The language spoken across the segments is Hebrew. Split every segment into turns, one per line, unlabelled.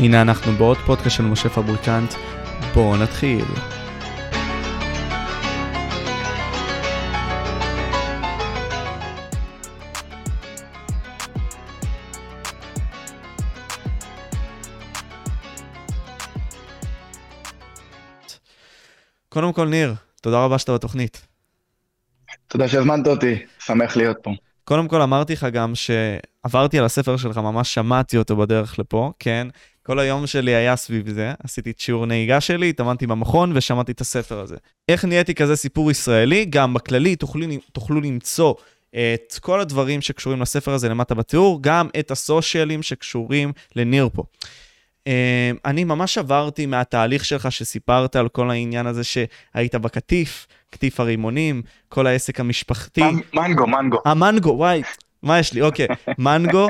הנה אנחנו בעוד פודקאסט של משה פבריקנט, בואו נתחיל. קודם כל, ניר, תודה רבה שאתה בתוכנית.
תודה שהזמנת אותי, שמח להיות פה.
קודם כל אמרתי לך גם שעברתי על הספר שלך, ממש שמעתי אותו בדרך לפה, כן? כל היום שלי היה סביב זה, עשיתי את שיעור נהיגה שלי, התאמנתי במכון ושמעתי את הספר הזה. איך נהייתי כזה סיפור ישראלי? גם בכללי תוכלו, תוכלו למצוא את כל הדברים שקשורים לספר הזה למטה בתיאור, גם את הסושיאלים שקשורים לניר פה. אה, אני ממש עברתי מהתהליך שלך שסיפרת על כל העניין הזה שהיית בקטיף, קטיף הרימונים, כל העסק המשפחתי.
מנגו, מנגו.
המנגו, וואי, מה יש לי? אוקיי, מנגו,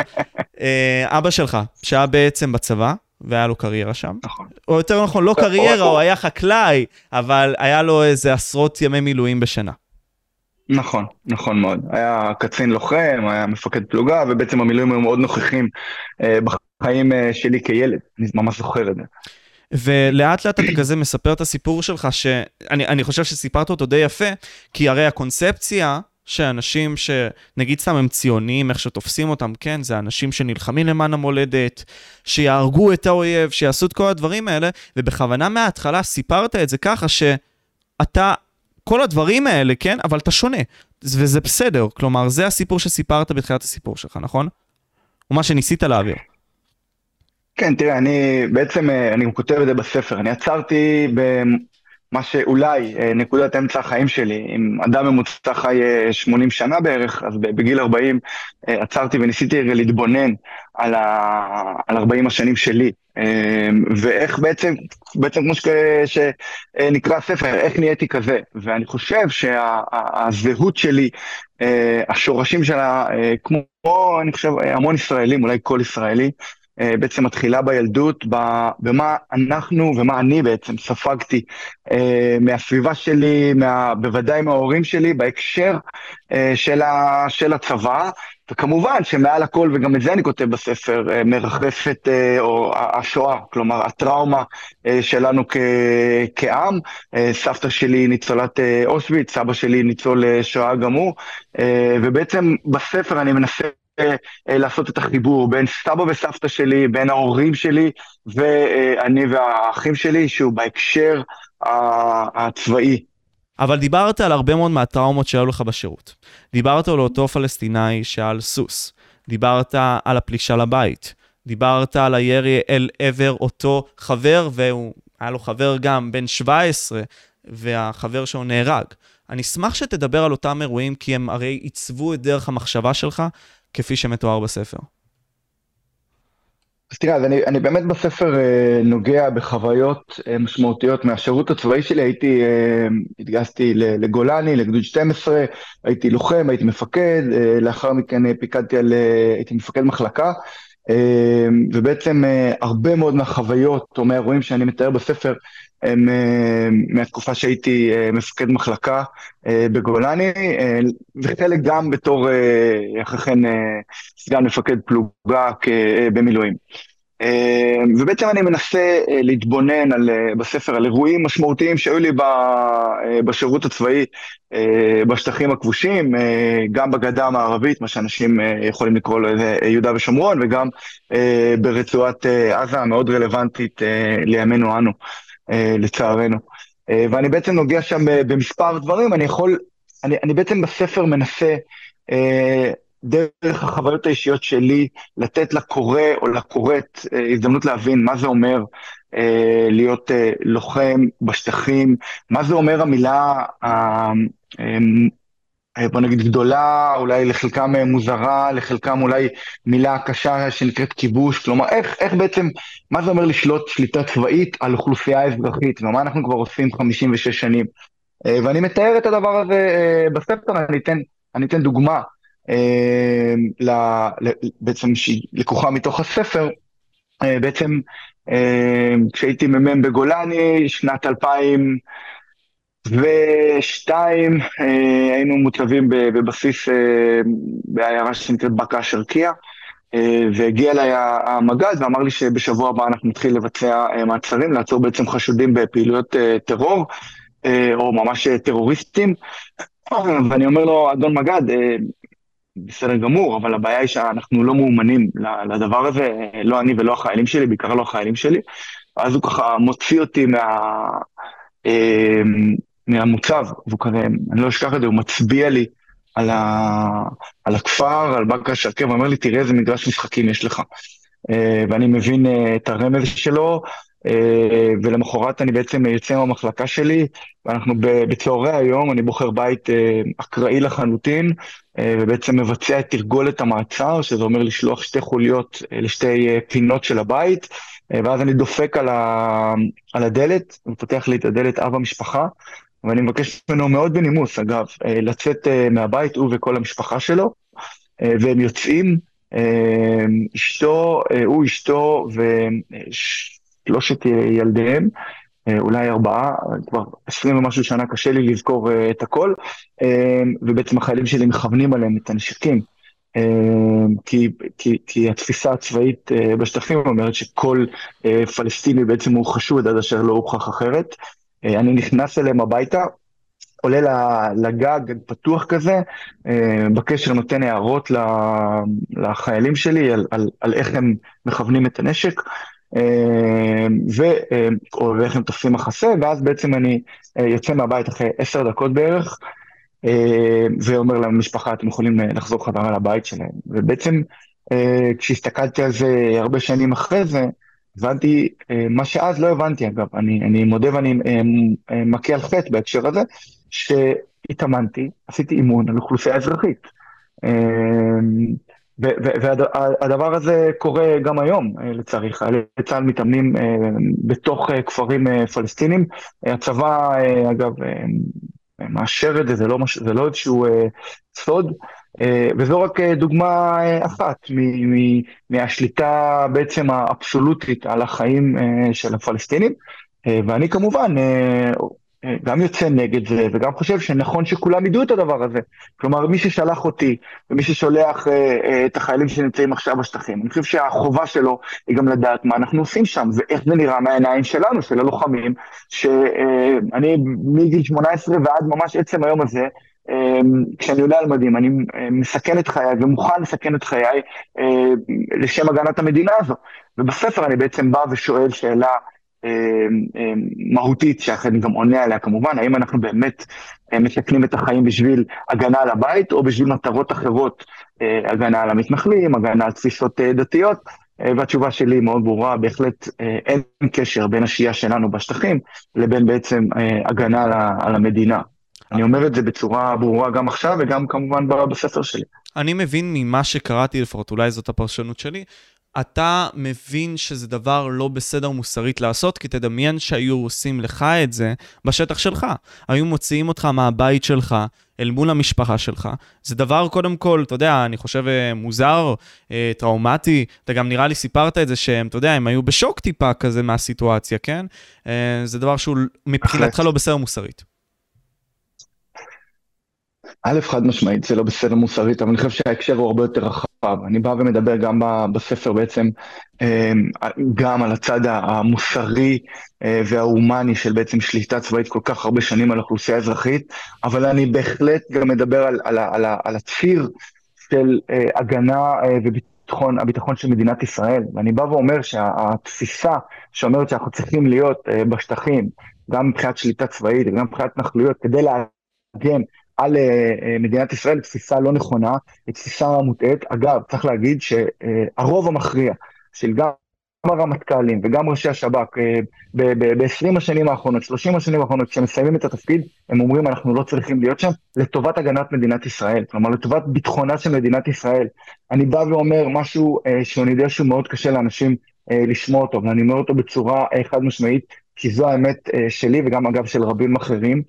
אה, אבא שלך, שהיה בעצם בצבא, והיה לו קריירה שם.
נכון.
או יותר נכון, לא קריירה, הוא היה חקלאי, אבל היה לו איזה עשרות ימי מילואים בשנה.
נכון, נכון מאוד. היה קצין לוחם, היה מפקד פלוגה, ובעצם המילואים היו מאוד נוכחים אה, בחיים אה, שלי כילד, אני ממש זוכר את זה.
ולאט לאט אתה כזה מספר את הסיפור שלך, שאני חושב שסיפרת אותו די יפה, כי הרי הקונספציה שאנשים שנגיד סתם הם ציונים, איך שתופסים אותם, כן, זה אנשים שנלחמים למען המולדת, שיהרגו את האויב, שיעשו את כל הדברים האלה, ובכוונה מההתחלה סיפרת את זה ככה שאתה, כל הדברים האלה, כן, אבל אתה שונה, וזה בסדר, כלומר, זה הסיפור שסיפרת בתחילת הסיפור שלך, נכון? או מה שניסית להעביר.
כן, תראה, אני בעצם, אה, אני כותב את זה בספר, אני עצרתי מה שאולי אה, נקודת אמצע החיים שלי, אם אדם ממוצע חי 80 אה, שנה בערך, אז בגיל 40 אה, עצרתי וניסיתי להתבונן על, ה, על 40 השנים שלי. ואיך בעצם, בעצם כמו שנקרא הספר, איך נהייתי כזה. ואני חושב שהזהות שלי, השורשים שלה, כמו אני חושב המון ישראלים, אולי כל ישראלי, בעצם מתחילה בילדות, במה אנחנו ומה אני בעצם ספגתי אה, מהסביבה שלי, מה, בוודאי מההורים שלי, בהקשר אה, של, ה, של הצבא, וכמובן שמעל הכל, וגם את זה אני כותב בספר, מרחפת או השואה, כלומר הטראומה שלנו כ, כעם. סבתא שלי ניצולת אושוויץ, סבא שלי ניצול שואה גם הוא, ובעצם בספר אני מנסה אה, לעשות את החיבור בין סבא וסבתא שלי, בין ההורים שלי ואני והאחים שלי, שהוא בהקשר הצבאי.
אבל דיברת על הרבה מאוד מהטראומות שהיו לך בשירות. דיברת על אותו פלסטינאי שעל סוס. דיברת על הפלישה לבית. דיברת על הירי אל עבר אותו חבר, והיה לו חבר גם בן 17, והחבר שלו נהרג. אני אשמח שתדבר על אותם אירועים, כי הם הרי עיצבו את דרך המחשבה שלך, כפי שמתואר בספר?
אז תראה, אז אני, אני באמת בספר אה, נוגע בחוויות אה, משמעותיות מהשירות הצבאי שלי, הייתי, אה, התגייסתי לגולני, לגדוד 12, הייתי לוחם, הייתי מפקד, אה, לאחר מכן אה, פיקדתי על, אה, הייתי מפקד מחלקה, ובעצם אה, הרבה מאוד מהחוויות או מהאירועים שאני מתאר בספר הם אה, מהתקופה שהייתי אה, מפקד מחלקה בגולני, וחלק גם בתור אחרי כן סגן מפקד פלוגה במילואים. ובעצם אני מנסה להתבונן על, בספר על אירועים משמעותיים שהיו לי בשירות הצבאי בשטחים הכבושים, גם בגדה המערבית, מה שאנשים יכולים לקרוא לו יהודה ושומרון, וגם ברצועת עזה המאוד רלוונטית לימינו אנו. אה, לצערנו. אה, ואני בעצם נוגע שם אה, במספר דברים, אני יכול, אני, אני בעצם בספר מנסה, דרך החוויות האישיות שלי, לתת לקורא או לקוראת הזדמנות להבין מה זה אומר להיות לוחם בשטחים, מה זה אומר המילה אה, בוא נגיד גדולה, אולי לחלקם אה, מוזרה, לחלקם אולי מילה קשה שנקראת כיבוש, כלומר איך, איך בעצם, מה זה אומר לשלוט שליטה צבאית על אוכלוסייה אזרחית, ומה אנחנו כבר עושים 56 שנים. אה, ואני מתאר את הדבר הזה בספר, אני אתן, אני אתן דוגמה, בעצם שהיא לקוחה מתוך הספר, בעצם כשהייתי מ"מ בגולני, שנת 2000, ושתיים, אה, היינו מוצבים בבסיס אה, בעיירה שנקראת בקה שרקייה, והגיע אליי המג"ד ואמר לי שבשבוע הבא אנחנו נתחיל לבצע מעצרים, לעצור בעצם חשודים בפעילויות טרור, או ממש טרוריסטים. ואני אומר לו, אדון מג"ד, בסדר גמור, אבל הבעיה היא שאנחנו לא מאומנים לדבר הזה, לא אני ולא החיילים שלי, בעיקר לא החיילים שלי. ואז הוא ככה מוציא אותי מה... מהמוצב, והוא כזה, אני לא אשכח את זה, הוא מצביע לי על, ה... על הכפר, על באקה שקר, ואומר לי, תראה איזה מגרש משחקים יש לך. ואני מבין את הרמז שלו, אה, ולמחרת אני בעצם יוצא מהמחלקה שלי, ואנחנו בצהרי היום, אני בוחר בית אה, אקראי לחלוטין, אה, ובעצם מבצע את תרגולת המעצר, שזה אומר לשלוח שתי חוליות לשתי פינות של הבית, ואז אני דופק על, ה... על הדלת, הוא פותח לי את הדלת אב המשפחה, ואני מבקש ממנו מאוד בנימוס, אגב, לצאת מהבית, הוא וכל המשפחה שלו, והם יוצאים, אשתו, הוא, אשתו, ו... שלושת ילדיהם, אה, אולי ארבעה, כבר עשרים ומשהו שנה קשה לי לזכור אה, את הכל, אה, ובעצם החיילים שלי מכוונים עליהם את הנשקים. כי, כי, כי התפיסה הצבאית בשטחים אומרת שכל פלסטיני בעצם הוא חשוד עד אשר לא הוכח אחרת. אני נכנס אליהם הביתה, עולה לגג פתוח כזה, בקשר נותן הערות לחיילים שלי על, על, על איך הם מכוונים את הנשק. אמ, ו... אמ, ואיך הם תופסים מחסה, ואז בעצם אני אה, יוצא מהבית אחרי עשר דקות בערך, אמ, ואומר למשפחה, אתם יכולים אה, לחזור חזרה לבית שלהם. ובעצם אה, כשהסתכלתי על זה הרבה שנים אחרי זה, הבנתי, מה שאז לא הבנתי אגב, אני, אני מודה ואני מכה על חטא בהקשר הזה, שהתאמנתי, עשיתי אימון על אוכלוסייה אזרחית. והדבר הזה קורה גם היום, אה, לצערי. חיילי צה"ל מתאמנים אה, בתוך אה, כפרים פלסטינים. הצבא, אגב, מאשר את זה, זה לא, מש... זה לא איזשהו סוד. וזו רק דוגמה אחת מהשליטה בעצם האבסולוטית על החיים של הפלסטינים. ואני כמובן גם יוצא נגד זה, וגם חושב שנכון שכולם ידעו את הדבר הזה. כלומר, מי ששלח אותי, ומי ששולח אה, אה, את החיילים שנמצאים עכשיו בשטחים, אני חושב שהחובה שלו היא גם לדעת מה אנחנו עושים שם, ואיך זה נראה מהעיניים שלנו, של הלוחמים, שאני אה, מגיל 18 ועד ממש עצם היום הזה, אה, כשאני עולה על מדים, אני אה, מסכן את חיי ומוכן לסכן את חיי לשם הגנת המדינה הזו. ובספר אני בעצם בא ושואל שאלה, אה, אה, מהותית, שאחרי אני גם עונה עליה כמובן, האם אנחנו באמת אה, מסכנים את החיים בשביל הגנה על הבית, או בשביל מטרות אחרות, הגנה על המתנחלים, הגנה על תפיסות דתיות, והתשובה שלי מאוד ברורה, בהחלט אין קשר בין השהייה שלנו בשטחים לבין בעצם הגנה על המדינה. אני אומר את זה בצורה ברורה גם עכשיו וגם כמובן בספר שלי.
אני מבין ממה שקראתי לפחות, אולי זאת הפרשנות שלי, אתה מבין שזה דבר לא בסדר מוסרית לעשות, כי תדמיין שהיו עושים לך את זה בשטח שלך. היו מוציאים אותך מהבית שלך אל מול המשפחה שלך. זה דבר, קודם כל, אתה יודע, אני חושב אה, מוזר, אה, טראומטי. אתה גם נראה לי סיפרת את זה שהם, אתה יודע, הם היו בשוק טיפה כזה מהסיטואציה, כן? אה, זה דבר שהוא מבחינתך לא בסדר מוסרית.
א', חד משמעית, זה לא בסדר מוסרית, אבל אני חושב שההקשר הוא הרבה יותר רחב. אני בא ומדבר גם בספר בעצם אמ, גם על הצד המוסרי אה, וההומני של בעצם שליטה צבאית כל כך הרבה שנים על אוכלוסייה אזרחית, אבל אני בהחלט גם מדבר על, על, על, על הציר של אה, הגנה אה, וביטחון, הביטחון של מדינת ישראל. ואני בא ואומר שהתפיסה שאומרת שאנחנו צריכים להיות בשטחים, גם מבחינת שליטה צבאית וגם מבחינת התנחלויות, כדי להגן על uh, מדינת ישראל, תפיסה לא נכונה, היא תפיסה מוטעית. אגב, צריך להגיד שהרוב uh, המכריע של גם הרמטכ"לים וגם ראשי השב"כ ב-20 השנים האחרונות, 30 השנים האחרונות, כשהם מסיימים את התפקיד, הם אומרים אנחנו לא צריכים להיות שם לטובת הגנת מדינת ישראל, כלומר לטובת ביטחונה של מדינת ישראל. אני בא ואומר משהו שאני יודע שהוא מאוד קשה לאנשים לשמוע אותו, ואני אומר אותו בצורה חד משמעית, כי זו האמת שלי וגם אגב של רבים אחרים.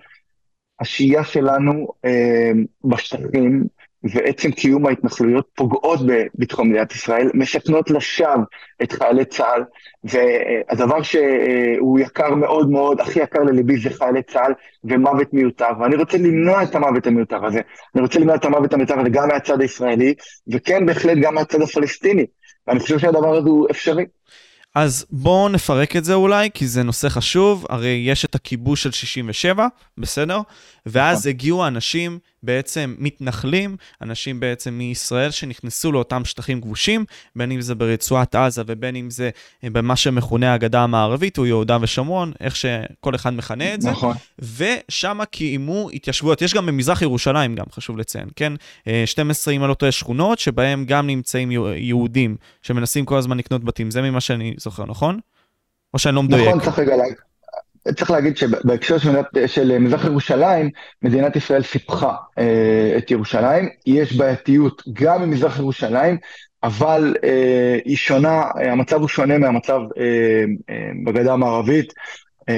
השהייה שלנו אה, בשטחים ועצם קיום ההתנחלויות פוגעות בביטחון מדינת ישראל, מסכנות לשווא את חיילי צה"ל, והדבר שהוא יקר מאוד מאוד, הכי יקר לליבי זה חיילי צה"ל ומוות מיותר, ואני רוצה למנוע את המוות המיותר הזה, אני רוצה למנוע את המוות המיותר הזה גם מהצד הישראלי, וכן בהחלט גם מהצד הפלסטיני, ואני חושב שהדבר הזה הוא אפשרי.
אז בואו נפרק את זה אולי, כי זה נושא חשוב. הרי יש את הכיבוש של 67, בסדר? ואז נכון. הגיעו אנשים בעצם מתנחלים, אנשים בעצם מישראל שנכנסו לאותם שטחים כבושים, בין אם זה ברצועת עזה ובין אם זה במה שמכונה הגדה המערבית, או יהודה ושומרון, איך שכל אחד מכנה את זה. נכון. ושם קיימו התיישבויות. יש גם במזרח ירושלים, גם חשוב לציין, כן? 12, אם אני לא טועה, שכונות, שבהם גם נמצאים יהודים שמנסים כל הזמן לקנות בתים. זה ממה שאני זוכר, נכון? או שאני לא מדויק.
נכון, צריך רגע להגיד. צריך להגיד שבהקשר של, של מזרח ירושלים, מדינת ישראל סיפחה אה, את ירושלים. יש בעייתיות גם במזרח ירושלים, אבל אה, היא שונה, המצב הוא שונה מהמצב אה, אה, בגדה המערבית.
אה,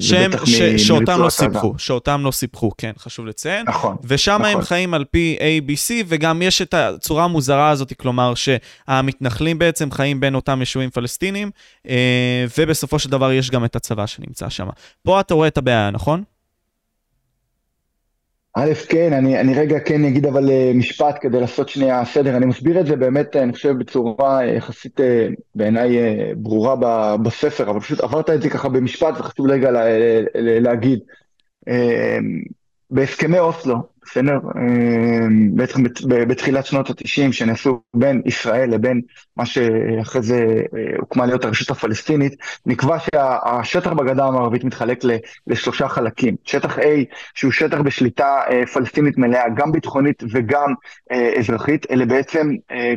שהם, ש, שאותם לא סיפחו, שאותם לא סיפחו, כן, חשוב לציין.
נכון.
ושם נכון. הם חיים על פי ABC, וגם יש את הצורה המוזרה הזאת, כלומר שהמתנחלים בעצם חיים בין אותם יישובים פלסטינים, אה, ובסופו של דבר יש גם את הצבא שנמצא שם. פה אתה רואה את הבעיה, נכון?
א', כן, אני, אני רגע כן אגיד אבל אה, משפט כדי לעשות שנייה סדר. אני מסביר את זה באמת, אני חושב, בצורה אה, יחסית אה, בעיניי ברורה בספר, אבל פשוט עברת את זה ככה במשפט וחשוב רגע לה, להגיד. בהסכמי אוסלו, בסדר? אמ, בעצם בתחילת שנות התשעים שנעשו בין ישראל לבין מה שאחרי זה אה, הוקמה להיות הרשות הפלסטינית, נקבע שהשטח בגדה המערבית מתחלק לשלושה חלקים. שטח A שהוא שטח בשליטה אה, פלסטינית מלאה, גם ביטחונית וגם אה, אזרחית, אלה בעצם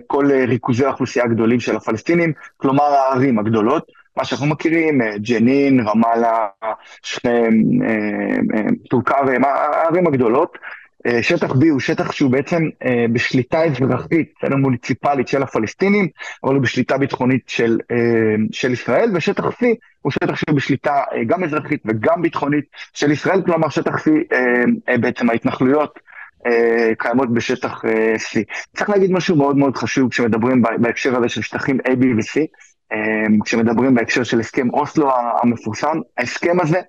כל ריכוזי האוכלוסייה הגדולים של הפלסטינים, כלומר הערים הגדולות. מה שאנחנו מכירים, ג'נין, רמאללה, שכם, טול כרם, הערים הגדולות. שטח B הוא שטח שהוא בעצם בשליטה אזרחית, בסדר, מוניציפלית של הפלסטינים, אבל הוא בשליטה ביטחונית של, של ישראל, ושטח C הוא שטח שהוא בשליטה גם אזרחית וגם ביטחונית של ישראל, כלומר שטח C בעצם ההתנחלויות קיימות בשטח C. צריך להגיד משהו מאוד מאוד חשוב כשמדברים בהקשר הזה של שטחים A, B ו-C, כשמדברים בהקשר של הסכם אוסלו המפורסם, ההסכם הזה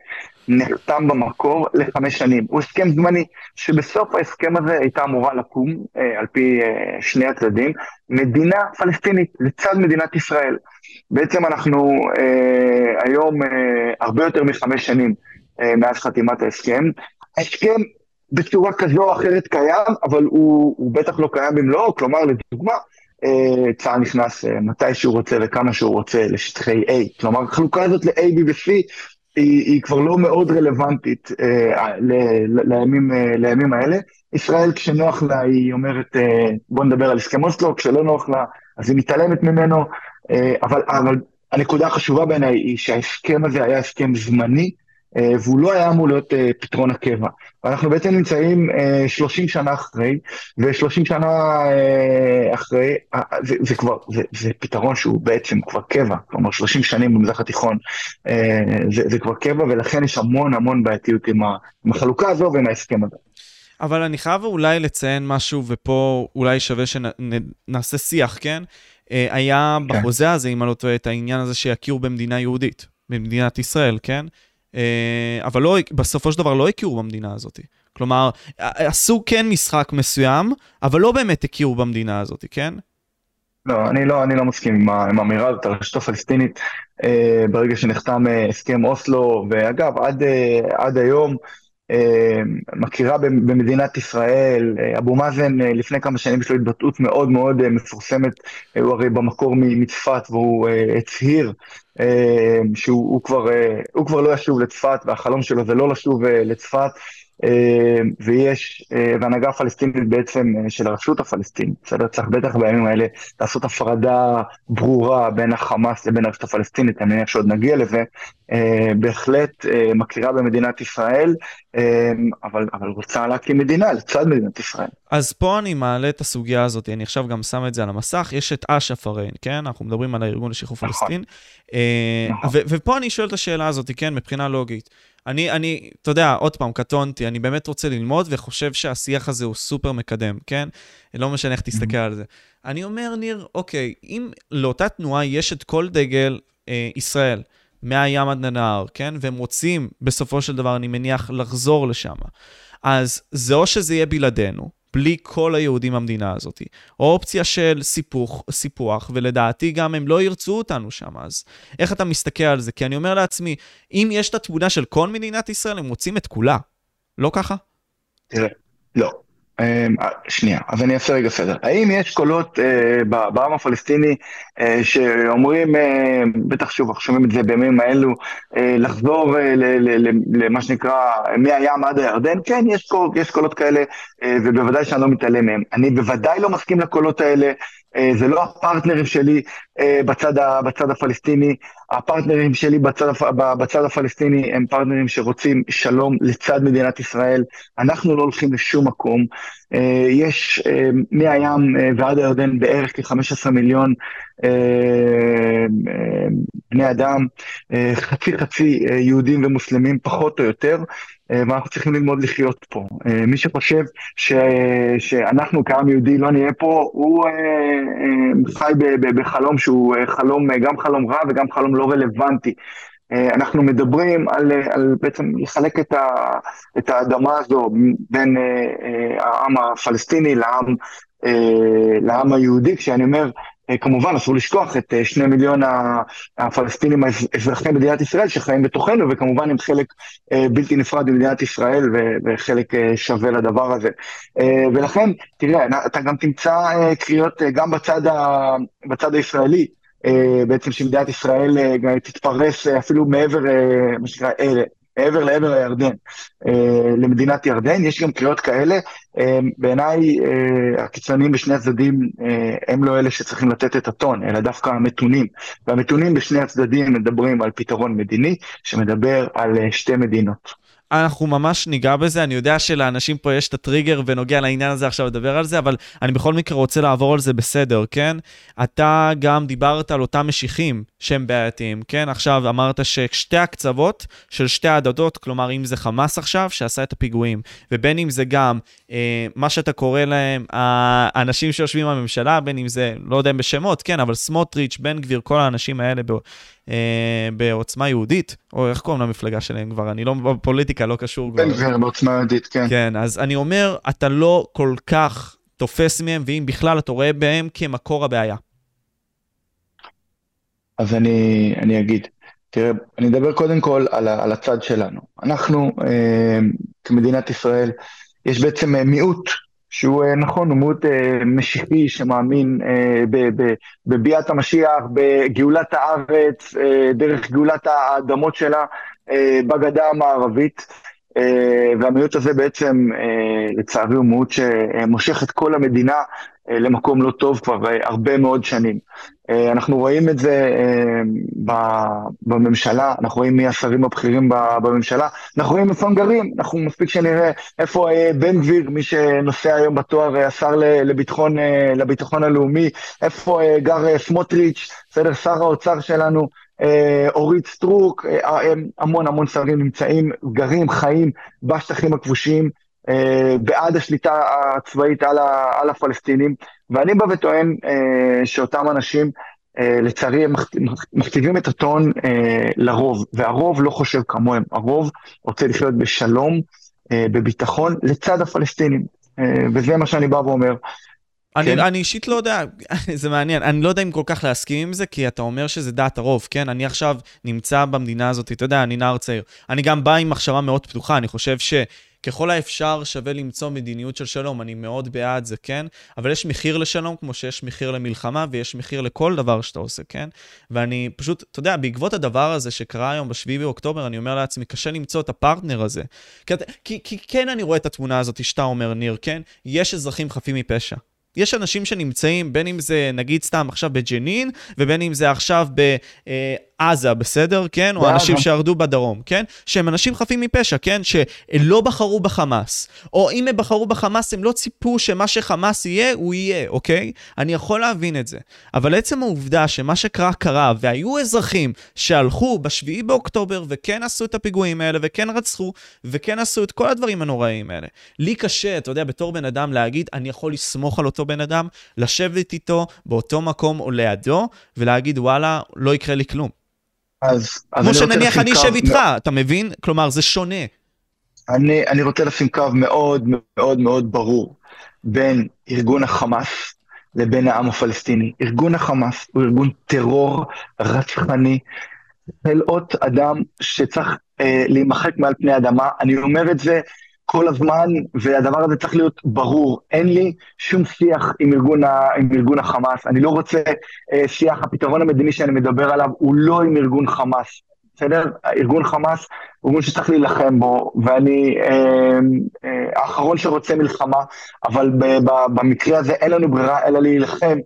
נחתם במקור לחמש שנים. הוא הסכם זמני, שבסוף ההסכם הזה הייתה אמורה לקום, אה, על פי אה, שני הצדדים, מדינה פלסטינית לצד מדינת ישראל. בעצם אנחנו אה, היום הרבה יותר מחמש שנים מאז חתימת ההסכם. ההסכם בצורה כזו או אחרת קיים, אבל הוא, הוא בטח לא קיים במלואו, כלומר, לדוגמה, אה, צה"ל נכנס אה, מתי שהוא רוצה וכמה שהוא רוצה לשטחי A. כלומר, החלוקה הזאת ל-A, B ו-C היא, היא כבר לא מאוד רלוונטית אה, ל, ל, לימים, אה, לימים האלה. ישראל, כשנוח לה, היא אומרת, אה, בוא נדבר על הסכם אוסלו, כשלא נוח לה, אז היא מתעלמת ממנו. אה, אבל, אבל הנקודה החשובה בעיניי היא שההסכם הזה היה הסכם זמני, והוא לא היה אמור להיות אה, פתרון הקבע. ואנחנו בעצם נמצאים 30 אה, שנה אחרי, ו-30 שנה אחרי, זה, זה כבר, זה, זה פתרון שהוא בעצם כבר קבע, כלומר 30 שנים במזרח התיכון, זה, זה כבר קבע, ולכן יש המון המון בעייתיות עם, ה, עם החלוקה הזו ועם ההסכם הזה.
אבל אני חייב אולי לציין משהו, ופה אולי שווה שנעשה שיח, כן? היה כן. בחוזה הזה, אם אני לא טועה, את העניין הזה שיכירו במדינה יהודית, במדינת ישראל, כן? אה, אבל לא, בסופו של דבר לא הכירו במדינה הזאת. כלומר, עשו כן משחק מסוים, אבל לא באמת הכירו במדינה הזאת, כן?
לא, אני לא, אני לא מסכים עם האמירה הזאת, הרשות הפלסטינית, אה, ברגע שנחתם אה, הסכם אוסלו, ואגב, עד, אה, עד היום, מכירה במדינת ישראל, אה, אבו מאזן אה, לפני כמה שנים יש לו התבטאות מאוד מאוד מפורסמת, הוא הרי במקור מצפת והוא הצהיר שהוא כבר, כבר לא ישוב לצפת והחלום שלו זה לא לשוב לצפת. אה, ויש, אה, והנהגה הפלסטינית בעצם אה, של הרשות הפלסטינית, בסדר? צריך בטח בימים האלה לעשות הפרדה ברורה בין החמאס לבין הרשות הפלסטינית, אני מניח שעוד נגיע לזה, בהחלט מכירה במדינת ישראל, אבל, אבל רוצה להקים מדינה לצד מדינת ישראל.
אז פה אני מעלה את הסוגיה הזאת, אני עכשיו גם שם את זה על המסך, יש את אש"ף הרי, כן? אנחנו מדברים על הארגון לשחרור נכון. פלסטין. נכון. ופה אני שואל את השאלה הזאת, כן? מבחינה לוגית. אני, אני, אתה יודע, עוד פעם, קטונתי, אני באמת רוצה ללמוד וחושב שהשיח הזה הוא סופר מקדם, כן? לא משנה איך תסתכל על זה. אני אומר, ניר, אוקיי, אם לאותה תנועה יש את כל דגל אה, ישראל, מהים עד לנהר, כן? והם רוצים, בסופו של דבר, אני מניח, לחזור לשם. אז זה או שזה יהיה בלעדינו, בלי כל היהודים במדינה הזאת, או אופציה של סיפוח, סיפוח, ולדעתי גם הם לא ירצו אותנו שם, אז איך אתה מסתכל על זה? כי אני אומר לעצמי, אם יש את התמונה של כל מדינת ישראל, הם רוצים את כולה. לא ככה?
תראה, לא. אמ, אה, שנייה, אז אני אעשה רגע סדר. האם יש קולות אה, בעם הפלסטיני אה, שאומרים, אה, בטח שוב, אנחנו שומעים את זה בימים האלו, אה, לחזור אה, למה שנקרא מהים עד הירדן? כן, יש, קול, יש קולות כאלה, אה, ובוודאי שאני לא מתעלם מהם. אני בוודאי לא מסכים לקולות האלה. אה, זה לא הפרטנרים שלי אה, בצד, ה, בצד הפלסטיני, הפרטנרים שלי בצד, בצד הפלסטיני הם פרטנרים שרוצים שלום לצד מדינת ישראל, אנחנו לא הולכים לשום מקום. אה, יש מהים ועד הירדן בערך כ-15 מיליון בני אדם, חצי חצי יהודים ומוסלמים פחות או יותר, ואנחנו צריכים ללמוד לחיות פה. מי שחושב ש, שאנחנו כעם יהודי לא נהיה פה, הוא חי בחלום שהוא חלום, גם חלום רע וגם חלום לא רלוונטי. אנחנו מדברים על, על בעצם לחלק את, ה, את האדמה הזו בין העם הפלסטיני לעם, לעם היהודי, כשאני אומר אה, כמובן, אסור לשכוח את אה, שני מיליון הפלסטינים אזרחי מדינת ישראל שחיים בתוכנו, וכמובן הם חלק אה, בלתי נפרד ממדינת ישראל וחלק שווה לדבר הזה. ולכן, תראה, אתה גם תמצא קריאות גם בצד, ה, בצד הישראלי, בעצם שמדינת ישראל תתפרס אפילו מעבר, מה שנקרא, מעבר לעבר הירדן, אה, למדינת ירדן. יש גם קריאות כאלה. אה, בעיניי אה, הקיצוניים בשני הצדדים הם לא אלה שצריכים לתת את הטון, אלא דווקא המתונים. והמתונים בשני הצדדים מדברים על פתרון מדיני, שמדבר על שתי מדינות.
אנחנו ממש ניגע בזה, אני יודע שלאנשים פה יש את הטריגר ונוגע לעניין הזה עכשיו לדבר על זה, אבל אני בכל מקרה רוצה לעבור על זה בסדר, כן? אתה גם דיברת על אותם משיחים שהם בעייתיים, כן? עכשיו אמרת ששתי הקצוות של שתי הדדות, כלומר אם זה חמאס עכשיו שעשה את הפיגועים, ובין אם זה גם אה, מה שאתה קורא להם האנשים שיושבים בממשלה, בין אם זה, לא יודע אם בשמות, כן, אבל סמוטריץ', בן גביר, כל האנשים האלה בעוצמה יהודית, או איך קוראים למפלגה שלהם כבר, אני לא בפוליטיקה, לא קשור
כבר. בן גביר בעוצמה יהודית, כן.
כן, אז אני אומר, אתה לא כל כך תופס מהם, ואם בכלל אתה רואה בהם כמקור הבעיה.
אז אני, אני אגיד, תראה, אני אדבר קודם כל על, על הצד שלנו. אנחנו, אה, כמדינת ישראל, יש בעצם אה, מיעוט שהוא אה, נכון, הוא מאוד אה, משיחי שמאמין אה, בביאת המשיח, בגאולת הארץ, דרך גאולת האדמות שלה בגדה המערבית. והמיעוט הזה בעצם, לצערי, הוא מיעוט שמושך את כל המדינה למקום לא טוב כבר הרבה מאוד שנים. אה, אנחנו רואים את זה אה, בממשלה, אנחנו רואים מי השרים הבכירים בממשלה, אנחנו רואים איפה הם גרים, אנחנו מספיק שנראה איפה אה, בן גביר, מי שנושא היום בתואר השר לביטחון, לביטחון הלאומי, איפה גר סמוטריץ', בסדר, שר האוצר שלנו, אורית סטרוק, המון המון שרים נמצאים, גרים, חיים בשטחים הכבושים. בעד השליטה הצבאית על, הפלסטינים, ואני בא וטוען אה, שאותם אנשים, אה, לצערי, הם מכתיבים את הטון אה, לרוב, והרוב לא חושב כמוהם, הרוב רוצה לחיות בשלום, אה, בביטחון, לצד הפלסטינים, אה, וזה מה שאני בא ואומר.
אני, כן. אני אישית לא יודע, זה מעניין, אני לא יודע אם כל כך להסכים עם זה, כי אתה אומר שזה דעת הרוב, כן? אני עכשיו נמצא במדינה הזאת, אתה יודע, אני נער צעיר. אני גם בא עם מחשבה מאוד פתוחה, אני חושב ש... ככל האפשר שווה למצוא מדיניות של שלום, אני מאוד בעד זה, כן? אבל יש מחיר לשלום, כמו שיש מחיר למלחמה, ויש מחיר לכל דבר שאתה עושה, כן? ואני פשוט, אתה יודע, בעקבות הדבר הזה שקרה היום ב-7 באוקטובר, אני אומר לעצמי, קשה למצוא את הפרטנר הזה. כי, כי, כי כן אני רואה את התמונה הזאת שאתה אומר, ניר, כן? יש אזרחים חפים מפשע. יש אנשים שנמצאים, בין אם זה נגיד סתם עכשיו בג'נין, ובין אם זה עכשיו ב... בעזה, בסדר? כן? או אנשים שירדו בדרום, כן? שהם אנשים חפים מפשע, כן? שלא בחרו בחמאס. או אם הם בחרו בחמאס, הם לא ציפו שמה שחמאס יהיה, הוא יהיה, אוקיי? אני יכול להבין את זה. אבל עצם העובדה שמה שקרה קרה, והיו אזרחים שהלכו ב-7 באוקטובר וכן עשו את הפיגועים האלה, וכן רצחו, וכן עשו את כל הדברים הנוראים האלה. לי קשה, אתה יודע, בתור בן אדם להגיד, אני יכול לסמוך על אותו בן אדם, לשבת איתו באותו מקום או לידו, ולהגיד, וואלה, לא יקרה לי כלום.
אז,
אז כמו שנניח אני אשב איתך. אתה מבין? כלומר, זה שונה.
אני, אני רוצה לשים קו מאוד מאוד מאוד ברור בין ארגון החמאס לבין העם הפלסטיני. ארגון החמאס הוא ארגון טרור רצחני, חלאות אדם שצריך אה, להימחק מעל פני האדמה. אני אומר את זה כל הזמן, והדבר הזה צריך להיות ברור. אין לי שום שיח עם ארגון, ה, עם ארגון החמאס, אני לא רוצה אה, שיח, הפתרון המדיני שאני מדבר עליו הוא לא עם ארגון חמאס. בסדר? ארגון חמאס הוא ארגון שצריך להילחם בו, ואני אה, אה, האחרון שרוצה מלחמה, אבל ב, ב, במקרה הזה אין לנו ברירה אלא להילחם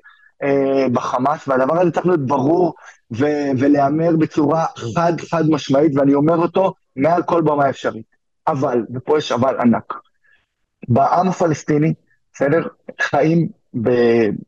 אה, בחמאס, והדבר הזה צריך להיות ברור ו- ולהיאמר בצורה חד חד משמעית, ואני אומר אותו מעל כל במה אפשרית. אבל, ופה יש אבל ענק, בעם הפלסטיני, בסדר? חיים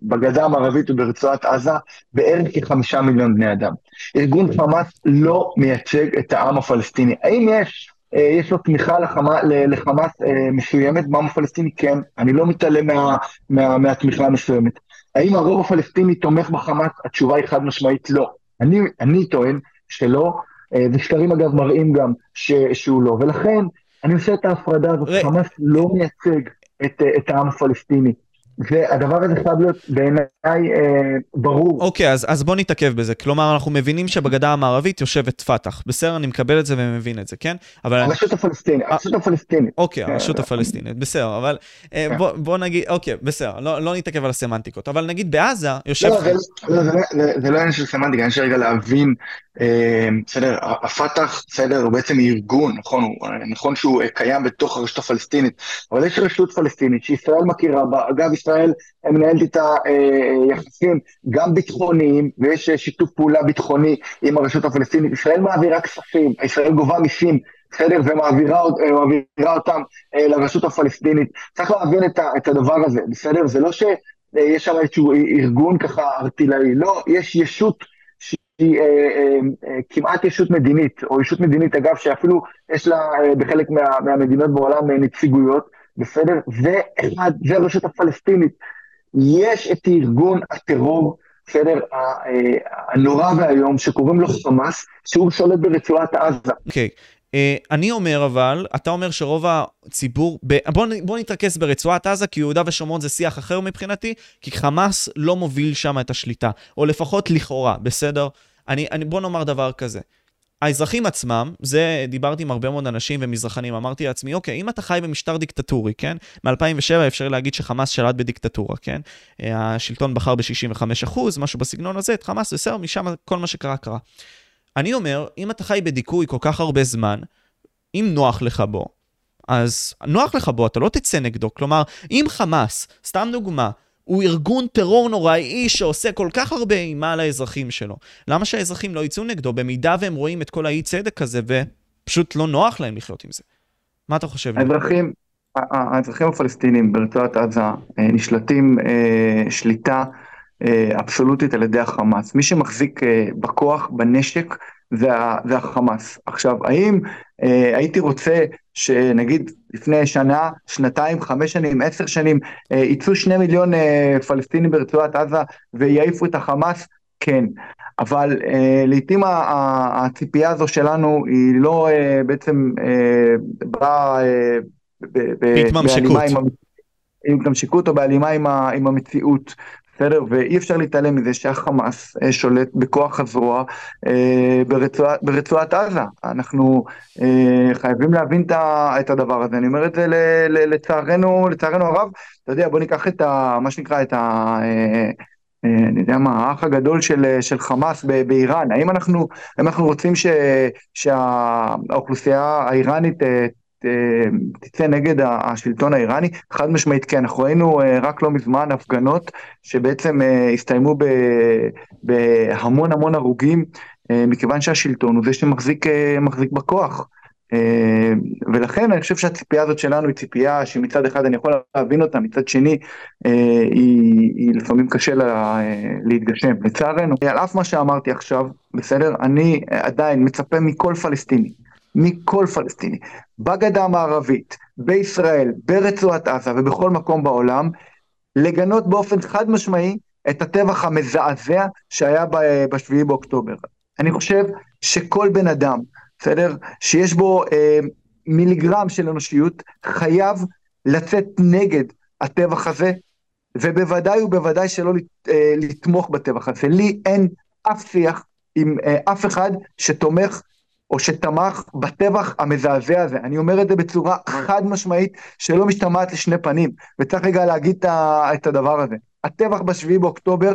בגדה המערבית וברצועת עזה בערך כחמישה מיליון בני אדם. ארגון חמאס לא מייצג את העם הפלסטיני. האם יש, אה, יש לו תמיכה לחמה, לחמאס אה, מסוימת בעם הפלסטיני? כן, אני לא מתעלם מה, מה, מהתמיכה המסוימת. האם הרוב הפלסטיני תומך בחמאס? התשובה היא חד משמעית לא. אני, אני טוען שלא, אה, וסקרים אגב מראים גם ש, שהוא לא, ולכן אני עושה את ההפרדה הזאת, חמאס לא מייצג את, את העם הפלסטיני. והדבר הזה חייב להיות בעיניי אה, ברור.
אוקיי, אז, אז בוא נתעכב בזה. כלומר, אנחנו מבינים שבגדה המערבית יושבת פת"ח. בסדר, אני מקבל את זה ומבין את זה, כן?
אבל... הרשות אני... הפלסטינית, אה, הרשות הפלסטינית.
אוקיי, כן, הרשות הפלסטינית, בסדר, אבל אה, כן. בוא, בוא נגיד, אוקיי, בסדר, לא, לא נתעכב על הסמנטיקות, אבל נגיד בעזה יושב...
לא, זה, לא, זה, זה, זה לא עניין של סמנטיקה, אני חושב רגע להבין, אה, בסדר, הפת"ח, בסדר, הוא בעצם ארגון, נכון, הוא, נכון שהוא קיים בתוך הרשות הפלסטינית, אבל יש רשות פלסטינית שישראל מכירה בה, אגב, ישראל מנהלת איתה אה, יחסים גם ביטחוניים, ויש שיתוף פעולה ביטחוני עם הרשות הפלסטינית. ישראל מעבירה כספים, ישראל גובה מיסים, בסדר? ומעבירה אה, אותם אה, לרשות הפלסטינית. צריך להבין את, הדבר הזה, בסדר? זה לא שיש שם איזשהו ארגון ככה ארטילאי, לא, יש ישות שהיא אה, אה, אה, כמעט ישות מדינית, או ישות מדינית, אגב, שאפילו יש לה אה, בחלק מה, מהמדינות בעולם אה, נציגויות. בסדר? ואחד, זה הרשות הפלסטינית. יש את ארגון הטרור, בסדר? הנורא והיום, שקוראים לו חמאס, שהוא שולט ברצועת עזה.
אוקיי. Okay. אה, uh, אני אומר אבל, אתה אומר שרוב הציבור, ב... בוא, בוא נתרכז ברצועת עזה, כי יהודה ושומרון זה שיח אחר מבחינתי, כי חמאס לא מוביל שם את השליטה, או לפחות לכאורה, בסדר? אני, אני, בוא נאמר דבר כזה. האזרחים עצמם, זה, דיברתי עם הרבה מאוד אנשים ומזרחנים, אמרתי לעצמי, אוקיי, אם אתה חי במשטר דיקטטורי, כן? מ-2007 אפשר להגיד שחמאס שלט בדיקטטורה, כן? אה, השלטון בחר ב-65%, משהו בסגנון הזה, את חמאס, בסדר, משם כל מה שקרה, קרה. אני אומר, אם אתה חי בדיכוי כל כך הרבה זמן, אם נוח לך בו, אז נוח לך בו, אתה לא תצא נגדו. כלומר, אם חמאס, סתם דוגמה, הוא ארגון טרור נוראי שעושה כל כך הרבה אימה לאזרחים שלו. למה שהאזרחים לא יצאו נגדו במידה והם רואים את כל האי צדק הזה ופשוט לא נוח להם לחיות עם זה? מה אתה חושב?
האזרחים, האזרחים הפלסטינים ברצועת עזה אה, נשלטים אה, שליטה אה, אבסולוטית על ידי החמאס. מי שמחזיק בכוח, בנשק, זה, זה החמאס. עכשיו, האם אה, הייתי רוצה שנגיד לפני שנה, שנתיים, חמש שנים, עשר שנים, אה, יצאו שני מיליון אה, פלסטינים ברצועת עזה ויעיפו את החמאס? כן. אבל אה, לעיתים הציפייה הזו שלנו היא לא אה, בעצם אה, באה אה,
בהתממשקות.
עם התממשקות או בהלימה עם, עם המציאות. בסדר? ואי אפשר להתעלם מזה שהחמאס אה, שולט בכוח הזרוע אה, ברצוע, ברצועת עזה. אנחנו אה, חייבים להבין את הדבר הזה, אני אומר את זה לצערנו, לצערנו הרב. אתה יודע, בוא ניקח את ה... מה שנקרא, את ה... אני יודע מה, האח הגדול של, של חמאס באיראן, האם אנחנו, האם אנחנו רוצים ש, שהאוכלוסייה האיראנית אה, תצא נגד השלטון האיראני? חד משמעית כן, אנחנו ראינו אה, רק לא מזמן הפגנות שבעצם אה, הסתיימו בהמון המון הרוגים מכיוון שהשלטון הוא זה שמחזיק בכוח. אה, ולכן אני חושב שהציפייה הזאת שלנו היא ציפייה שמצד אחד אני יכול להבין אותה, מצד שני אה, היא, היא לפעמים קשה לה אה, להתגשם. לצערנו, על אף מה שאמרתי עכשיו, בסדר? אני עדיין מצפה מכל פלסטיני, מכל פלסטיני, בגדה המערבית, בישראל, ברצועת עזה ובכל מקום בעולם, לגנות באופן חד משמעי את הטבח המזעזע שהיה ב-7 באוקטובר. אני חושב שכל בן אדם בסדר? שיש בו אה, מיליגרם של אנושיות, חייב לצאת נגד הטבח הזה, ובוודאי ובוודאי שלא אה, לתמוך בטבח הזה. לי אין אף שיח עם אה, אף אחד שתומך או שתמך בטבח המזעזע הזה. אני אומר את זה בצורה חד משמעית שלא משתמעת לשני פנים, וצריך רגע להגיד את הדבר הזה. הטבח בשביעי באוקטובר,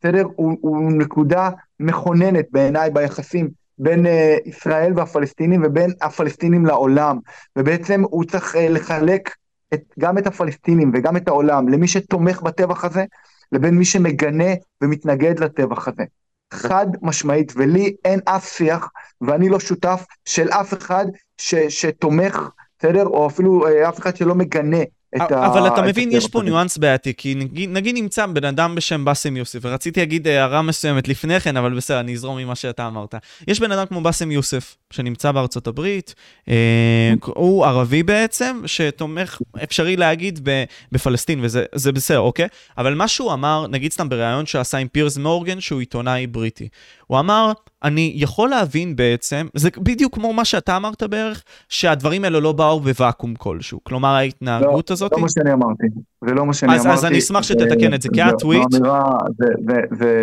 בסדר, הוא, הוא נקודה מכוננת בעיניי ביחסים בין uh, ישראל והפלסטינים ובין הפלסטינים לעולם, ובעצם הוא צריך uh, לחלק את, גם את הפלסטינים וגם את העולם למי שתומך בטבח הזה, לבין מי שמגנה ומתנגד לטבח הזה. חד משמעית, ולי אין אף שיח, ואני לא שותף של אף אחד ש, שתומך, בסדר? או אפילו uh, אף אחד שלא מגנה
ה... אבל אתה מבין, יש פה ניואנס בעייתי, כי נגיד, נגיד נמצא בן אדם בשם באסם יוסף, ורציתי להגיד הערה מסוימת לפני כן, אבל בסדר, אני אזרום ממה שאתה אמרת. יש בן אדם כמו באסם יוסף, שנמצא בארצות הברית, אה, הוא ערבי בעצם, שתומך, אפשרי להגיד, בפלסטין, וזה בסדר, אוקיי? אבל מה שהוא אמר, נגיד סתם בריאיון שעשה עם פירס מורגן, שהוא עיתונאי בריטי, הוא אמר, אני יכול להבין בעצם, זה בדיוק כמו מה שאתה אמרת בערך, שהדברים האלו לא באו בוואקום כלשהו. כלומר, ההתנהגות
לא,
הזאת...
זה לא מה שאני אמרתי. זה לא מה שאני
אז,
אמרתי.
אז אני אשמח שתתקן את זה, כי הטוויט...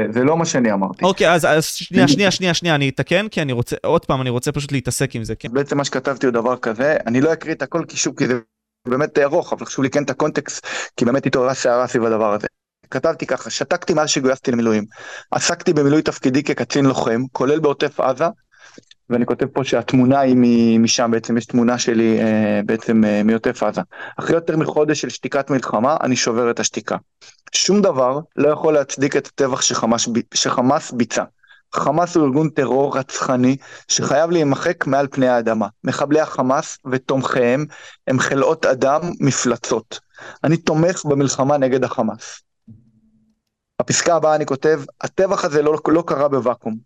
זה לא מה שאני אמרתי.
אוקיי, אז, אז שנייה, שנייה, שנייה, שנייה, אני אתקן, כי אני רוצה, עוד פעם, אני רוצה פשוט להתעסק עם זה. כן?
בעצם מה שכתבתי הוא דבר כזה, אני לא אקריא את הכל כי שוב, כי זה באמת ארוך, אבל חשוב לי כן את הקונטקסט, כי באמת התעוררה שערה סביב הדבר הזה. כתבתי ככה, שתקתי מאז שגויסתי למילואים. עסקתי במילוי תפקידי כקצין לוחם, כולל בעוטף עזה, ואני כותב פה שהתמונה היא משם, בעצם יש תמונה שלי אה, בעצם אה, מעוטף עזה. אחרי יותר מחודש של שתיקת מלחמה, אני שובר את השתיקה. שום דבר לא יכול להצדיק את הטבח שחמאס, שחמאס ביצע. חמאס הוא ארגון טרור רצחני שחייב להימחק מעל פני האדמה. מחבלי החמאס ותומכיהם הם חלאות אדם מפלצות. אני תומך במלחמה נגד החמאס. בפסקה הבאה אני כותב, הטבח הזה לא, לא קרה בוואקום.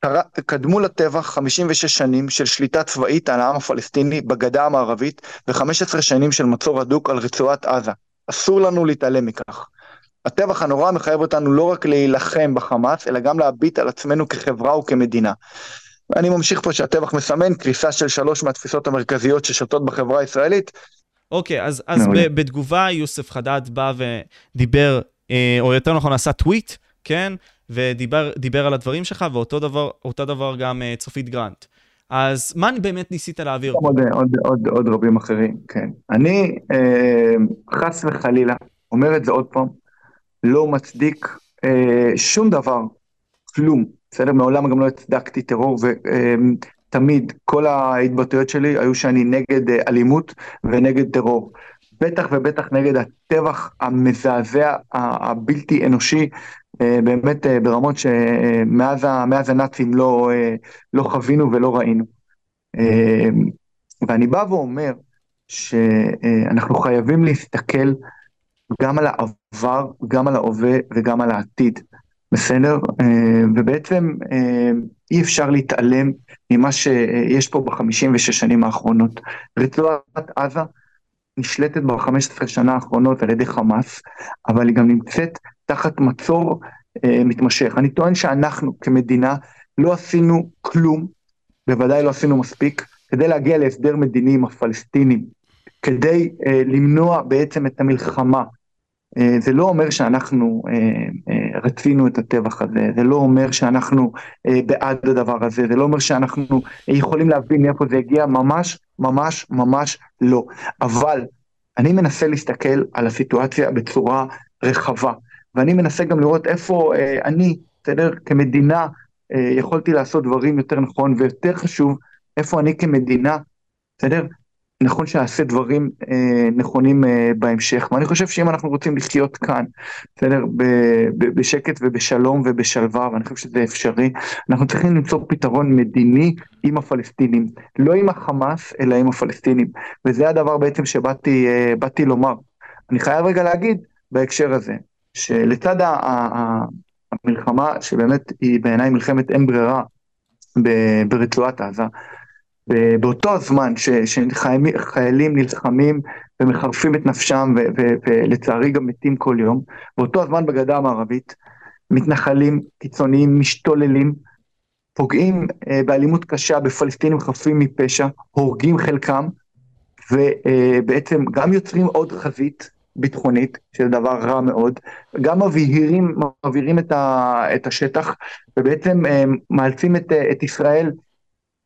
קרה, קדמו לטבח 56 שנים של שליטה צבאית על העם הפלסטיני בגדה המערבית ו-15 שנים של מצור הדוק על רצועת עזה. אסור לנו להתעלם מכך. הטבח הנורא מחייב אותנו לא רק להילחם בחמאס, אלא גם להביט על עצמנו כחברה וכמדינה. ואני ממשיך פה שהטבח מסמן קריסה של שלוש מהתפיסות המרכזיות ששולטות בחברה הישראלית.
אוקיי, okay, אז, אז בתגובה יוסף חדד בא ודיבר או יותר נכון עשה טוויט, כן? ודיבר על הדברים שלך, ואותו דבר, דבר גם אה, צופית גרנט. אז מה באמת ניסית להעביר?
עוד, עוד, עוד, עוד רבים אחרים, כן. אני אה, חס וחלילה, אומר את זה עוד פעם, לא מצדיק אה, שום דבר, כלום, בסדר? מעולם גם לא הצדקתי טרור, ותמיד אה, כל ההתבטאויות שלי היו שאני נגד אה, אלימות ונגד טרור. בטח ובטח נגד הטבח המזעזע, הבלתי אנושי, אה, באמת אה, ברמות שמאז הנאצים לא, אה, לא חווינו ולא ראינו. ואני בא ואומר שאנחנו חייבים להסתכל גם על העבר, גם על ההווה וגם על העתיד, בסדר? ובעצם אי אפשר להתעלם ממה שיש פה בחמישים ושש שנים האחרונות. רצועת עזה נשלטת ב-15 שנה האחרונות על ידי חמאס, אבל היא גם נמצאת תחת מצור אה, מתמשך. אני טוען שאנחנו כמדינה לא עשינו כלום, בוודאי לא עשינו מספיק, כדי להגיע להסדר מדיני עם הפלסטינים, כדי אה, למנוע בעצם את המלחמה. אה, זה לא אומר שאנחנו אה, אה, רצינו את הטבח הזה, זה לא אומר שאנחנו אה, בעד הדבר הזה, זה לא אומר שאנחנו יכולים להבין מאיפה זה הגיע, ממש ממש ממש לא. אבל אני מנסה להסתכל על הסיטואציה בצורה רחבה, ואני מנסה גם לראות איפה אה, אני, בסדר, כמדינה, אה, יכולתי לעשות דברים יותר נכון, ויותר חשוב, איפה אני כמדינה, בסדר, נכון שנעשה דברים אה, נכונים אה, בהמשך, ואני חושב שאם אנחנו רוצים לחיות כאן, בסדר, ב- ב- בשקט ובשלום ובשלווה, ואני חושב שזה אפשרי, אנחנו צריכים למצוא פתרון מדיני עם הפלסטינים, לא עם החמאס, אלא עם הפלסטינים, וזה הדבר בעצם שבאתי אה, באתי לומר. אני חייב רגע להגיד בהקשר הזה, שלצד ה- ה- ה- המלחמה, שבאמת היא בעיניי מלחמת אין ברירה ב- ברצועת עזה, באותו הזמן שחיילים נלחמים ומחרפים את נפשם ולצערי גם מתים כל יום, באותו הזמן בגדה המערבית מתנחלים קיצוניים משתוללים, פוגעים אה, באלימות קשה בפלסטינים חפים מפשע, הורגים חלקם ובעצם גם יוצרים עוד חזית ביטחונית, שזה דבר רע מאוד, גם מבהירים, מבהירים את, ה, את השטח ובעצם אה, מאלצים את, את ישראל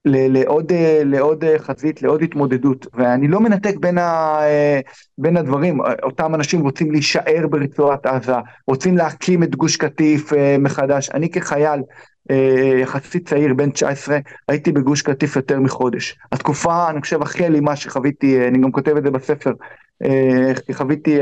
לעוד, אה, לעוד אה, חזית, לעוד התמודדות, ואני לא מנתק בין, ה, אה, בין הדברים, אותם אנשים רוצים להישאר ברצועת עזה, רוצים להקים את גוש קטיף מחדש, אני כחייל יחסית צעיר, בן 19, הייתי בגוש קטיף יותר מחודש. התקופה, אני חושב, הכי אלימה שחוויתי, אני גם כותב את זה בספר, חוויתי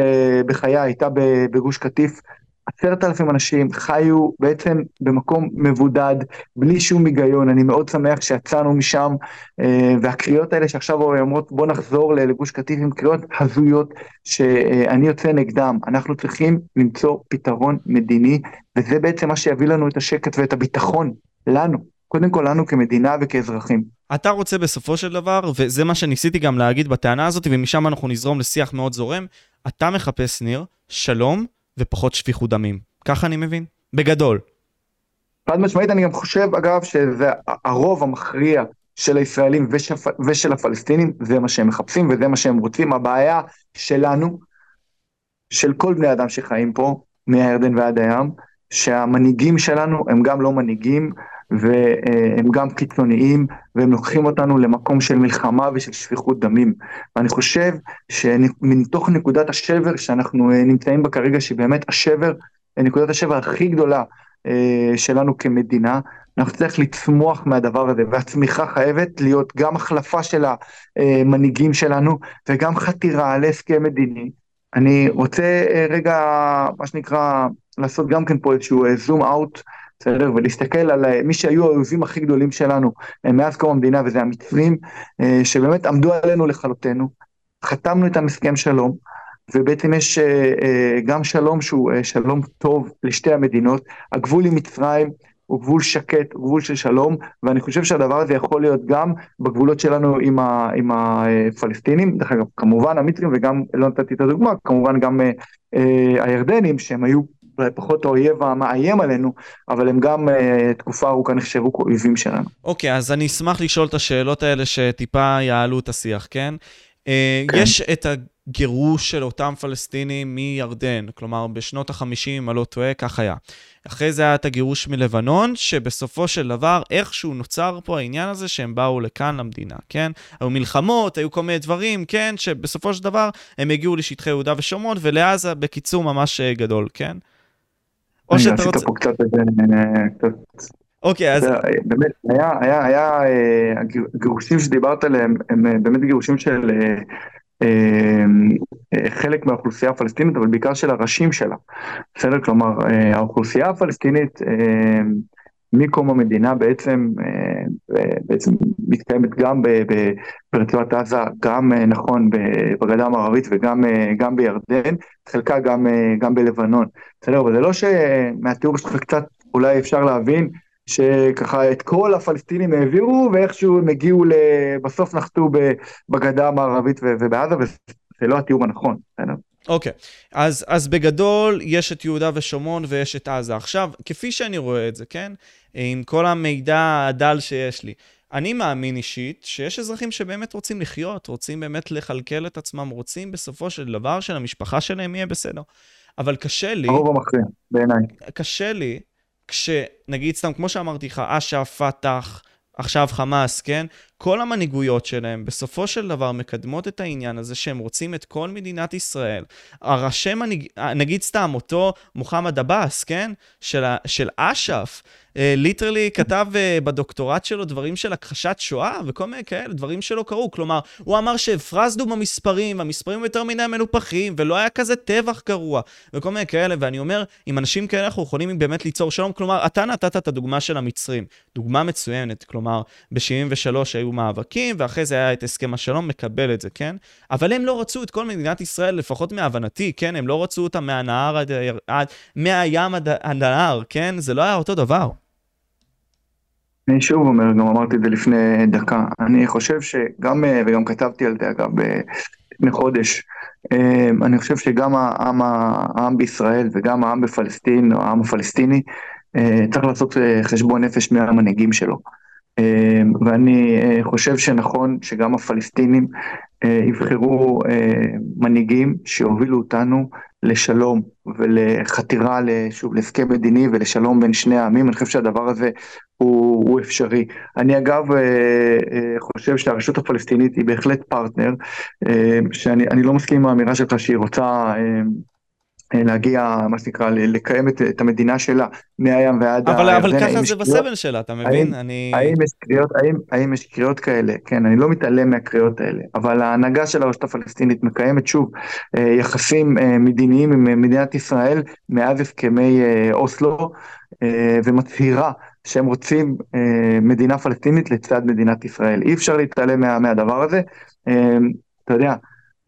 בחיי, הייתה בגוש קטיף. עשרת אלפים אנשים חיו בעצם במקום מבודד, בלי שום היגיון, אני מאוד שמח שיצאנו משם, אה, והקריאות האלה שעכשיו אומרות בוא נחזור לגוש קטיף עם קריאות הזויות שאני יוצא נגדם, אנחנו צריכים למצוא פתרון מדיני, וזה בעצם מה שיביא לנו את השקט ואת הביטחון, לנו, קודם כל לנו כמדינה וכאזרחים.
אתה רוצה בסופו של דבר, וזה מה שניסיתי גם להגיד בטענה הזאת, ומשם אנחנו נזרום לשיח מאוד זורם, אתה מחפש, ניר, שלום ופחות שפיכות דמים. ככה אני מבין? בגדול.
חד משמעית, אני גם חושב, אגב, שזה הרוב המכריע של הישראלים ושל, ושל הפלסטינים, זה מה שהם מחפשים וזה מה שהם רוצים. הבעיה שלנו, של כל בני אדם שחיים פה, מהירדן ועד הים, שהמנהיגים שלנו הם גם לא מנהיגים, והם גם קיצוניים, והם לוקחים אותנו למקום של מלחמה ושל שפיכות דמים. ואני חושב שמתוך נקודת השבר שאנחנו אה, נמצאים בה כרגע, שהיא באמת השבר, נקודת השבר הכי גדולה אה, שלנו כמדינה, אנחנו צריכים לצמוח מהדבר הזה, והצמיחה חייבת להיות גם החלפה של המנהיגים שלנו, וגם חתירה להסכם מדיני. אני רוצה אה, רגע, מה שנקרא, לעשות גם כן פה איזשהו זום אאוט בסדר? ולהסתכל על אה, מי שהיו האויבים הכי גדולים שלנו אה, מאז קום המדינה, וזה המצרים, אה, שבאמת עמדו עלינו לכלותנו, חתמנו איתם הסכם שלום, ובעצם יש גם שלום שהוא שלום טוב לשתי המדינות, הגבול עם מצרים הוא גבול שקט, הוא גבול של שלום, ואני חושב שהדבר הזה יכול להיות גם בגבולות שלנו עם, ה, עם הפלסטינים, דרך אגב, כמובן המצרים וגם, לא נתתי את הדוגמה, כמובן גם אה, הירדנים, שהם היו אולי פחות האויב המאיים עלינו, אבל הם גם uh, תקופה ארוכה נחשבו כאויבים שלנו.
אוקיי, okay, אז אני אשמח לשאול את השאלות האלה שטיפה יעלו את השיח, כן? Uh, כן. יש את הגירוש של אותם פלסטינים מירדן, כלומר בשנות ה-50, אם אני לא טועה, כך היה. אחרי זה היה את הגירוש מלבנון, שבסופו של דבר איכשהו נוצר פה העניין הזה שהם באו לכאן למדינה, כן? היו מלחמות, היו כל מיני דברים, כן? שבסופו של דבר הם הגיעו לשטחי יהודה ושומרון ולעזה בקיצור ממש אה, גדול, כן?
או שאתה רוצה... עשית פה קצת איזה...
אוקיי, אז...
באמת, היה, היה, היה, אה, הגירושים שדיברת עליהם, הם אה, באמת גירושים של אה, חלק מהאוכלוסייה הפלסטינית, אבל בעיקר של הראשים שלה. בסדר? כלומר, האוכלוסייה הפלסטינית מקום המדינה בעצם, בעצם מתקיימת גם ברצועת עזה, גם נכון בגדה המערבית וגם בירדן, חלקה גם, גם בלבנון. בסדר, אבל זה לא שמהתיאור שלך קצת אולי אפשר להבין שככה את כל הפלסטינים העבירו ואיכשהו הם הגיעו, בסוף נחתו בגדה המערבית ובעזה, וזה לא התיאור הנכון, בסדר?
אוקיי, okay. אז, אז בגדול יש את יהודה ושומרון ויש את עזה. עכשיו, כפי שאני רואה את זה, כן? עם כל המידע הדל שיש לי, אני מאמין אישית שיש אזרחים שבאמת רוצים לחיות, רוצים באמת לכלכל את עצמם, רוצים בסופו של דבר שלמשפחה שלהם יהיה בסדר. אבל קשה לי...
הרוב המכריע, בעיניי.
קשה לי, כשנגיד סתם, כמו שאמרתי לך, אש"ף, פת"ח, עכשיו חמאס, כן? כל המנהיגויות שלהם בסופו של דבר מקדמות את העניין הזה שהם רוצים את כל מדינת ישראל. הראשי מנהיג... נגיד סתם, אותו מוחמד עבאס, כן? של, של אש"ף. ליטרלי כתב uh, בדוקטורט שלו דברים של הכחשת שואה וכל מיני כאלה, דברים שלא קרו. כלומר, הוא אמר שהפרזנו במספרים, המספרים יותר מדי מנופחים, ולא היה כזה טבח גרוע, וכל מיני כאלה, ואני אומר, עם אנשים כאלה אנחנו יכולים באמת ליצור שלום. כלומר, אתה נתת את הדוגמה של המצרים, דוגמה מצוינת. כלומר, ב-73 היו מאבקים, ואחרי זה היה את הסכם השלום, מקבל את זה, כן? אבל הם לא רצו את כל מדינת ישראל, לפחות מהבנתי, כן? הם לא רצו אותה מהנהר עד, עד מהים עד הנהר, כן? זה לא היה אותו דבר.
אני שוב אומר, גם אמרתי את זה לפני דקה, אני חושב שגם, אה, וגם כתבתי על זה אגב לפני חודש, אה, אני חושב שגם העם, העם בישראל וגם העם בפלסטין, או העם הפלסטיני, אה, צריך לעשות חשבון נפש מהמנהיגים שלו. ואני חושב שנכון שגם הפלסטינים יבחרו מנהיגים שיובילו אותנו לשלום ולחתירה, שוב, להסכם מדיני ולשלום בין שני העמים, אני חושב שהדבר הזה הוא, הוא אפשרי. אני אגב אה, אה, חושב שהרשות הפלסטינית היא בהחלט פרטנר, אה, שאני לא מסכים עם האמירה שלך שהיא רוצה להגיע, מה שנקרא, לקיים את, את המדינה שלה מהים ועד
אבל, הירדן. אבל ככה זה בסבל שלה, אתה מבין?
האם, אני... האם, יש קריאות, האם, האם יש קריאות כאלה? כן, אני לא מתעלם מהקריאות האלה, אבל ההנהגה של הרשות הפלסטינית מקיימת שוב יחסים מדיניים עם מדינת ישראל מאז הסכמי אוסלו ומצהירה שהם רוצים אה, מדינה פלסטינית לצד מדינת ישראל. אי אפשר להתעלם מה, מהדבר הזה. אה, אתה יודע,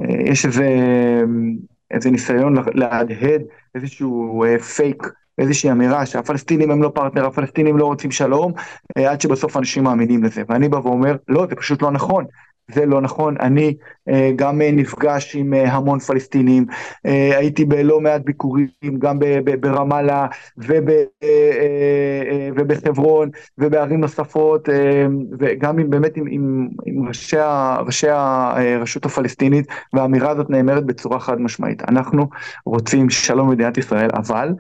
אה, יש איזה, איזה ניסיון להדהד איזשהו אה, פייק, איזושהי אמירה שהפלסטינים הם לא פרטנר, הפלסטינים לא רוצים שלום, אה, עד שבסוף אנשים מאמינים לזה. ואני בא ואומר, לא, זה פשוט לא נכון. זה לא נכון, אני אה, גם אה, נפגש עם אה, המון פלסטינים, הייתי בלא מעט ביקורים גם ברמאללה ובחברון ובערים נוספות וגם עם, באמת עם, עם, עם ראשי, ראשי הרשות הפלסטינית והאמירה הזאת נאמרת בצורה חד משמעית, אנחנו רוצים שלום במדינת ישראל אבל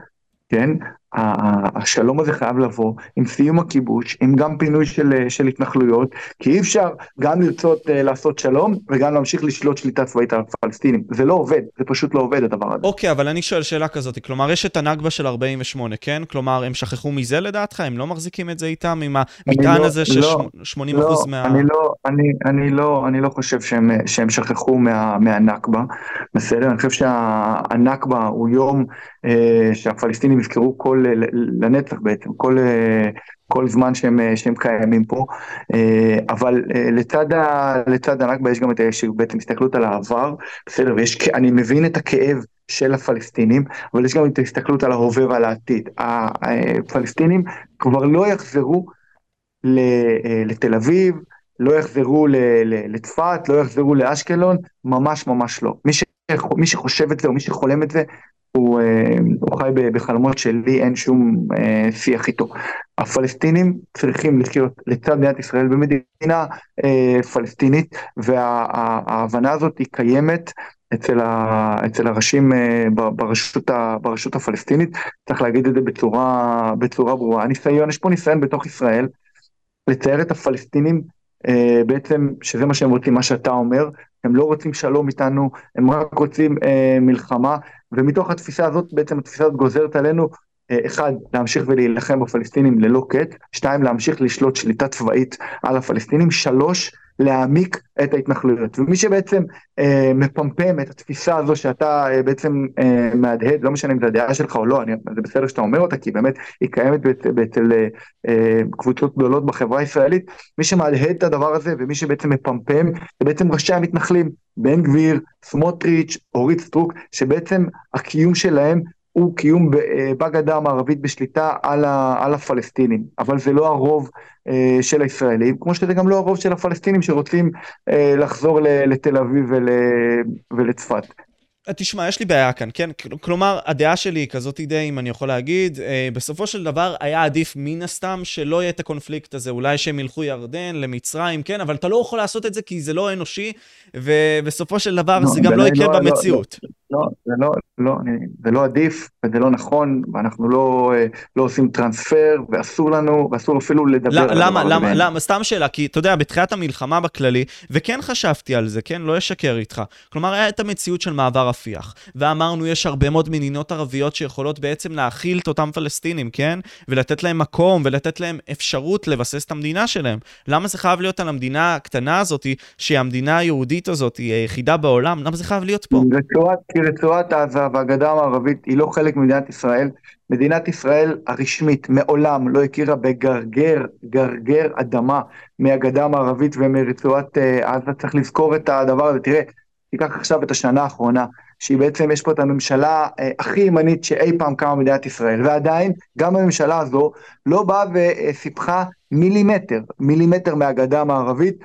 כן, השלום הזה חייב לבוא עם סיום הכיבוש, עם גם פינוי של, של התנחלויות, כי אי אפשר גם לרצות uh, לעשות שלום וגם להמשיך לשלוט שליטה צבאית על הפלסטינים. זה לא עובד, זה פשוט לא עובד הדבר הזה.
אוקיי, okay, אבל אני שואל שאלה כזאת, כלומר יש את הנכבה של 48, כן? כלומר, הם שכחו מזה לדעתך? הם לא מחזיקים את זה איתם עם המטען לא, הזה של לא, 80% לא, מה...
אני לא, אני, אני לא, אני לא חושב שהם, שהם שכחו מה, מהנכבה, בסדר? אני חושב שהנכבה הוא יום uh, שהפלסטינים יזכרו כל... לנצח בעצם, כל, אה, כל זמן שהם, אה, שהם קיימים פה, אה, אבל לצד, ה, לצד הנכבה יש גם את בעצם הסתכלות על העבר, בסדר, ואני מבין את הכאב של הפלסטינים, אבל יש גם את ההסתכלות על ההווה ועל העתיד. הפלסטינים כבר לא יחזרו לתל אביב, לא יחזרו לצפת, לא יחזרו לאשקלון, ממש ממש לא. מי, ש, מי שחושב את זה או מי שחולם את זה, הוא, אה, הוא חי בחלומות שלי אין שום אה, שיח איתו. הפלסטינים צריכים לחיות לצד מדינת ישראל במדינה אה, פלסטינית וההבנה הזאת היא קיימת אצל, ה, אצל הראשים ברשות, ה, ברשות הפלסטינית, צריך להגיד את זה בצורה, בצורה ברורה. הניסיון, יש פה ניסיון בתוך ישראל לצייר את הפלסטינים בעצם, שזה מה שהם רוצים, מה שאתה אומר, הם לא רוצים שלום איתנו, הם רק רוצים אה, מלחמה, ומתוך התפיסה הזאת, בעצם התפיסה הזאת גוזרת עלינו, אה, אחד, להמשיך ולהילחם בפלסטינים ללא קט, שתיים, להמשיך לשלוט שליטה צבאית על הפלסטינים, שלוש, להעמיק את ההתנחלויות. ומי שבעצם אה, מפמפם את התפיסה הזו שאתה אה, בעצם אה, מהדהד, לא משנה אם זה הדעה שלך או לא, אני, זה בסדר שאתה אומר אותה, כי באמת היא קיימת אצל אה, אה, קבוצות גדולות בחברה הישראלית, מי שמהדהד את הדבר הזה ומי שבעצם מפמפם, זה בעצם ראשי המתנחלים, בן גביר, סמוטריץ', אורית סטרוק, שבעצם הקיום שלהם הוא קיום אה, בגדה המערבית בשליטה על, ה, על הפלסטינים, אבל זה לא הרוב אה, של הישראלים, כמו שזה גם לא הרוב של הפלסטינים שרוצים אה, לחזור לתל אביב ול, ולצפת.
תשמע, יש לי בעיה כאן, כן? כלומר, הדעה שלי היא כזאת די, אם אני יכול להגיד, אה, בסופו של דבר היה עדיף מן הסתם שלא יהיה את הקונפליקט הזה. אולי שהם ילכו ירדן, למצרים, כן? אבל אתה לא יכול לעשות את זה כי זה לא אנושי, ובסופו של דבר לא, זה גם לא יקרה לא, לא במציאות.
לא, לא, זה לא, לא, זה לא עדיף וזה לא נכון, ואנחנו לא, אה, לא עושים טרנספר, ואסור לנו, ואסור אפילו לדבר
لا, על למה, למה, למה, סתם שאלה, כי אתה יודע, בתחילת המלחמה בכללי, וכן חשבתי על זה, כן, לא אשקר איתך. כלומר, היה את המציאות של מעבר רפיח, ואמרנו, יש הרבה מאוד מדינות ערביות שיכולות בעצם להכיל את אותם פלסטינים, כן? ולתת להם מקום, ולתת להם אפשרות לבסס את המדינה שלהם. למה זה חייב להיות על המדינה הקטנה הזאת, שהיא המדינה היהודית הזאת, היא היחידה בעולם? למה זה חייב להיות פה?
כי רצועת עזה והגדה המערבית היא לא חלק ממדינת ישראל. מדינת ישראל הרשמית מעולם לא הכירה בגרגר, גרגר אדמה מהגדה המערבית ומרצועת אה, עזה. צריך לזכור את הדבר הזה. תראה, תיקח עכשיו את השנה האחרונה, שהיא בעצם, יש פה את הממשלה אה, הכי ימנית שאי פעם קמה במדינת ישראל, ועדיין, גם הממשלה הזו לא באה וסיפחה מילימטר, מילימטר מהגדה המערבית,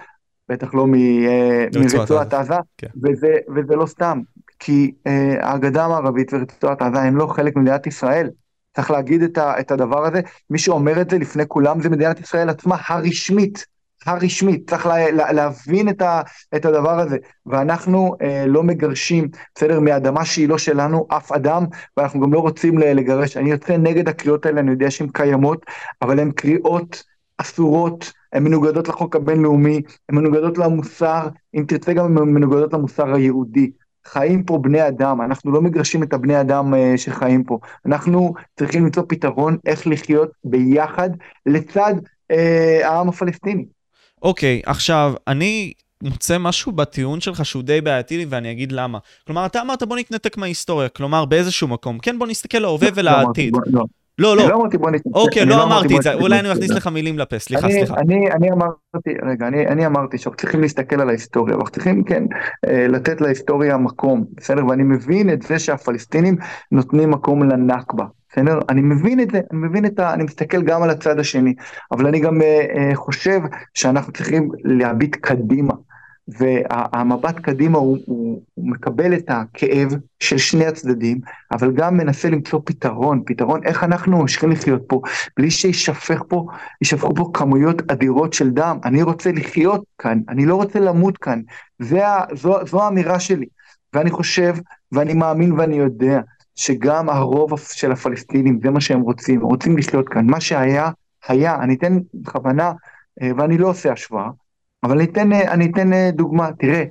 בטח לא אה, מרצועת עזה, כן. וזה, וזה לא סתם, כי אה, הגדה המערבית ורצועת עזה הם לא חלק ממדינת ישראל. צריך להגיד את, ה, את הדבר הזה, מי שאומר את זה לפני כולם זה מדינת ישראל עצמה, הרשמית, הרשמית, צריך לה, לה, להבין את, ה, את הדבר הזה, ואנחנו אה, לא מגרשים, בסדר, מאדמה שהיא לא שלנו, אף אדם, ואנחנו גם לא רוצים לגרש. אני יוצא נגד הקריאות האלה, אני יודע שהן קיימות, אבל הן קריאות אסורות, הן מנוגדות לחוק הבינלאומי, הן מנוגדות למוסר, אם תרצה גם הן מנוגדות למוסר היהודי. חיים פה בני אדם, אנחנו לא מגרשים את הבני אדם uh, שחיים פה, אנחנו צריכים למצוא פתרון איך לחיות ביחד לצד uh, העם הפלסטיני.
אוקיי, okay, עכשיו, אני מוצא משהו בטיעון שלך שהוא די בעייתי לי, ואני אגיד למה. כלומר, אתה אמרת בוא נתנתק מההיסטוריה, כלומר, באיזשהו מקום. כן, בוא נסתכל להווה לא, ולעתיד. לא, לא. לא, לא.
לא אמרתי בוא נתנתק.
אוקיי, לא, לא אמרתי את זה, אולי אני מכניס לך מילים לפה, סליחה, סליחה.
אני אמרתי, רגע, אני אמרתי שאנחנו צריכים להסתכל על ההיסטוריה, ואנחנו צריכים, כן, אה, לתת להיסטוריה מקום, בסדר? ואני מבין את זה שהפלסטינים נותנים מקום לנכבה. בסדר? אני מבין את זה, אני מבין את ה... אני מסתכל גם על הצד השני, אבל אני גם uh, uh, חושב שאנחנו צריכים להביט קדימה. והמבט קדימה הוא, הוא, הוא מקבל את הכאב של שני הצדדים, אבל גם מנסה למצוא פתרון, פתרון איך אנחנו ממשיכים לחיות פה, בלי שישפך פה, יישפכו פה כמויות אדירות של דם. אני רוצה לחיות כאן, אני לא רוצה למות כאן. זה, זו, זו האמירה שלי. ואני חושב, ואני מאמין ואני יודע, שגם הרוב של הפלסטינים, זה מה שהם רוצים, רוצים לחיות כאן. מה שהיה, היה. אני אתן בכוונה, אה, ואני לא עושה השוואה, אבל אני אתן, אה, אני אתן אה, דוגמה, תראה,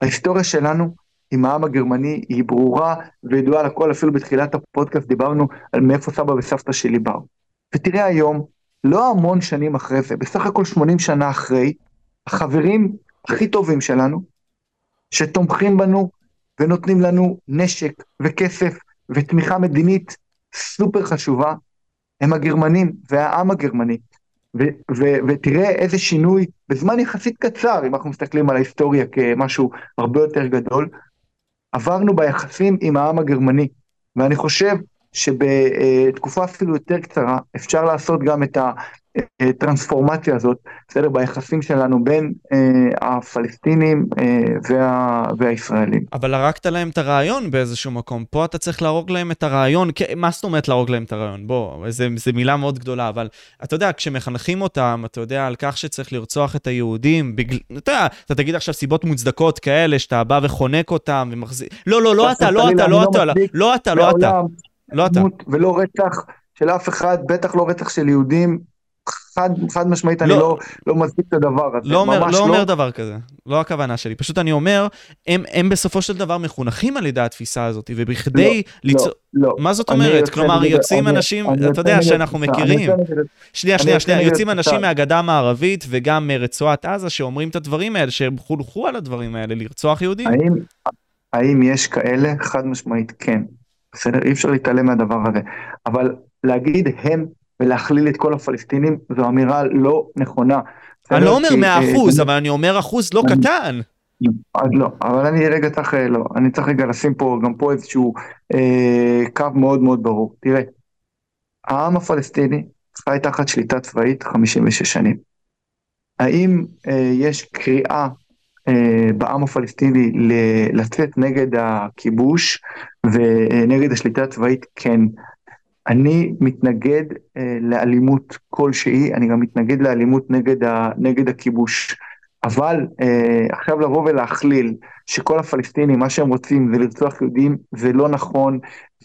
ההיסטוריה שלנו עם העם הגרמני היא ברורה וידועה לכל, אפילו בתחילת הפודקאסט דיברנו על מאיפה סבא וסבתא שלי באו. ותראה היום, לא המון שנים אחרי זה, בסך הכל 80 שנה אחרי, החברים הכי טובים שלנו, שתומכים בנו ונותנים לנו נשק וכסף ותמיכה מדינית סופר חשובה, הם הגרמנים והעם הגרמני. ו- ו- ותראה איזה שינוי בזמן יחסית קצר, אם אנחנו מסתכלים על ההיסטוריה כמשהו הרבה יותר גדול, עברנו ביחסים עם העם הגרמני. ואני חושב שבתקופה אפילו יותר קצרה אפשר לעשות גם את הטרנספורמציה הזאת, בסדר, ביחסים שלנו בין אה, הפלסטינים אה, וה, והישראלים.
אבל הרגת להם את הרעיון באיזשהו מקום, פה אתה צריך להרוג להם את הרעיון, מה זאת אומרת להרוג להם את הרעיון? בוא, זו מילה מאוד גדולה, אבל אתה יודע, כשמחנכים אותם, אתה יודע, על כך שצריך לרצוח את היהודים, בגלל, אתה יודע, אתה תגיד עכשיו סיבות מוצדקות כאלה, שאתה בא וחונק אותם ומחזיר, לא, לא, לא אתה, לא אתה, לא אתה, לא אתה, לא אתה. לא אתה.
ולא רצח של אף אחד, בטח לא רצח של יהודים. חד, חד משמעית, לא, אני לא, לא מצדיק את הדבר הזה.
לא אומר, לא, לא אומר דבר כזה, לא הכוונה שלי. פשוט אני אומר, הם, הם בסופו של דבר מחונכים על ידי התפיסה הזאת, ובכדי לא, ליצור... לא, לא. מה זאת אומרת? כלומר, יוצאים אני, אנשים, אני אתה יודע שאנחנו מכירים. שנייה, שנייה, שנייה, יוצאים אנשים מהגדה המערבית וגם מרצועת עזה שאומרים את הדברים האלה, שהם חונכו על הדברים האלה, לרצוח יהודים.
האם, האם יש כאלה? חד משמעית כן. בסדר? אי אפשר להתעלם מהדבר הזה. אבל להגיד הם ולהכליל את כל הפלסטינים זו אמירה לא נכונה.
אני לא אומר 100 אה, אחוז, אבל אני אומר אחוז לא קטן.
אז לא, אבל אני רגע צריך, אה, לא, אני צריך רגע לשים פה גם פה איזשהו אה, קו מאוד מאוד ברור. תראה, העם הפלסטיני חי תחת שליטה צבאית 56 שנים. האם אה, יש קריאה אה, בעם הפלסטיני לצאת נגד הכיבוש ונגד השליטה הצבאית, כן. אני מתנגד אה, לאלימות כלשהי, אני גם מתנגד לאלימות נגד, ה, נגד הכיבוש. אבל אה, עכשיו לבוא ולהכליל שכל הפלסטינים, מה שהם רוצים זה לרצוח יהודים, זה לא נכון,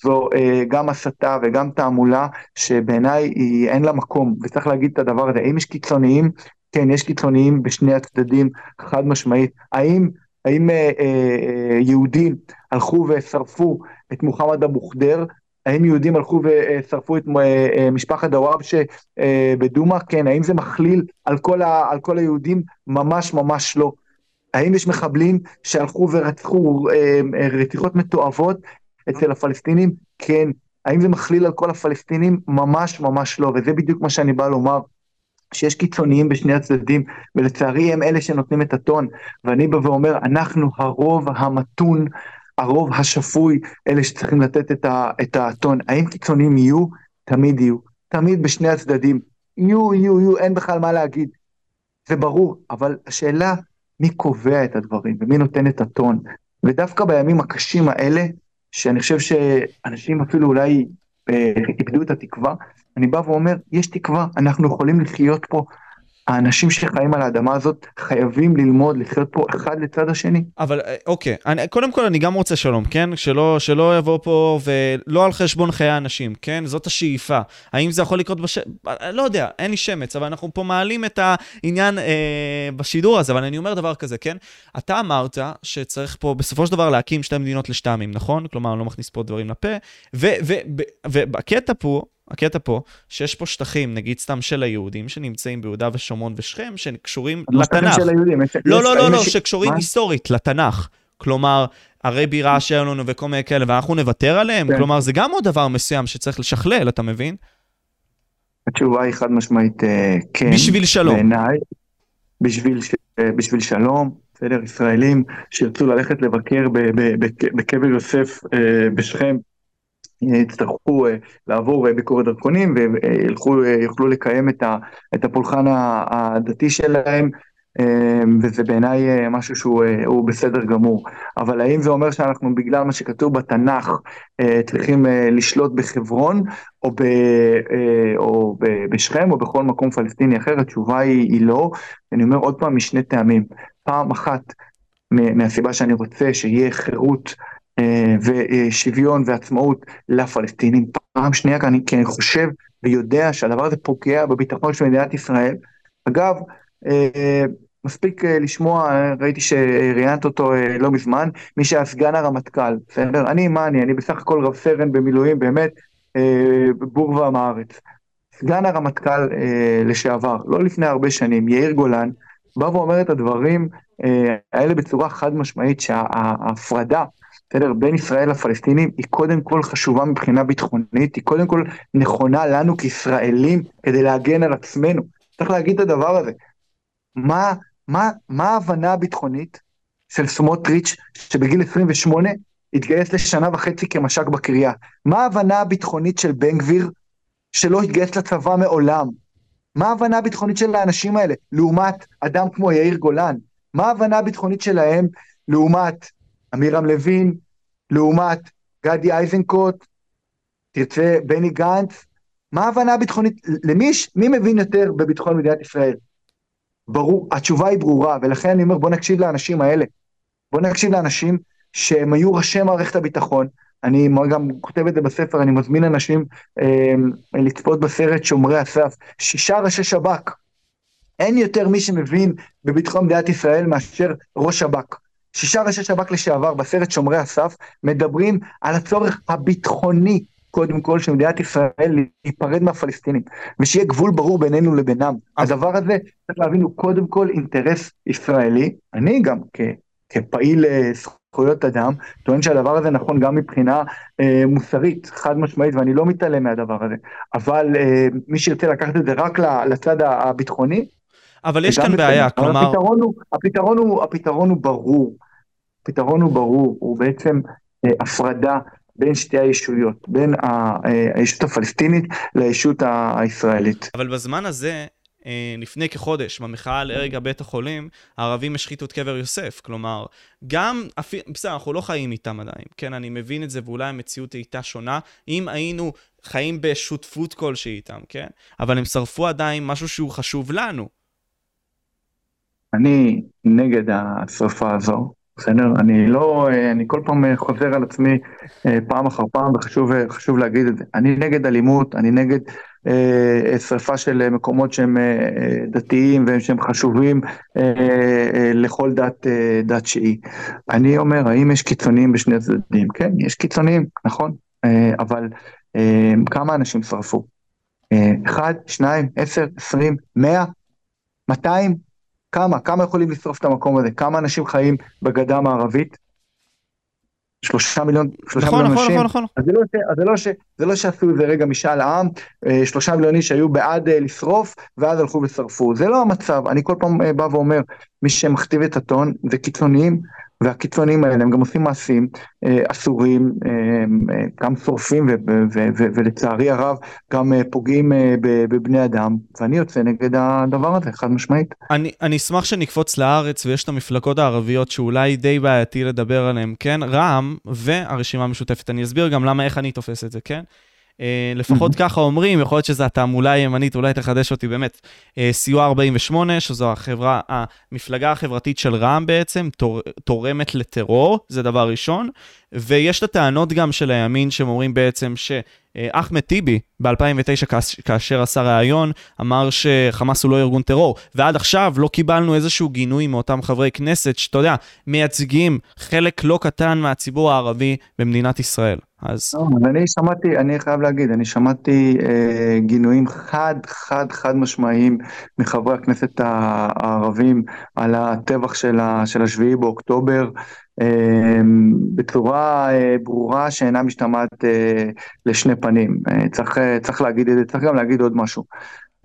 זו אה, גם הסתה וגם תעמולה שבעיניי אין לה מקום, וצריך להגיד את הדבר הזה. האם יש קיצוניים? כן, יש קיצוניים בשני הצדדים, חד משמעית. האם, האם אה, אה, יהודים הלכו ושרפו את מוחמד אבו ח'דיר? האם יהודים הלכו ושרפו את אה, אה, משפחת דוואבשה אה, בדומא? כן. האם זה מכליל על כל, ה, על כל היהודים? ממש ממש לא. האם יש מחבלים שהלכו ורצחו רציחות מתועבות אצל הפלסטינים? כן. האם זה מכליל על כל הפלסטינים? ממש ממש לא, וזה בדיוק מה שאני בא לומר. שיש קיצוניים בשני הצדדים, ולצערי הם אלה שנותנים את הטון, ואני בא ואומר, אנחנו הרוב המתון הרוב השפוי, אלה שצריכים לתת את, ה, את הטון. האם קיצוניים יהיו? תמיד יהיו. תמיד בשני הצדדים. יהיו, יהיו, יהיו, אין בכלל מה להגיד. זה ברור, אבל השאלה, מי קובע את הדברים ומי נותן את הטון? ודווקא בימים הקשים האלה, שאני חושב שאנשים אפילו אולי אה, איבדו את התקווה, אני בא ואומר, יש תקווה, אנחנו יכולים לחיות פה, האנשים שחיים על האדמה הזאת חייבים ללמוד לחיות פה אחד לצד השני.
אבל אה, אוקיי, אני, קודם כל אני גם רוצה שלום, כן? שלא, שלא יבוא פה ולא על חשבון חיי האנשים, כן? זאת השאיפה. האם זה יכול לקרות בש... לא יודע, אין לי שמץ, אבל אנחנו פה מעלים את העניין אה, בשידור הזה, אבל אני אומר דבר כזה, כן? אתה אמרת שצריך פה בסופו של דבר להקים שתי מדינות לשתי עמים, נכון? כלומר, אני לא מכניס פה דברים לפה, ובקטע פה, הקטע פה, שיש פה שטחים, נגיד סתם של היהודים, שנמצאים ביהודה ושומרון ושכם, שקשורים לתנ"ך. של היהודים. לא, לא, לא, לא, שקשורים היסטורית לתנ"ך. כלומר, ערי בירה שהיו לנו וכל מיני כאלה, ואנחנו נוותר עליהם? כן. כלומר, זה גם עוד דבר מסוים שצריך לשכלל, אתה מבין?
התשובה היא חד משמעית אה, כן.
בשביל שלום. בעיניי,
בשביל, אה, בשביל שלום, בסדר, ישראלים שירצו ללכת לבקר בקבר יוסף אה, בשכם, יצטרכו אה, לעבור אה, ביקורת דרכונים ויוכלו לקיים את הפולחן הדתי שלהם וזה בעיניי אה, משהו שהוא בסדר גמור. אבל האם זה אומר שאנחנו בגלל מה שכתוב בתנ"ך צריכים לשלוט בחברון או, ב, או בשכם או בכל מקום פלסטיני אחר? התשובה היא, היא לא. אני אומר עוד פעם משני טעמים. פעם אחת מהסיבה שאני רוצה שיהיה חירות אה, ושוויון ועצמאות לפלסטינים. פעם שנייה, כי אני, כי אני חושב ויודע שהדבר הזה פוגע בביטחון של מדינת ישראל. אגב, אה, מספיק אה, לשמוע, ראיתי שראיינת אותו לא מזמן, מי שהיה סגן הרמטכ"ל, בסדר? אני, מה אני? אני בסך הכל רב סרן במילואים, באמת, בור ועם הארץ. סגן הרמטכ"ל לשעבר, לא לפני הרבה שנים, יאיר גולן, בא ואומר את הדברים האלה בצורה חד משמעית, שההפרדה בסדר, בין ישראל לפלסטינים היא קודם כל חשובה מבחינה ביטחונית, היא קודם כל נכונה לנו כישראלים כדי להגן על עצמנו. צריך להגיד את הדבר הזה. מה, מה, מה ההבנה הביטחונית של סמוטריץ' שבגיל 28 התגייס לשנה וחצי כמש"ק בקריה? מה ההבנה הביטחונית של בן גביר שלא התגייס לצבא מעולם? מה ההבנה הביטחונית של האנשים האלה לעומת אדם כמו יאיר גולן? מה ההבנה הביטחונית שלהם לעומת עמירם לוין, לעומת גדי איזנקוט, תרצה בני גנץ, מה ההבנה הביטחונית, למי מי מבין יותר בביטחון מדינת ישראל? ברור, התשובה היא ברורה, ולכן אני אומר בוא נקשיב לאנשים האלה. בוא נקשיב לאנשים שהם היו ראשי מערכת הביטחון, אני גם כותב את זה בספר, אני מזמין אנשים אה, לצפות בסרט שומרי הסף, שישה ראשי שב"כ. אין יותר מי שמבין בביטחון מדינת ישראל מאשר ראש שב"כ. שישה ראשי שב"כ לשעבר בסרט שומרי הסף מדברים על הצורך הביטחוני קודם כל של מדינת ישראל להיפרד מהפלסטינים ושיהיה גבול ברור בינינו לבינם. הדבר הזה צריך להבין הוא קודם כל אינטרס ישראלי. אני גם כ, כפעיל אה, זכויות אדם טוען שהדבר הזה נכון גם מבחינה אה, מוסרית חד משמעית ואני לא מתעלם מהדבר הזה אבל אה, מי שירצה לקחת את זה רק לצד הביטחוני
אבל יש כאן בעיה, כלומר...
הפתרון הוא, הפתרון הוא, הפתרון הוא ברור. הפתרון הוא ברור, הוא בעצם אה, הפרדה בין שתי הישויות, בין אה, הישות הפלסטינית לישות הישראלית.
אבל בזמן הזה, אה, לפני כחודש, במחאה על הרג בית החולים, הערבים השחיתו את קבר יוסף. כלומר, גם, בסדר, אנחנו לא חיים איתם עדיין, כן, אני מבין את זה, ואולי המציאות הייתה שונה, אם היינו חיים בשותפות כלשהי איתם, כן? אבל הם שרפו עדיין משהו שהוא חשוב לנו.
אני נגד השרפה הזו, בסדר? אני לא, אני כל פעם חוזר על עצמי אה, פעם אחר פעם וחשוב להגיד את זה. אני נגד אלימות, אני נגד אה, שרפה של מקומות שהם אה, דתיים ושהם חשובים לכל דת, דת שהיא. אני אומר, האם יש קיצוניים בשני הצדדים? כן, יש קיצוניים, נכון, אבל כמה אנשים שרפו? אחד, שניים, עשר, עשרים, מאה, מאתיים? כמה? כמה יכולים לשרוף את המקום הזה? כמה אנשים חיים בגדה המערבית? שלושה מיליון, שלושה נכון, מיליון נכון, אנשים. נכון, נכון, נכון. אז, זה לא, אז זה, לא ש, זה לא שעשו איזה רגע משאל עם, אה, שלושה מיליון איש שהיו בעד אה, לשרוף, ואז הלכו ושרפו. זה לא המצב. אני כל פעם אה, בא ואומר, מי שמכתיב את הטון זה קיצוניים, והקיצוניים האלה הם גם עושים מעשים אה, אסורים, אה, אה, גם שורפים ולצערי הרב גם פוגעים בבני אדם, ואני יוצא נגד הדבר הזה, חד משמעית.
אני, אני אשמח שנקפוץ לארץ ויש את המפלגות הערביות שאולי די בעייתי לדבר עליהן, כן? רע"מ והרשימה המשותפת. אני אסביר גם למה, איך אני תופס את זה, כן? Uh, לפחות ככה אומרים, יכול להיות שזו התעמולה הימנית, אולי תחדש אותי באמת. Uh, סיוע 48, שזו החברה, המפלגה החברתית של רע"מ בעצם, תור, תורמת לטרור, זה דבר ראשון. ויש את הטענות גם של הימין, שהם אומרים בעצם שאחמד טיבי, ב-2009, כאשר עשה ראיון, אמר שחמאס הוא לא ארגון טרור. ועד עכשיו לא קיבלנו איזשהו גינוי מאותם חברי כנסת, שאתה יודע, מייצגים חלק לא קטן מהציבור הערבי במדינת ישראל.
אז... לא, אני שמעתי, אני חייב להגיד, אני שמעתי אה, גינויים חד, חד, חד משמעיים מחברי הכנסת הערבים על הטבח של, ה, של השביעי באוקטובר, אה, בצורה אה, ברורה שאינה משתמעת אה, לשני פנים. אה, צריך, אה, צריך להגיד את זה, צריך גם להגיד עוד משהו.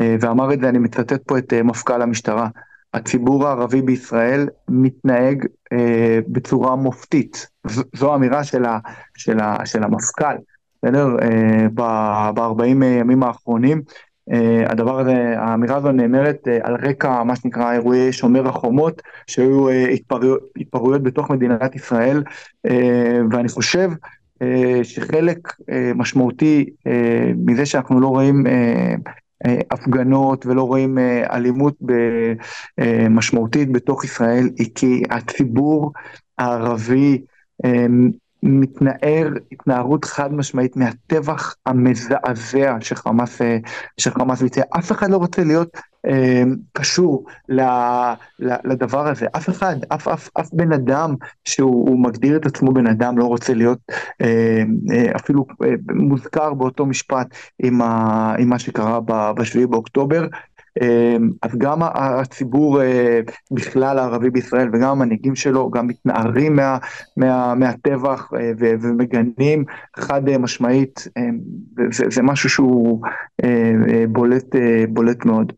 אה, ואמר את זה, אני מצטט פה את אה, מפכ"ל המשטרה. הציבור הערבי בישראל מתנהג אה, בצורה מופתית. ז, זו אמירה של, ה, של, ה, של המפכ"ל, בסדר? אה, ב-40 ימים האחרונים. אה, הדבר הזה, האמירה הזו נאמרת אה, על רקע מה שנקרא אירועי שומר החומות, שהיו אה, התפרעויות, התפרעויות בתוך מדינת ישראל, אה, ואני חושב אה, שחלק אה, משמעותי אה, מזה שאנחנו לא רואים אה, אה, הפגנות ולא רואים אה, אלימות אה, משמעותית בתוך ישראל היא כי הציבור הערבי מתנער התנערות חד משמעית מהטבח המזעזע שחמאס, ביצע. אף אחד לא רוצה להיות אה, קשור ל, ל, לדבר הזה. אף אחד, אף, אף, אף בן אדם שהוא מגדיר את עצמו בן אדם לא רוצה להיות אה, אה, אפילו אה, מוזכר באותו משפט עם, ה, עם מה שקרה ב-7 באוקטובר. אמ, אז גם הציבור אה, בכלל הערבי בישראל וגם המנהיגים שלו גם מתנערים מה, מה, מהטבח ומגנים חד משמעית, אמ, זה, משהו שהוא בולט, בולט מאוד.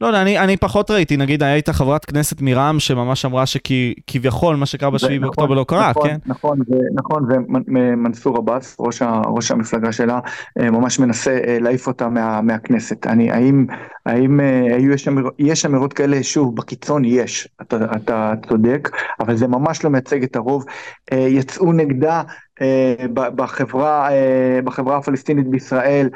לא יודע, אני, אני פחות ראיתי, נגיד הייתה חברת כנסת מרע"מ שממש אמרה שכביכול מה שקרה בשביעי נכון, באוקטובר לא קרה,
נכון,
כן?
נכון, זה, נכון, ומנסור עבאס, ראש, ראש המפלגה שלה, אה, ממש מנסה אה, להעיף אותה מה, מהכנסת. אני, האם, האם אה, היו, יש, אמיר, יש אמירות כאלה, שוב, בקיצון יש, אתה, אתה צודק, אבל זה ממש לא מייצג את הרוב. יצאו נגדה בחברה, בחברה הפלסטינית בישראל,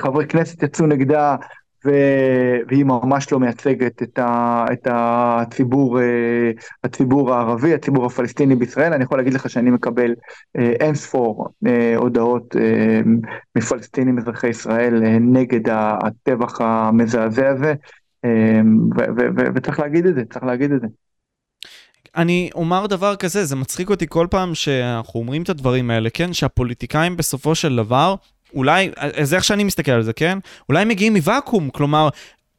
חברי כנסת יצאו נגדה, והיא ממש לא מייצגת את, ה, את הציבור, אה, הציבור הערבי, הציבור הפלסטיני בישראל. אני יכול להגיד לך שאני מקבל אה, אין ספור אה, הודעות מפלסטינים אזרחי ישראל נגד הטבח המזעזע הזה, וצריך להגיד את זה, צריך להגיד את זה.
אני אומר דבר כזה, זה מצחיק אותי כל פעם שאנחנו אומרים את הדברים האלה, כן? שהפוליטיקאים בסופו של דבר אולי, זה איך שאני מסתכל על זה, כן? אולי מגיעים מוואקום, כלומר,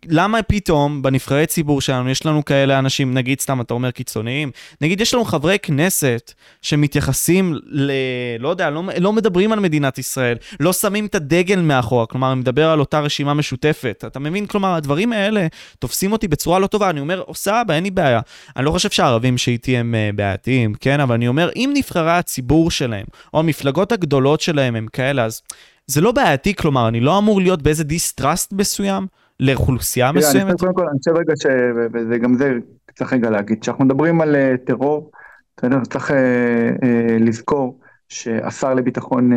למה פתאום בנבחרי ציבור שלנו יש לנו כאלה אנשים, נגיד סתם אתה אומר קיצוניים, נגיד יש לנו חברי כנסת שמתייחסים ל... לא יודע, לא, לא מדברים על מדינת ישראל, לא שמים את הדגל מאחורה, כלומר, אני מדבר על אותה רשימה משותפת. אתה מבין? כלומר, הדברים האלה תופסים אותי בצורה לא טובה. אני אומר, סבא, אין לי בעיה. אני לא חושב שהערבים שאיתי הם uh, בעייתיים, כן? אבל אני אומר, אם נבחרי הציבור שלהם, או המפלגות הגדולות שלהם הם כאלה, אז... זה לא בעייתי, כלומר, אני לא אמור להיות באיזה דיסטרסט מסוים לאוכלוסייה מסוימת?
אני חושב קודם כל, אני חושב רגע ש... וגם זה צריך רגע להגיד, כשאנחנו מדברים על אה, טרור, צריך אה, אה, לזכור שהשר לביטחון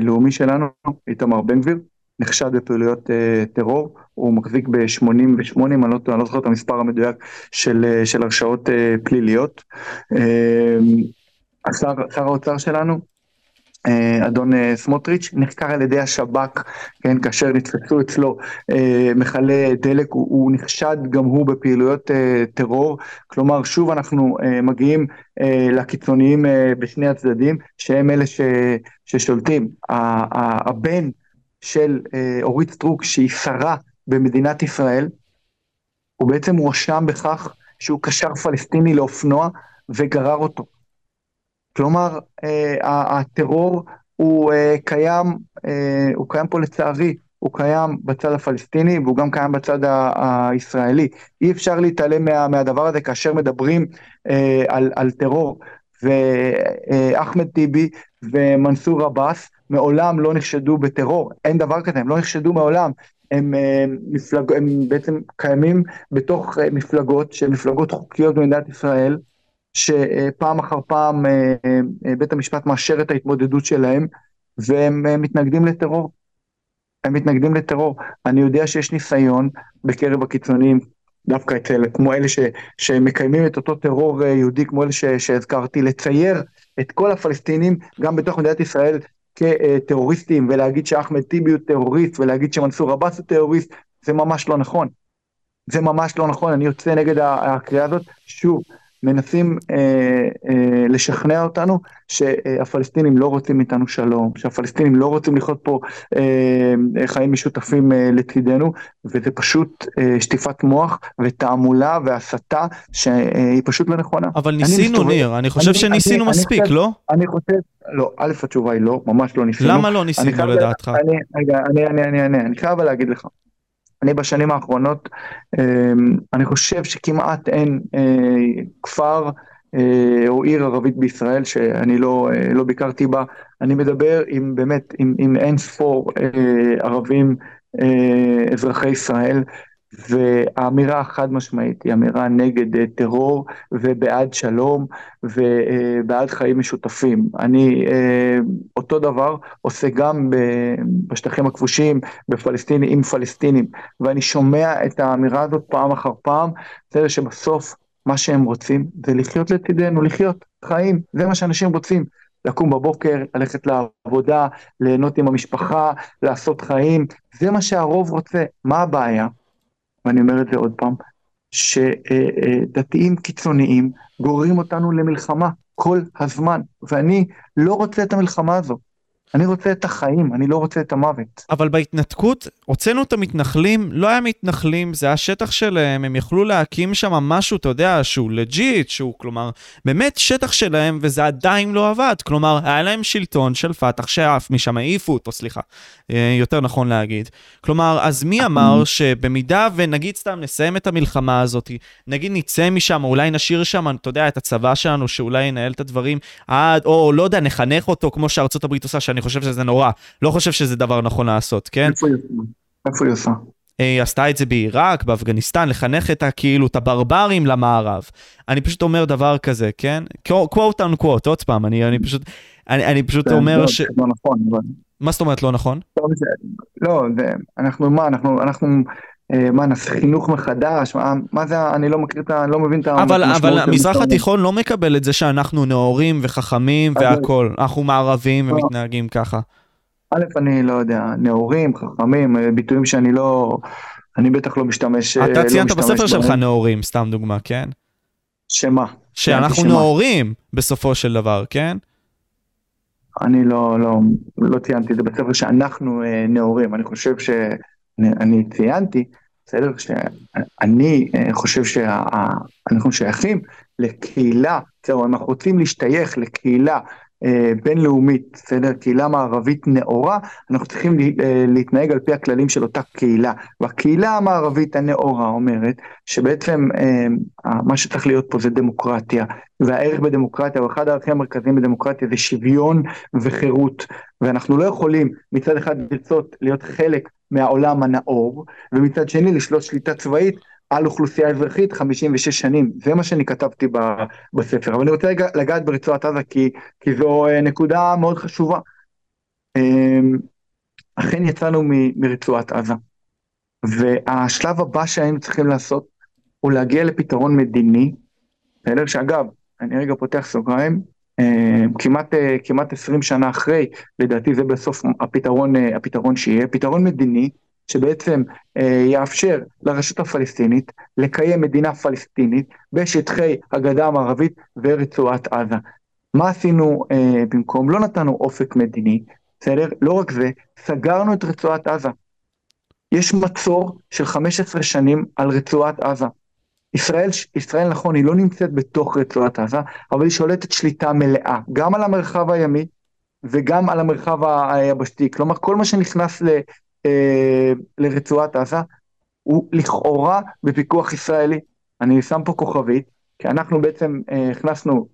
לאומי שלנו, איתמר בן גביר, נחשד בפעילויות טרור, הוא מחזיק ב-88, אני לא, אני לא זוכר את המספר המדויק של, של הרשעות פליליות. השר, שר האוצר שלנו, אדון אה, סמוטריץ', נחקר על ידי השב"כ, כן, כאשר נתפסו אצלו אה, מכלי דלק, הוא, הוא נחשד גם הוא בפעילויות טרור, כלומר שוב אנחנו מגיעים לקיצוניים בשני הצדדים, שהם אלה ש, ששולטים. הבן של אורית סטרוק, שהיא שרה במדינת ישראל, הוא בעצם הואשם בכך שהוא קשר פלסטיני לאופנוע וגרר אותו. כלומר, אה, הטרור הוא אה, קיים, אה, הוא קיים פה לצערי, הוא קיים בצד הפלסטיני והוא גם קיים בצד הישראלי. אי אפשר להתעלם מה, מהדבר הזה כאשר מדברים על, על טרור. ואחמד טיבי ומנסור עבאס מעולם לא נחשדו בטרור, אין דבר כזה, הם לא נחשדו מעולם. הם, מפלג... הם בעצם קיימים בתוך מפלגות שהן מפלגות חוקיות במדינת ישראל, שפעם אחר פעם אה, אה, בית המשפט מאשר את ההתמודדות שלהם, והם אה, מתנגדים לטרור. הם מתנגדים לטרור. אני יודע שיש ניסיון בקרב הקיצוניים, דווקא אצל, כמו אלה ש, שמקיימים את אותו טרור יהודי, כמו אלה ש, שהזכרתי, לצייר את כל הפלסטינים, גם בתוך מדינת ישראל, כטרוריסטים, ולהגיד שאחמד טיבי הוא טרוריסט, ולהגיד שמנסור עבאס הוא טרוריסט, זה ממש לא נכון. זה ממש לא נכון, אני יוצא נגד הקריאה הזאת. שוב, מנסים אה, אה, לשכנע אותנו שהפלסטינים לא רוצים איתנו שלום, שהפלסטינים לא רוצים לחיות פה אה, חיים משותפים אה, לצידנו, וזה פשוט אה, שטיפת מוח ותעמולה והסתה שהיא פשוט לא נכונה.
אבל ניסינו, אני ניר, אני חושב אני, שניסינו אני, מספיק, אני חושב, לא?
אני חושב, לא, א', התשובה היא לא, ממש לא ניסינו.
למה לא ניסינו לדעתך?
אני, רגע, אני, אני, אני, אני, אני חייב להגיד לך. אני בשנים האחרונות, אמ, אני חושב שכמעט אין אה, כפר אה, או עיר ערבית בישראל שאני לא, אה, לא ביקרתי בה. אני מדבר עם באמת, עם, עם אין ספור ערבים אזרחי ישראל, והאמירה החד משמעית היא אמירה נגד אה, טרור ובעד שלום ובעד חיים משותפים. אני אה, אותו דבר עושה גם בשטחים הכבושים, בפלסטינים עם פלסטינים, ואני שומע את האמירה הזאת פעם אחר פעם, זה שבסוף מה שהם רוצים זה לחיות לצידנו, לחיות חיים, זה מה שאנשים רוצים. לקום בבוקר, ללכת לעבודה, ליהנות עם המשפחה, לעשות חיים, זה מה שהרוב רוצה. מה הבעיה? ואני אומר את זה עוד פעם, שדתיים קיצוניים גוררים אותנו למלחמה כל הזמן, ואני לא רוצה את המלחמה הזו. אני רוצה את החיים, אני לא רוצה את המוות.
אבל בהתנתקות, הוצאנו את המתנחלים, לא היה מתנחלים, זה השטח שלהם, הם יכלו להקים שם משהו, אתה יודע, שהוא לג'יט, שהוא כלומר, באמת שטח שלהם, וזה עדיין לא עבד. כלומר, היה להם שלטון של פת"ח שעף משם, העיפו אותו, סליחה, אה, יותר נכון להגיד. כלומר, אז מי אמר שבמידה ונגיד סתם נסיים את המלחמה הזאת, נגיד נצא משם, אולי נשאיר שם, אתה יודע, את הצבא שלנו, שאולי ינהל את הדברים עד, או לא יודע, נחנך אותו כמו שארצות הברית עושה, שאני חושב שזה נורא. לא חושב שזה דבר נכון לעשות, כן?
איפה היא עושה?
היא עשתה את זה בעיראק, באפגניסטן, לחנך את הכאילו, את הברברים למערב. אני פשוט אומר דבר כזה, כן? quote unquote, עוד פעם, אני, אני פשוט, אני, אני פשוט כן, אומר
לא, ש... לא נכון, אבל...
מה זאת אומרת לא נכון?
לא, זה, אנחנו, מה, אנחנו, אנחנו, אה, מה, נעשה חינוך מחדש? מה, מה זה, אני לא מכיר את ה... אני לא מבין את
ה... אבל, אבל המזרח התיכון לא מקבל את זה שאנחנו נאורים וחכמים והכול. אנחנו מערבים ומתנהגים ככה.
א', אני לא יודע, נאורים, חכמים, אה, ביטויים שאני לא... אני בטח לא משתמש...
אתה לא ציינת בספר שלך נאורים, סתם דוגמה, כן?
שמה?
שאנחנו נאורים בסופו של דבר, כן?
אני לא, לא, לא ציינתי את זה בספר שאנחנו אה, נאורים, אני חושב ש... אני ציינתי, בסדר? שאני אה, חושב שאנחנו שייכים לקהילה, בסדר, אנחנו רוצים להשתייך לקהילה אה, בינלאומית, בסדר? קהילה מערבית נאורה, אנחנו צריכים אה, להתנהג על פי הכללים של אותה קהילה. והקהילה המערבית הנאורה אומרת שבעצם מה שצריך להיות פה זה דמוקרטיה, והערך בדמוקרטיה, או אחד הערכים המרכזיים בדמוקרטיה זה שוויון וחירות, ואנחנו לא יכולים מצד אחד לרצות להיות חלק מהעולם הנאור, ומצד שני לשלוט שליטה צבאית על אוכלוסייה אזרחית 56 שנים, זה מה שאני כתבתי בספר. אבל אני רוצה לגעת ברצועת עזה כי, כי זו אה, נקודה מאוד חשובה. אמ, אכן יצאנו מ- מרצועת עזה. והשלב הבא שהיינו צריכים לעשות הוא להגיע לפתרון מדיני, בסדר? שאגב, אני רגע פותח סוגריים, כמעט, אה, כמעט 20 שנה אחרי, לדעתי זה בסוף הפתרון, אה, הפתרון שיהיה, פתרון מדיני שבעצם יאפשר לרשות הפלסטינית לקיים מדינה פלסטינית בשטחי הגדה המערבית ורצועת עזה. מה עשינו במקום? לא נתנו אופק מדיני, בסדר? לא רק זה, סגרנו את רצועת עזה. יש מצור של 15 שנים על רצועת עזה. ישראל, ישראל נכון, היא לא נמצאת בתוך רצועת עזה, אבל היא שולטת שליטה מלאה, גם על המרחב הימי וגם על המרחב היבשתי. כלומר, כל מה שנכנס ל, אה, לרצועת עזה הוא לכאורה בפיקוח ישראלי. אני שם פה כוכבית, כי אנחנו בעצם אה, הכנסנו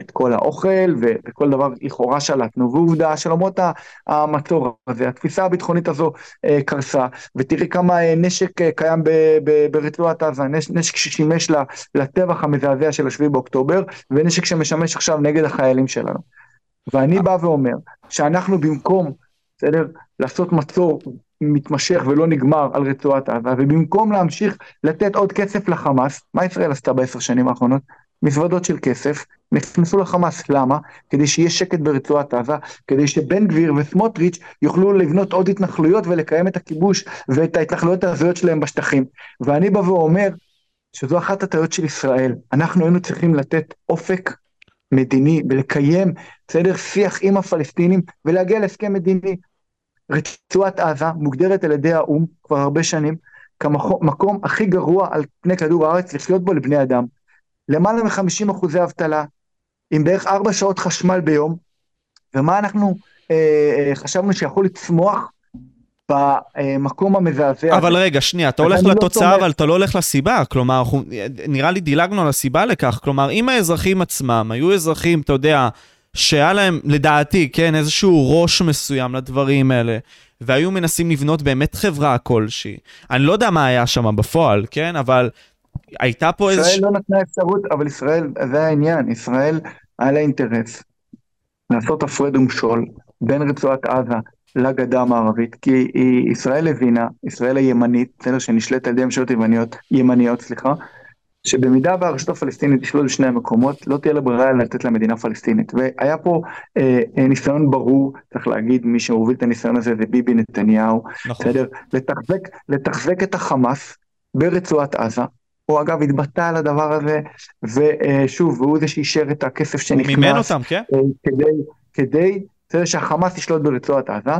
את כל האוכל ו- וכל דבר לכאורה שלטנו, ועובדה שלמרות המצור הזה, התפיסה הביטחונית הזו אה, קרסה, ותראי כמה אה, נשק אה, קיים ב- ב- ברצועת עזה, נש- נשק ששימש לטבח המזעזע של השביעי באוקטובר, ונשק שמשמש עכשיו נגד החיילים שלנו. ואני בא ואומר שאנחנו במקום, בסדר, לעשות מצור מתמשך ולא נגמר על רצועת עזה, ובמקום להמשיך לתת עוד כסף לחמאס, מה ישראל עשתה בעשר שנים האחרונות? מזוודות של כסף, נכנסו לחמאס, למה? כדי שיהיה שקט ברצועת עזה, כדי שבן גביר וסמוטריץ' יוכלו לבנות עוד התנחלויות ולקיים את הכיבוש ואת ההתנחלויות ההזויות שלהם בשטחים. ואני בא ואומר שזו אחת הטעויות של ישראל. אנחנו היינו צריכים לתת אופק מדיני ולקיים, בסדר, שיח עם הפלסטינים ולהגיע להסכם מדיני. רצועת עזה מוגדרת על ידי האו"ם כבר הרבה שנים כמקום הכי גרוע על פני כדור הארץ לחיות בו לבני אדם. למעלה מ-50 אחוזי אבטלה, עם בערך 4 שעות חשמל ביום, ומה אנחנו אה, אה, חשבנו שיכול לצמוח במקום המזעזע.
אבל רגע, שנייה, אתה הולך לא לתוצאה, לא אבל אתה לא הולך לסיבה. כלומר, אנחנו, נראה לי דילגנו על הסיבה לכך. כלומר, אם האזרחים עצמם היו אזרחים, אתה יודע, שהיה להם, לדעתי, כן, איזשהו ראש מסוים לדברים האלה, והיו מנסים לבנות באמת חברה כלשהי. אני לא יודע מה היה שם בפועל, כן? אבל הייתה פה
איזה... ישראל לא נתנה אפשרות, אבל ישראל, זה העניין, ישראל היה לה אינטרס לעשות הפרד ומשול בין רצועת עזה לגדה המערבית, כי היא, ישראל הבינה, ישראל הימנית, בסדר, שנשלט על ידי ממשלות ימניות, ימניות, סליחה, שבמידה והרשות הפלסטינית תשלוט בשני המקומות, לא תהיה לה ברירה לתת לה מדינה פלסטינית. והיה פה אה, אה, ניסיון ברור, צריך להגיד, מי שהוביל את הניסיון הזה זה ביבי נתניהו, נכון. בסדר? לתחזק, לתחזק את החמאס ברצועת עזה, הוא אגב התבטא על הדבר הזה, ושוב, והוא זה שאישר את הכסף שנכנס.
הוא מימן אותם, כן?
אה, כדי, כדי, כדי שהחמאס ישלוט ברצועת עזה.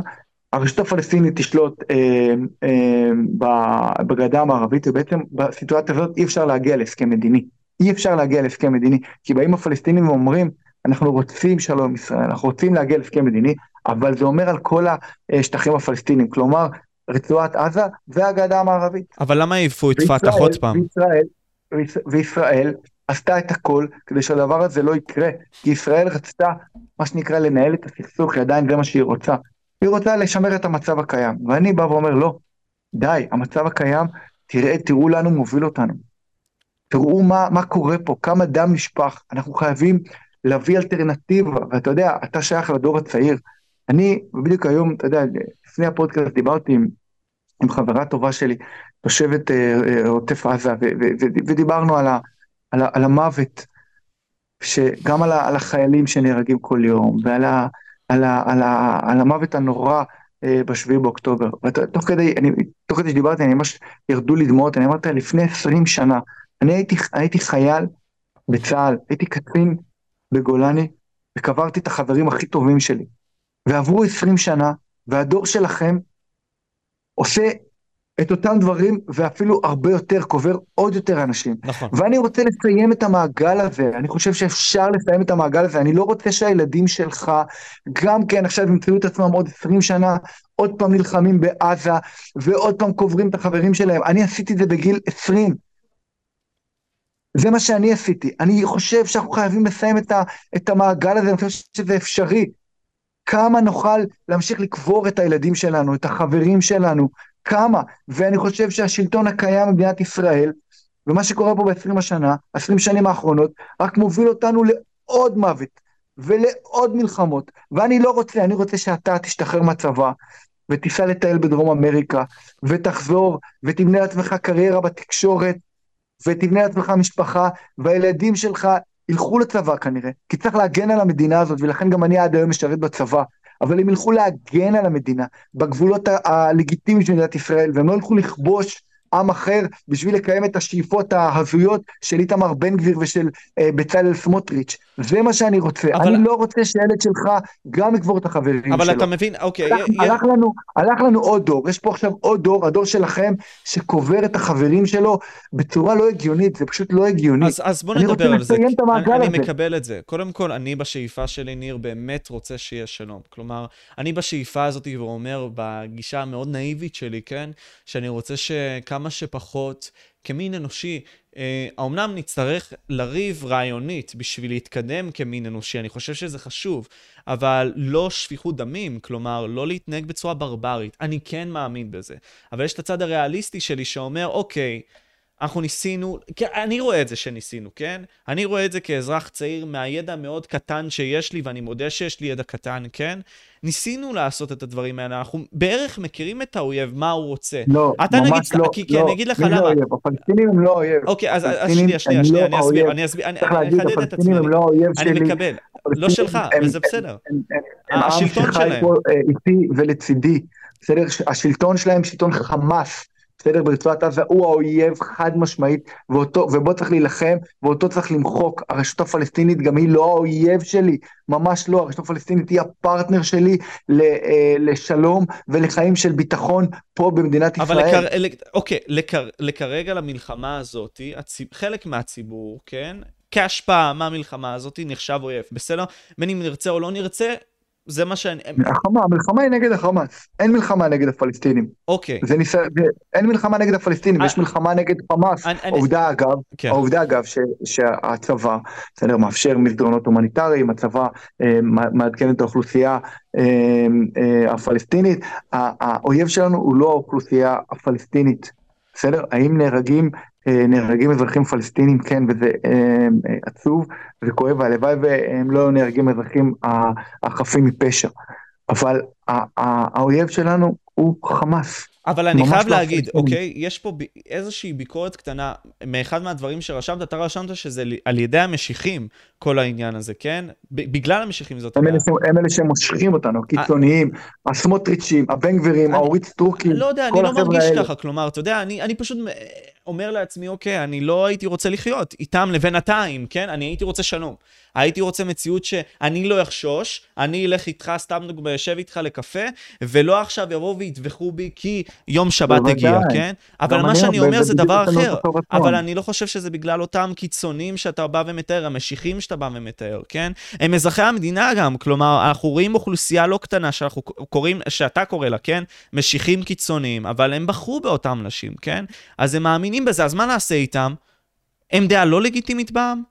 הרשות הפלסטינית תשלוט אה, אה, בגדה המערבית, ובעצם בסיטואציה הזאת אי אפשר להגיע להסכם מדיני. אי אפשר להגיע להסכם מדיני, כי באים הפלסטינים ואומרים, אנחנו רוצים שלום עם ישראל, אנחנו רוצים להגיע להסכם מדיני, אבל זה אומר על כל השטחים הפלסטינים, כלומר, רצועת עזה והגדה המערבית.
אבל למה העיפו את פת"ח עוד פעם?
וישראל, וישראל עשתה את הכל כדי שהדבר הזה לא יקרה, כי ישראל רצתה, מה שנקרא, לנהל את הסכסוך, היא עדיין זה מה שהיא רוצה. היא רוצה לשמר את המצב הקיים, ואני בא ואומר, לא, די, המצב הקיים, תראה, תראו לאן הוא מוביל אותנו. תראו מה, מה קורה פה, כמה דם נשפך, אנחנו חייבים להביא אלטרנטיבה, ואתה יודע, אתה שייך לדור הצעיר. אני, בדיוק היום, אתה יודע, לפני הפודקאסט דיברתי עם, עם חברה טובה שלי, תושבת אה, אה, עוטף עזה, ודיברנו על, ה, על, ה, על המוות, שגם על, ה, על החיילים שנהרגים כל יום, ועל ה, על ה, על ה, על המוות הנורא אה, בשביעי באוקטובר. ותוך כדי, אני, תוך כדי שדיברתי, אני ממש ירדו לי דמעות, אני אמרתי, לפני 20 שנה, אני הייתי, הייתי חייל בצה"ל, הייתי קצין בגולני, וקברתי את החברים הכי טובים שלי. ועברו 20 שנה, והדור שלכם עושה את אותם דברים, ואפילו הרבה יותר, קובר עוד יותר אנשים. נכון. ואני רוצה לסיים את המעגל הזה, אני חושב שאפשר לסיים את המעגל הזה, אני לא רוצה שהילדים שלך, גם כן עכשיו ימצאו את עצמם עוד 20 שנה, עוד פעם נלחמים בעזה, ועוד פעם קוברים את החברים שלהם. אני עשיתי את זה בגיל 20. זה מה שאני עשיתי. אני חושב שאנחנו חייבים לסיים את, ה, את המעגל הזה, אני חושב שזה אפשרי. כמה נוכל להמשיך לקבור את הילדים שלנו, את החברים שלנו, כמה. ואני חושב שהשלטון הקיים במדינת ישראל, ומה שקורה פה ב-20 השנה, 20 שנים האחרונות, רק מוביל אותנו לעוד מוות ולעוד מלחמות. ואני לא רוצה, אני רוצה שאתה תשתחרר מהצבא, ותיסע לטייל בדרום אמריקה, ותחזור, ותבנה לעצמך קריירה בתקשורת, ותבנה לעצמך משפחה, והילדים שלך ילכו לצבא כנראה, כי צריך להגן על המדינה הזאת, ולכן גם אני עד היום משרת בצבא. אבל הם ילכו להגן על המדינה, בגבולות הלגיטימיים של מדינת ישראל, והם לא ילכו לכבוש עם אחר בשביל לקיים את השאיפות ההזויות של איתמר בן גביר ושל אה, בצלאל סמוטריץ'. זה מה שאני רוצה. אבל... אני לא רוצה שהילד שלך גם יקבור את החברים
אבל
שלו.
אבל אתה מבין, אוקיי.
הלך, י... הלך, לנו, הלך לנו עוד דור, יש פה עכשיו עוד דור, הדור שלכם, שקובר את החברים שלו בצורה לא הגיונית, זה פשוט לא הגיוני.
אז, אז בוא נדבר על זה. אני, אני מקבל את זה. קודם כל, אני בשאיפה שלי, ניר, באמת רוצה שיהיה שלום. כלומר, אני בשאיפה הזאת ואומר, בגישה המאוד נאיבית שלי, כן, שאני רוצה שכמה... כמה שפחות, כמין אנושי. אה, האומנם נצטרך לריב רעיונית בשביל להתקדם כמין אנושי, אני חושב שזה חשוב, אבל לא שפיכות דמים, כלומר, לא להתנהג בצורה ברברית. אני כן מאמין בזה. אבל יש את הצד הריאליסטי שלי שאומר, אוקיי, אנחנו ניסינו, אני רואה את זה שניסינו, כן? אני רואה את זה כאזרח צעיר מהידע המאוד קטן שיש לי, ואני מודה שיש לי ידע קטן, כן? ניסינו לעשות את הדברים האלה, אנחנו בערך מכירים את האויב, מה הוא רוצה.
לא,
אתה
ממש
נגיד,
לא,
כי,
לא,
כי אני אגיד לך
מי
למה.
לא אויב? הפלסטינים הם לא אויב.
אוקיי, אז, שנייה, שנייה,
הם
שנייה,
לא
אני אסביר. אני אסביר, אני אני אחדד את עצמי.
הם לא האויב
אני
שלי.
מקבל, לא שלך, וזה בסדר.
הם- הם- הם עם
השלטון
שחי
שלהם.
פה אה, איתי ולצידי. בסדר? השלטון שלהם שלטון חמאס. בסדר? ברצועת עזה הוא האויב חד משמעית, ואותו, ובו צריך להילחם, ואותו צריך למחוק. הרשות הפלסטינית גם היא לא האויב שלי, ממש לא. הרשות הפלסטינית היא הפרטנר שלי ל, אה, לשלום ולחיים של ביטחון פה במדינת
אבל
ישראל.
לקר... לק- אוקיי, לקר... לכרגע למלחמה הזאת, הצ... חלק מהציבור, כן? כהשפעה מהמלחמה הזאת נחשב אויב, בסדר? בין אם נרצה או לא נרצה, זה מה שאני...
החמה, המלחמה היא נגד החמאס, אין מלחמה נגד הפלסטינים.
אוקיי.
זה ניס... אין מלחמה נגד הפלסטינים,
אני-
יש מלחמה נגד חמאס.
אני-
עובדה אגב,
כן.
העובדה אגב ש... שהצבא, בסדר, מאפשר מסדרונות הומניטריים, הצבא אה, מעדכן את האוכלוסייה אה, אה, הפלסטינית, ה- האויב שלנו הוא לא האוכלוסייה הפלסטינית, בסדר? האם נהרגים, אה, נהרגים אזרחים פלסטינים? כן, וזה אה, אה, עצוב, זה כואב, והלוואי והם לא נהרגים אזרחים החפים מפשע. אבל האויב שלנו הוא חמאס.
אבל אני חייב
לא
להגיד. אוקיי? יש פה ב- איזושהי ביקורת קטנה, מאחד מהדברים שרשמת, אתה רשמת שזה על ידי המשיחים, כל העניין הזה, כן? בגלל המשיחים זאת
הם
הבעיה.
אלה, ש- הם אלה שמושכים אותנו, הקיצוניים, הסמוטריצ'ים, הבן גבירים, האורית סטרוקים,
לא יודע, אני
כל
לא
החבר'ה
מרגיש
האלה.
ככה, כלומר, אתה יודע, אני, פשוט אומר לעצמי, אוקיי, אני לא הייתי רוצה לחיות איתם לבינתיים, כן? אני הייתי רוצה שלום. הייתי רוצה מציאות שאני לא אחשוש, אני אלך איתך, סתם דוגמא, אשב איתך לקפה, ולא עכשיו יבואו ויטבחו בי כי יום שבת. הגיע, כן? אבל מה
אני
שאני אומר זה דבר
אותו
אחר. אבל אני לא חושב שזה בגלל אותם קיצונים שאתה בא ומתאר, המשיחים שאתה בא ומתאר, כן? הם אזרחי המדינה גם, כלומר, אנחנו רואים אוכלוסייה לא קטנה שאנחנו קוראים, שאתה קורא לה, כן? משיחים קיצוניים, אבל הם בחרו באותם נשים, כן? אז הם מאמינים בזה, אז מה נעשה איתם? הם דעה לא לגיטימית בעם?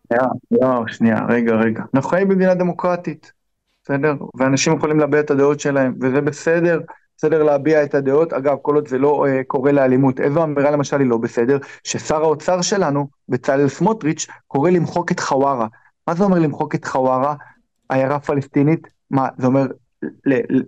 לא, שנייה, רגע, רגע. אנחנו חיים במדינה דמוקרטית, בסדר? ואנשים יכולים להביע את הדעות שלהם, וזה בסדר, בסדר להביע את הדעות. אגב, כל עוד זה לא אה, קורא לאלימות. איזו אמירה למשל היא לא בסדר? ששר האוצר שלנו, בצלאל סמוטריץ', קורא למחוק את חווארה. מה זה אומר למחוק את חווארה? עיירה פלסטינית? מה, זה אומר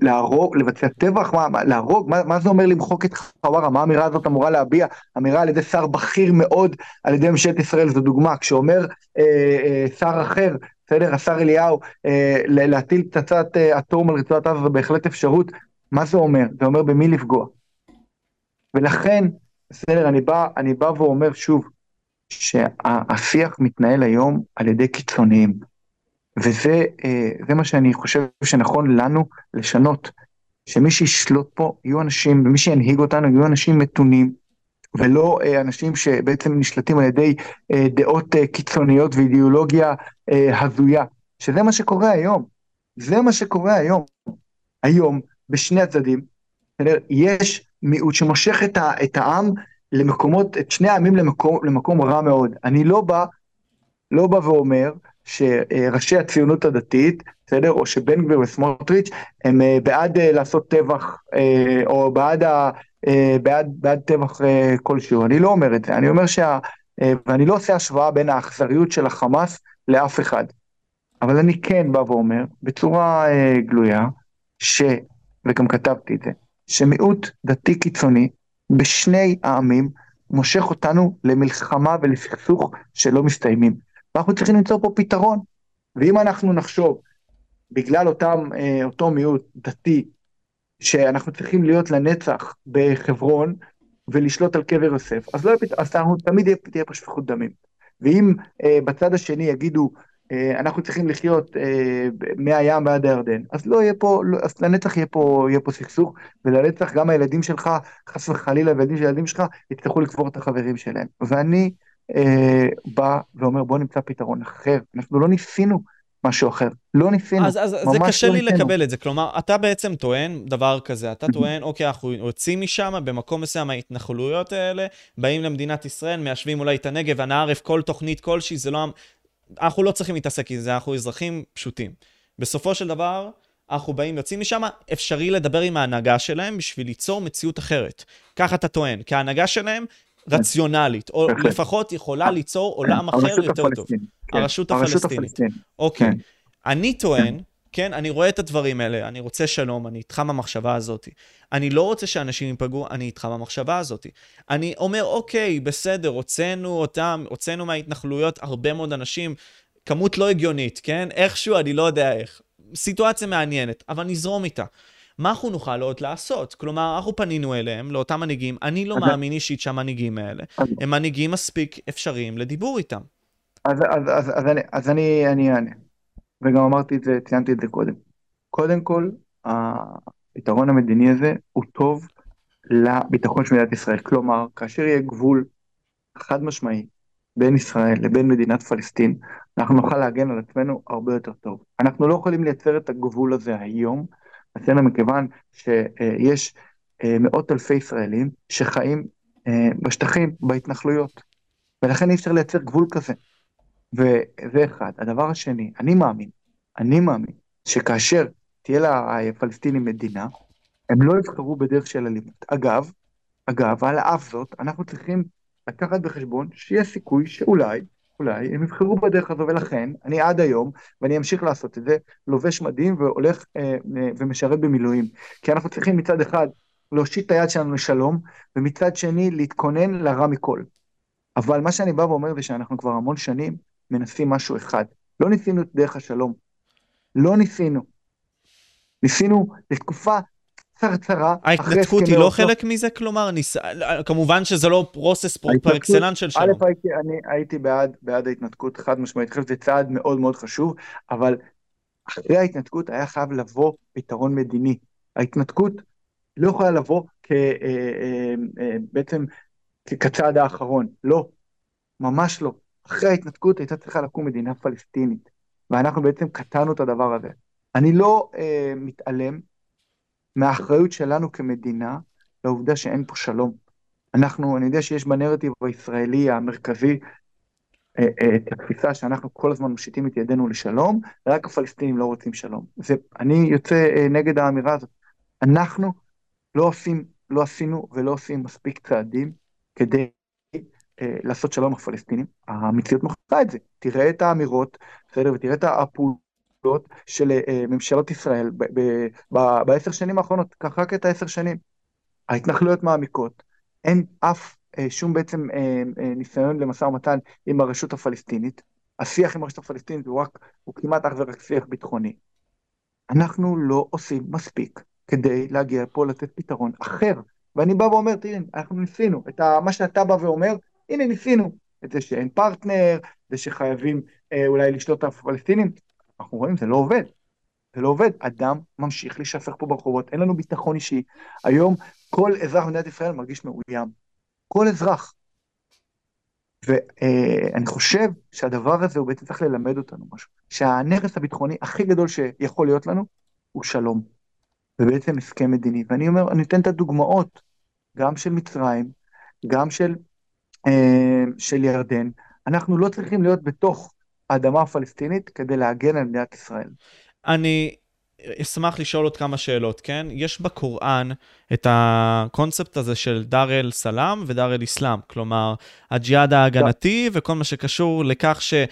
להרוג, לבצע טבח? מה, מה, להרוג? מה, מה זה אומר למחוק את חווארה? מה האמירה הזאת אמורה להביע? אמירה על ידי שר בכיר מאוד על ידי ממשלת ישראל, זו דוגמה. כשאומר אה, אה, שר אחר, בסדר, השר אליהו, אה, להטיל פצצת אה, אטום על רצועת עזה זה בהחלט אפשרות. מה זה אומר? זה אומר במי לפגוע. ולכן, בסדר, אני בא, אני בא ואומר שוב, שהשיח מתנהל היום על ידי קיצוניים. וזה אה, מה שאני חושב שנכון לנו לשנות. שמי שישלוט פה יהיו אנשים, ומי שינהיג אותנו יהיו אנשים מתונים, ולא אה, אנשים שבעצם נשלטים על ידי אה, דעות קיצוניות ואידיאולוגיה הזויה, שזה מה שקורה היום. זה מה שקורה היום. היום, בשני הצדדים? יש מיעוט שמושך את העם למקומות, את שני העמים למקום, למקום רע מאוד. אני לא בא, לא בא ואומר שראשי הציונות הדתית, בסדר, או שבן גביר וסמוטריץ' הם אה, בעד אה, לעשות טבח, אה, או בעד, ה, בעד, בעד טבח כלשהו. אני לא אומר את זה, אני אומר שה... ואני לא עושה השוואה בין האכזריות של החמאס לאף אחד. אבל אני כן בא ואומר, בצורה גלויה, ש... וגם כתבתי את זה, שמיעוט דתי קיצוני בשני העמים מושך אותנו למלחמה ולסכסוך שלא מסתיימים. ואנחנו צריכים למצוא פה פתרון. ואם אנחנו נחשוב, בגלל אותם, אה, אותו מיעוט דתי, שאנחנו צריכים להיות לנצח בחברון ולשלוט על קבר יוסף, אז, לא, אז אנחנו, תמיד תהיה פה שפיכות דמים. ואם אה, בצד השני יגידו, אנחנו צריכים לחיות אה, מהים ועד הירדן, אז לא יהיה פה, לא, אז לנצח יהיה פה, יהיה פה סכסוך, ולנצח גם הילדים שלך, חס וחלילה, והילדים של הילדים שלך, יצטרכו לקבור את החברים שלהם. ואני אה, בא ואומר, בוא נמצא פתרון אחר. אנחנו לא ניסינו משהו אחר. לא ניסינו,
אז, אז זה קשה לא לי ניסינו. לקבל את זה. כלומר, אתה בעצם טוען דבר כזה, אתה טוען, אוקיי, אנחנו יוצאים משם, במקום מסוים ההתנחלויות האלה, באים למדינת ישראל, מיישבים אולי את הנגב, הנערף, כל תוכנית כלשהי, זה לא... אנחנו לא צריכים להתעסק עם זה, אנחנו אזרחים פשוטים. בסופו של דבר, אנחנו באים, יוצאים משם, אפשרי לדבר עם ההנהגה שלהם בשביל ליצור מציאות אחרת. ככה אתה טוען, כי ההנהגה שלהם רציונלית, או לפחות יכולה ליצור עולם אחר יותר טוב.
כן. הרשות הפלסטינית.
אוקיי. כן. אני טוען, כן, אני רואה את הדברים האלה, אני רוצה שלום, אני איתך במחשבה הזאת. אני לא רוצה שאנשים ייפגעו, אני איתך במחשבה הזאת. אני אומר, אוקיי, בסדר, הוצאנו אותם, הוצאנו מההתנחלויות הרבה מאוד אנשים, כמות לא הגיונית, כן? איכשהו, אני לא יודע איך. סיטואציה מעניינת, אבל נזרום איתה. מה אנחנו נוכל עוד לעשות? כלומר, אנחנו פנינו אליהם, לאותם מנהיגים, אני לא מאמין אישית שהמנהיגים האלה הם מנהיגים מספיק אפשריים לדיבור איתם.
אז, אז, אז, אז, אני, אז אני, אני אענה, וגם אמרתי את זה, ציינתי את זה קודם. קודם כל, הפתרון המדיני הזה הוא טוב לביטחון של מדינת ישראל. כלומר, כאשר יהיה גבול חד משמעי בין ישראל לבין מדינת פלסטין, אנחנו נוכל להגן על עצמנו הרבה יותר טוב. אנחנו לא יכולים לייצר את הגבול הזה היום, אצלנו מכיוון שיש אה, מאות אלפי ישראלים שחיים אה, בשטחים, בהתנחלויות, ולכן אי אפשר לייצר גבול כזה. וזה אחד. הדבר השני, אני מאמין, אני מאמין, שכאשר תהיה לפלסטינים מדינה, הם לא יבחרו בדרך של אלימות. אגב, אגב, על אף זאת, אנחנו צריכים לקחת בחשבון שיש סיכוי שאולי, אולי הם יבחרו בדרך הזו, ולכן אני עד היום, ואני אמשיך לעשות את זה, לובש מדים והולך אה, אה, ומשרת במילואים. כי אנחנו צריכים מצד אחד להושיט את היד שלנו לשלום, ומצד שני להתכונן לרע מכל. אבל מה שאני בא ואומר זה שאנחנו כבר המון שנים מנסים משהו אחד. לא ניסינו את דרך השלום. לא ניסינו. ניסינו לתקופה קצרצרה.
ההתנתקות היא לא חלק מזה? כלומר, ניס... כמובן שזה לא פרוסס פר אקסלנס של שלום.
א', הייתי, אני הייתי בעד, בעד ההתנתקות חד משמעית, חושב שזה צעד מאוד מאוד חשוב, אבל אחרי ההתנתקות היה חייב לבוא פתרון מדיני. ההתנתקות לא יכולה לבוא כ, אה, אה, אה, בעצם כצעד האחרון, לא, ממש לא. אחרי ההתנתקות הייתה צריכה לקום מדינה פלסטינית, ואנחנו בעצם קטענו את הדבר הזה. אני לא אה, מתעלם מהאחריות שלנו כמדינה לעובדה שאין פה שלום. אנחנו, אני יודע שיש בנרטיב הישראלי המרכזי אה, אה, את התפיסה שאנחנו כל הזמן מושיטים את ידינו לשלום, רק הפלסטינים לא רוצים שלום. זה, אני יוצא אה, נגד האמירה הזאת. אנחנו לא עושים, לא עשינו ולא עושים מספיק צעדים כדי לעשות שלום הפלסטינים, המציאות מוכרחה את זה. תראה את האמירות, בסדר, ותראה את הפעולות של אה, ממשלות ישראל בעשר שנים האחרונות, קח רק את העשר שנים. ההתנחלויות מעמיקות, אין אף, אה, שום בעצם ניסיון למשא ומתן עם הרשות הפלסטינית, השיח עם הרשות הפלסטינית הוא רק, הוא כמעט אך ורק שיח ביטחוני. אנחנו לא עושים מספיק כדי להגיע פה לתת פתרון אחר. ואני בא ואומר, תראי, אנחנו ניסינו, את מה שאתה בא ואומר, הנה ניסינו את זה שאין פרטנר, זה שחייבים אה, אולי לשלוט על הפלסטינים, אנחנו רואים, זה לא עובד. זה לא עובד, אדם ממשיך להישפך פה ברחובות, אין לנו ביטחון אישי. היום כל אזרח במדינת ישראל מרגיש מאוים. כל אזרח. ואני אה, חושב שהדבר הזה הוא בעצם צריך ללמד אותנו משהו. שהנכס הביטחוני הכי גדול שיכול להיות לנו הוא שלום. ובעצם הסכם מדיני. ואני אומר, אני אתן את הדוגמאות, גם של מצרים, גם של של ירדן, אנחנו לא צריכים להיות בתוך האדמה הפלסטינית כדי להגן על מדינת ישראל.
אני אשמח לשאול עוד כמה שאלות, כן? יש בקוראן את הקונספט הזה של דאר אל סלאם ודאר אל אסלאם, כלומר, הג'יהאד ההגנתי וכל מה שקשור לכך שאם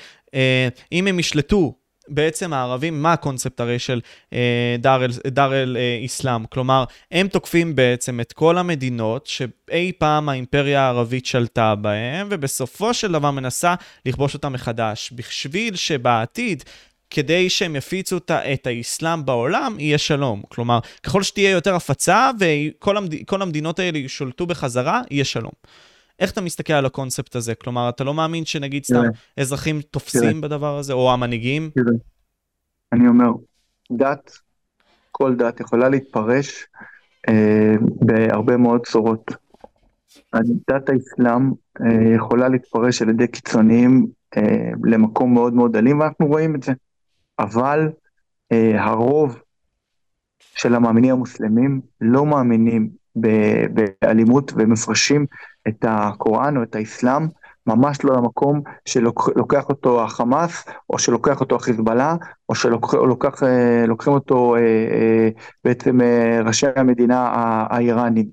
אה, הם ישלטו בעצם הערבים, מה הקונספט הרי של אה, דאר אל, אל אה, איסלאם? כלומר, הם תוקפים בעצם את כל המדינות שאי פעם האימפריה הערבית שלטה בהם, ובסופו של דבר מנסה לכבוש אותם מחדש, בשביל שבעתיד כדי שהם יפיצו את האסלאם בעולם, יהיה שלום. כלומר, ככל שתהיה יותר הפצה וכל המד... המדינות האלה ישולטו בחזרה, יהיה שלום. איך אתה מסתכל על הקונספט הזה? כלומר, אתה לא מאמין שנגיד סתם אזרחים תופסים בדבר הזה, או המנהיגים?
אני אומר, דת, כל דת יכולה להתפרש אה, בהרבה מאוד צורות. דת האסלאם אה, יכולה להתפרש על ידי קיצוניים אה, למקום מאוד מאוד אלים, ואנחנו רואים את זה. אבל אה, הרוב של המאמינים המוסלמים לא מאמינים באלימות ומפרשים את הקוראן או את האסלאם ממש לא למקום שלוקח אותו החמאס או שלוקח אותו החיזבאללה או שלוקחים אה, אותו אה, אה, בעצם ראשי המדינה האיראנים.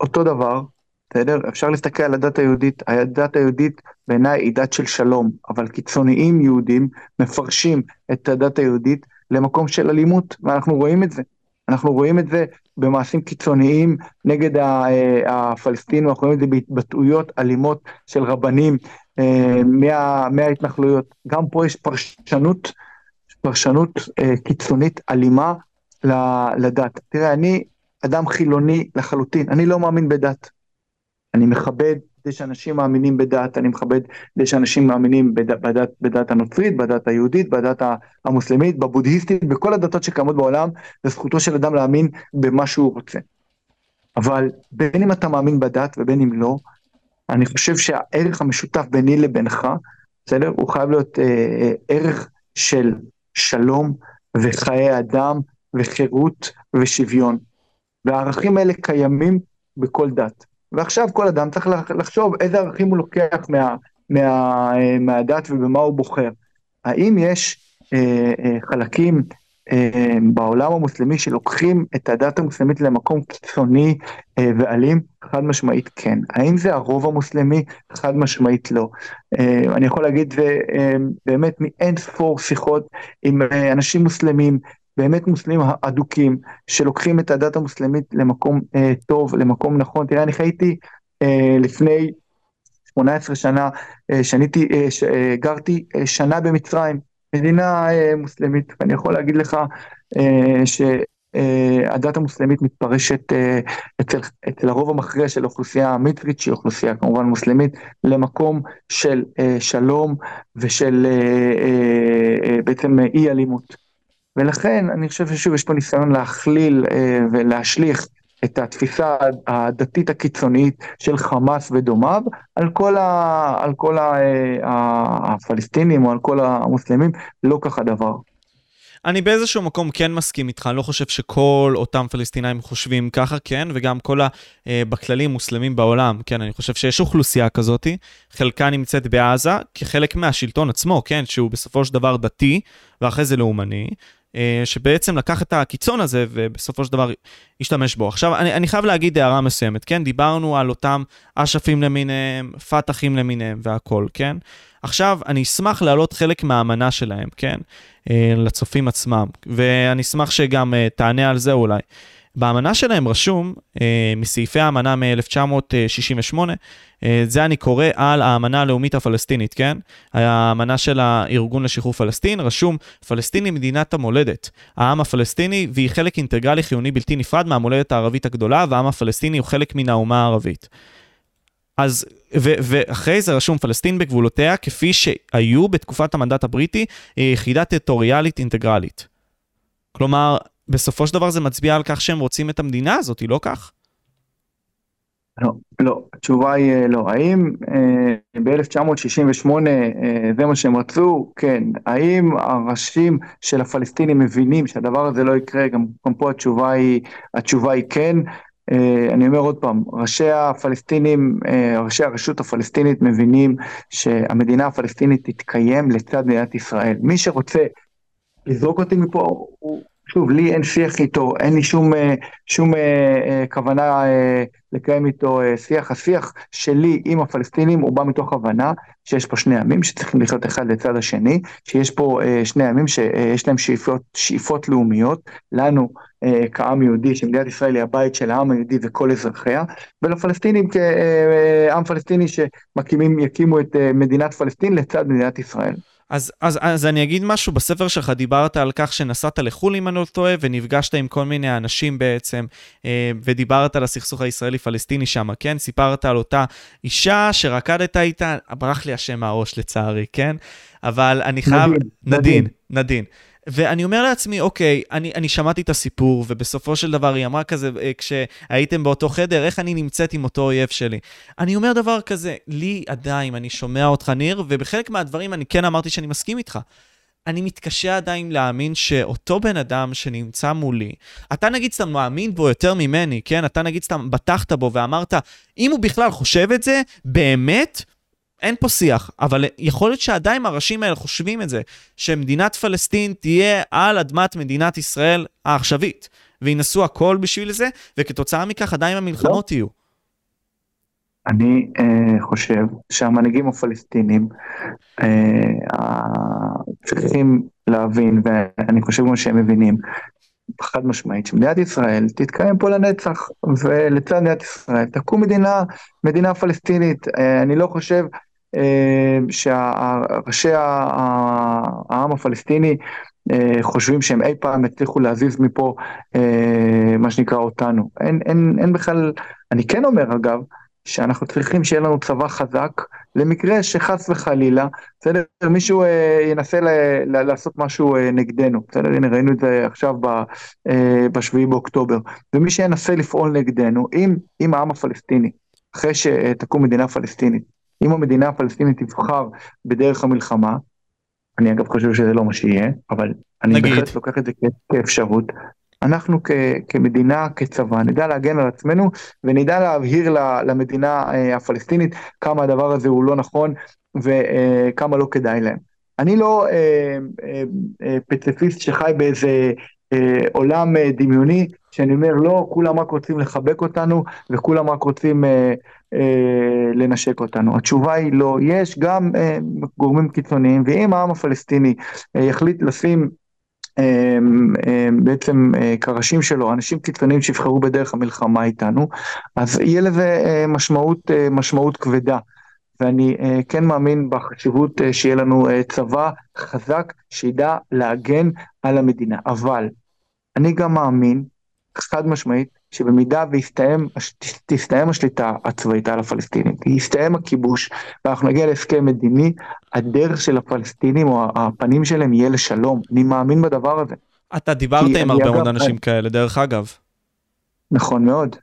אותו דבר, בסדר? אפשר להסתכל על הדת היהודית, הדת היהודית בעיניי היא דת של שלום, אבל קיצוניים יהודים מפרשים את הדת היהודית למקום של אלימות, ואנחנו רואים את זה. אנחנו רואים את זה במעשים קיצוניים נגד אה, הפלסטינים, אנחנו רואים את זה בהתבטאויות אלימות של רבנים אה, מה, מההתנחלויות. גם פה יש פרשנות, פרשנות אה, קיצונית אלימה לדת. תראה, אני אדם חילוני לחלוטין, אני לא מאמין בדת. אני מכבד זה שאנשים מאמינים בדת, אני מכבד זה שאנשים מאמינים בדת, בדת, בדת הנוצרית, בדת היהודית, בדת המוסלמית, בבודהיסטית, בכל הדתות שקיימות בעולם, זכותו של אדם להאמין במה שהוא רוצה. אבל בין אם אתה מאמין בדת ובין אם לא, אני חושב שהערך המשותף ביני לבינך, בסדר? הוא חייב להיות אה, אה, ערך של שלום וחיי אדם וחירות ושוויון. והערכים האלה קיימים בכל דת. ועכשיו כל אדם צריך לחשוב איזה ערכים הוא לוקח מה, מה, מהדת ובמה הוא בוחר. האם יש אה, אה, חלקים אה, בעולם המוסלמי שלוקחים את הדת המוסלמית למקום קיצוני אה, ואלים? חד משמעית כן. האם זה הרוב המוסלמי? חד משמעית לא. אה, אני יכול להגיד זה אה, באמת מאין ספור שיחות עם אה, אנשים מוסלמים באמת מוסלמים אדוקים, שלוקחים את הדת המוסלמית למקום אה, טוב, למקום נכון. תראה, אני חייתי אה, לפני 18 שנה, אה, שניתי, אה, ש, אה, גרתי אה, שנה במצרים, מדינה אה, מוסלמית, ואני יכול להגיד לך אה, ש... Uh, הדת המוסלמית מתפרשת uh, אצל, אצל הרוב המכריע של האוכלוסייה המצרית, שהיא אוכלוסייה כמובן מוסלמית, למקום של uh, שלום ושל בעצם אי אלימות. ולכן אני חושב ששוב יש פה ניסיון להכליל אה, ולהשליך את התפיסה הדתית הקיצונית של חמאס ודומיו על כל, ה, על כל ה, אה, הפלסטינים או על כל המוסלמים, לא כך הדבר.
אני באיזשהו מקום כן מסכים איתך, אני לא חושב שכל אותם פלסטינאים חושבים ככה, כן, וגם כל הבכללים מוסלמים בעולם, כן, אני חושב שיש אוכלוסייה כזאתי, חלקה נמצאת בעזה כחלק מהשלטון עצמו, כן, שהוא בסופו של דבר דתי, ואחרי זה לאומני, אה, שבעצם לקח את הקיצון הזה ובסופו של דבר השתמש בו. עכשיו, אני, אני חייב להגיד הערה מסוימת, כן? דיברנו על אותם אש"פים למיניהם, פת"חים למיניהם והכול, כן? עכשיו, אני אשמח להעלות חלק מהאמנה שלהם, כן? אה, לצופים עצמם, ואני אשמח שגם אה, תענה על זה אולי. באמנה שלהם רשום, אה, מסעיפי האמנה מ-1968, אה, זה אני קורא על האמנה הלאומית הפלסטינית, כן? האמנה של הארגון לשחרור פלסטין, רשום, פלסטין היא מדינת המולדת, העם הפלסטיני, והיא חלק אינטגרלי חיוני בלתי נפרד מהמולדת הערבית הגדולה, והעם הפלסטיני הוא חלק מן האומה הערבית. אז, ו- ואחרי זה רשום פלסטין בגבולותיה, כפי שהיו בתקופת המנדט הבריטי, יחידה טריטוריאלית אינטגרלית. כלומר, בסופו של דבר זה מצביע על כך שהם רוצים את המדינה הזאת, לא כך?
לא, לא, התשובה היא אה, לא. האם אה, ב-1968 אה, זה מה שהם רצו? כן. האם הראשים של הפלסטינים מבינים שהדבר הזה לא יקרה? גם, גם פה התשובה היא, התשובה היא כן. אה, אני אומר עוד פעם, ראשי הפלסטינים, אה, ראשי הרשות הפלסטינית מבינים שהמדינה הפלסטינית תתקיים לצד מדינת ישראל. מי שרוצה לזרוק אותי מפה, הוא שוב, לי אין שיח איתו, אין לי שום, אה, שום אה, אה, כוונה אה, לקיים איתו אה, שיח. השיח שלי עם הפלסטינים הוא בא מתוך הבנה שיש פה שני עמים שצריכים לחיות אחד לצד השני, שיש פה אה, שני עמים שיש להם שאיפות, שאיפות לאומיות, לנו אה, כעם יהודי, שמדינת ישראל היא הבית של העם היהודי וכל אזרחיה, ולפלסטינים כעם פלסטיני שמקימים, יקימו את אה, מדינת פלסטין לצד מדינת ישראל.
אז, אז, אז אני אגיד משהו, בספר שלך דיברת על כך שנסעת לחו"ל אם אני לא טועה, ונפגשת עם כל מיני אנשים בעצם, אה, ודיברת על הסכסוך הישראלי-פלסטיני שם, כן? סיפרת על אותה אישה שרקדת איתה, ברח לי השם מהראש לצערי, כן? אבל אני חייב...
נדין.
נדין, נדין. ואני אומר לעצמי, אוקיי, אני, אני שמעתי את הסיפור, ובסופו של דבר היא אמרה כזה, אה, כשהייתם באותו חדר, איך אני נמצאת עם אותו אויב שלי. אני אומר דבר כזה, לי עדיין, אני שומע אותך, ניר, ובחלק מהדברים אני כן אמרתי שאני מסכים איתך. אני מתקשה עדיין להאמין שאותו בן אדם שנמצא מולי, אתה נגיד סתם מאמין בו יותר ממני, כן? אתה נגיד סתם בטחת בו ואמרת, אם הוא בכלל חושב את זה, באמת, אין פה שיח, אבל יכול להיות שעדיין הראשים האלה חושבים את זה, שמדינת פלסטין תהיה על אדמת מדינת ישראל העכשווית, וינסו הכל בשביל זה, וכתוצאה מכך עדיין המלחמות לא. יהיו.
אני אה, חושב שהמנהיגים הפלסטינים אה, צריכים להבין, ואני חושב גם שהם מבינים, חד משמעית, שמדינת ישראל תתקיים פה לנצח, ולצד מדינת ישראל תקום מדינה, מדינה פלסטינית. אה, אני לא חושב שראשי העם הפלסטיני אה, חושבים שהם אי פעם יצליחו להזיז מפה אה, מה שנקרא אותנו. אין, אין, אין בכלל, אני כן אומר אגב, שאנחנו צריכים שיהיה לנו צבא חזק למקרה שחס וחלילה, בסדר, מישהו אה, ינסה ל, ל, לעשות משהו אה, נגדנו, בסדר, הנה ראינו את זה עכשיו בשביעי אה, באוקטובר, ומי שינסה לפעול נגדנו, אם, אם העם הפלסטיני, אחרי שתקום מדינה פלסטינית, אם המדינה הפלסטינית תבחר בדרך המלחמה, אני אגב חושב שזה לא מה שיהיה, אבל אני. בהחלט לוקח את זה כאפשרות. אנחנו כ, כמדינה, כצבא, נדע להגן על עצמנו ונדע להבהיר למדינה אה, הפלסטינית כמה הדבר הזה הוא לא נכון וכמה לא כדאי להם. אני לא אה, אה, אה, פציפיסט שחי באיזה אה, עולם אה, דמיוני, שאני אומר לא, כולם רק רוצים לחבק אותנו וכולם רק רוצים אה, אה, לנשק אותנו. התשובה היא לא, יש גם אה, גורמים קיצוניים, ואם העם הפלסטיני אה, יחליט לשים אה, אה, בעצם אה, קרשים שלו, אנשים קיצוניים שיבחרו בדרך המלחמה איתנו, אז יהיה לזה אה, משמעות, אה, משמעות כבדה. ואני כן מאמין בחשיבות שיהיה לנו צבא חזק שידע להגן על המדינה. אבל אני גם מאמין, חד משמעית, שבמידה ותסתיים השליטה הצבאית על הפלסטינים, יסתיים הכיבוש ואנחנו נגיע להסכם מדיני, הדרך של הפלסטינים או הפנים שלהם יהיה לשלום. אני מאמין בדבר הזה.
אתה דיברת עם הרבה מאוד אנשים כאלה, דרך אגב.
נכון מאוד.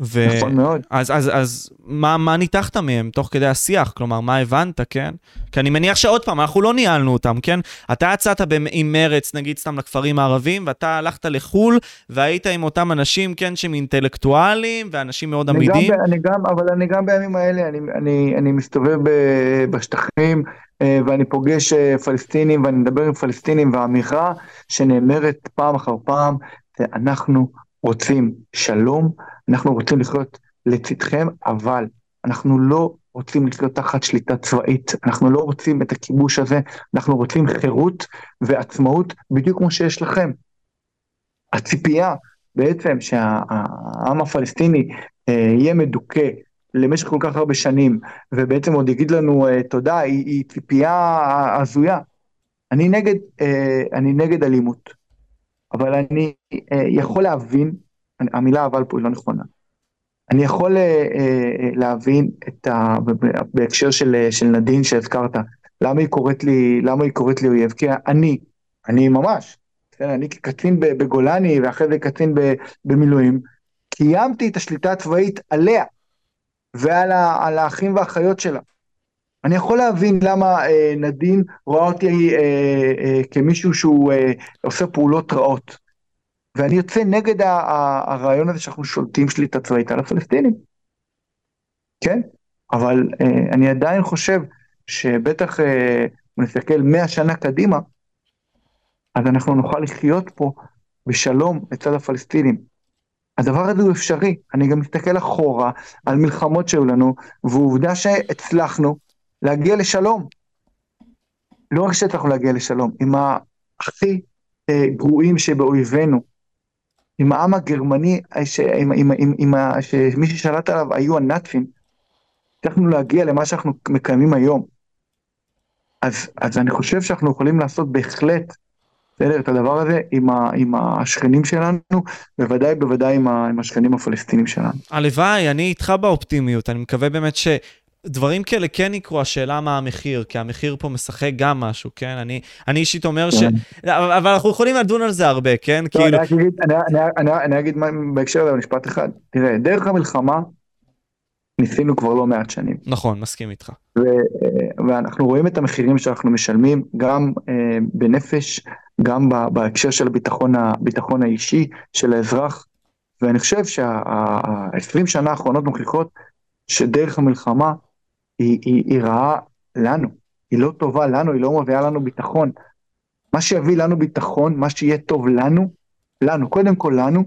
ו... נכון מאוד. אז, אז, אז מה, מה ניתחת מהם תוך כדי השיח? כלומר, מה הבנת, כן? כי אני מניח שעוד פעם, אנחנו לא ניהלנו אותם, כן? אתה יצאת עם מרץ, נגיד סתם לכפרים הערבים, ואתה הלכת לחו"ל, והיית עם אותם אנשים, כן, שהם אינטלקטואלים, ואנשים מאוד אני עמידים.
גם, אני גם, אבל אני גם בימים האלה, אני, אני, אני מסתובב בשטחים, אה, ואני פוגש אה, פלסטינים, ואני מדבר עם פלסטינים, והאמירה שנאמרת פעם אחר פעם, זה אנחנו רוצים שלום, אנחנו רוצים לחיות לצדכם, אבל אנחנו לא רוצים לחיות תחת שליטה צבאית, אנחנו לא רוצים את הכיבוש הזה, אנחנו רוצים חירות ועצמאות בדיוק כמו שיש לכם. הציפייה בעצם שהעם הפלסטיני אה, יהיה מדוכא למשך כל כך הרבה שנים, ובעצם עוד יגיד לנו אה, תודה, היא, היא ציפייה הזויה. אני נגד, אה, אני נגד אלימות. אבל אני אה, יכול להבין, המילה אבל פה היא לא נכונה. אני יכול אה, אה, להבין את ה... בהקשר של, של נדין שהזכרת, למה היא קוראת לי, למה היא קוראת לי אויב? כי אני, אני ממש, אני כקצין בגולני ואחרי זה קצין במילואים, קיימתי את השליטה הצבאית עליה ועל האחים והאחיות שלה. אני יכול להבין למה אה, נדין רואה אותי אה, אה, כמישהו שהוא אה, עושה פעולות רעות. ואני יוצא נגד ה- ה- הרעיון הזה שאנחנו שולטים שליטה צבאית על הפלסטינים. כן? אבל אה, אני עדיין חושב שבטח, אה, אם נסתכל מאה שנה קדימה, אז אנחנו נוכל לחיות פה בשלום לצד הפלסטינים. הדבר הזה הוא אפשרי, אני גם מסתכל אחורה על מלחמות שהיו לנו, ועובדה שהצלחנו להגיע לשלום. לא רק שהצלחנו להגיע לשלום, עם הכי אה, גרועים שבאויבינו, עם העם הגרמני, ש, עם, עם, עם, עם, שמי ששלט עליו היו הנאצים, הצלחנו להגיע למה שאנחנו מקיימים היום. אז, אז אני חושב שאנחנו יכולים לעשות בהחלט בסדר? את הדבר הזה עם, ה, עם השכנים שלנו, בוודאי בוודאי עם, ה, עם השכנים הפלסטינים שלנו.
הלוואי, אני איתך באופטימיות, אני מקווה באמת ש... דברים כאלה כן יקרו, השאלה מה המחיר, כי המחיר פה משחק גם משהו, כן? אני, אני אישית אומר ש... כן. אבל אנחנו יכולים לדון על זה הרבה, כן?
לא, כאילו... אני אגיד, אני, אני, אני, אני אגיד בהקשר הזה משפט אחד. תראה, דרך המלחמה ניסינו כבר לא מעט שנים.
נכון, מסכים איתך.
ו, ואנחנו רואים את המחירים שאנחנו משלמים גם אה, בנפש, גם בהקשר של הביטחון, הביטחון האישי של האזרח, ואני חושב שה-20 שנה האחרונות מוכיחות שדרך המלחמה היא, היא, היא רעה לנו, היא לא טובה לנו, היא לא מביאה לנו ביטחון. מה שיביא לנו ביטחון, מה שיהיה טוב לנו, לנו, קודם כל לנו,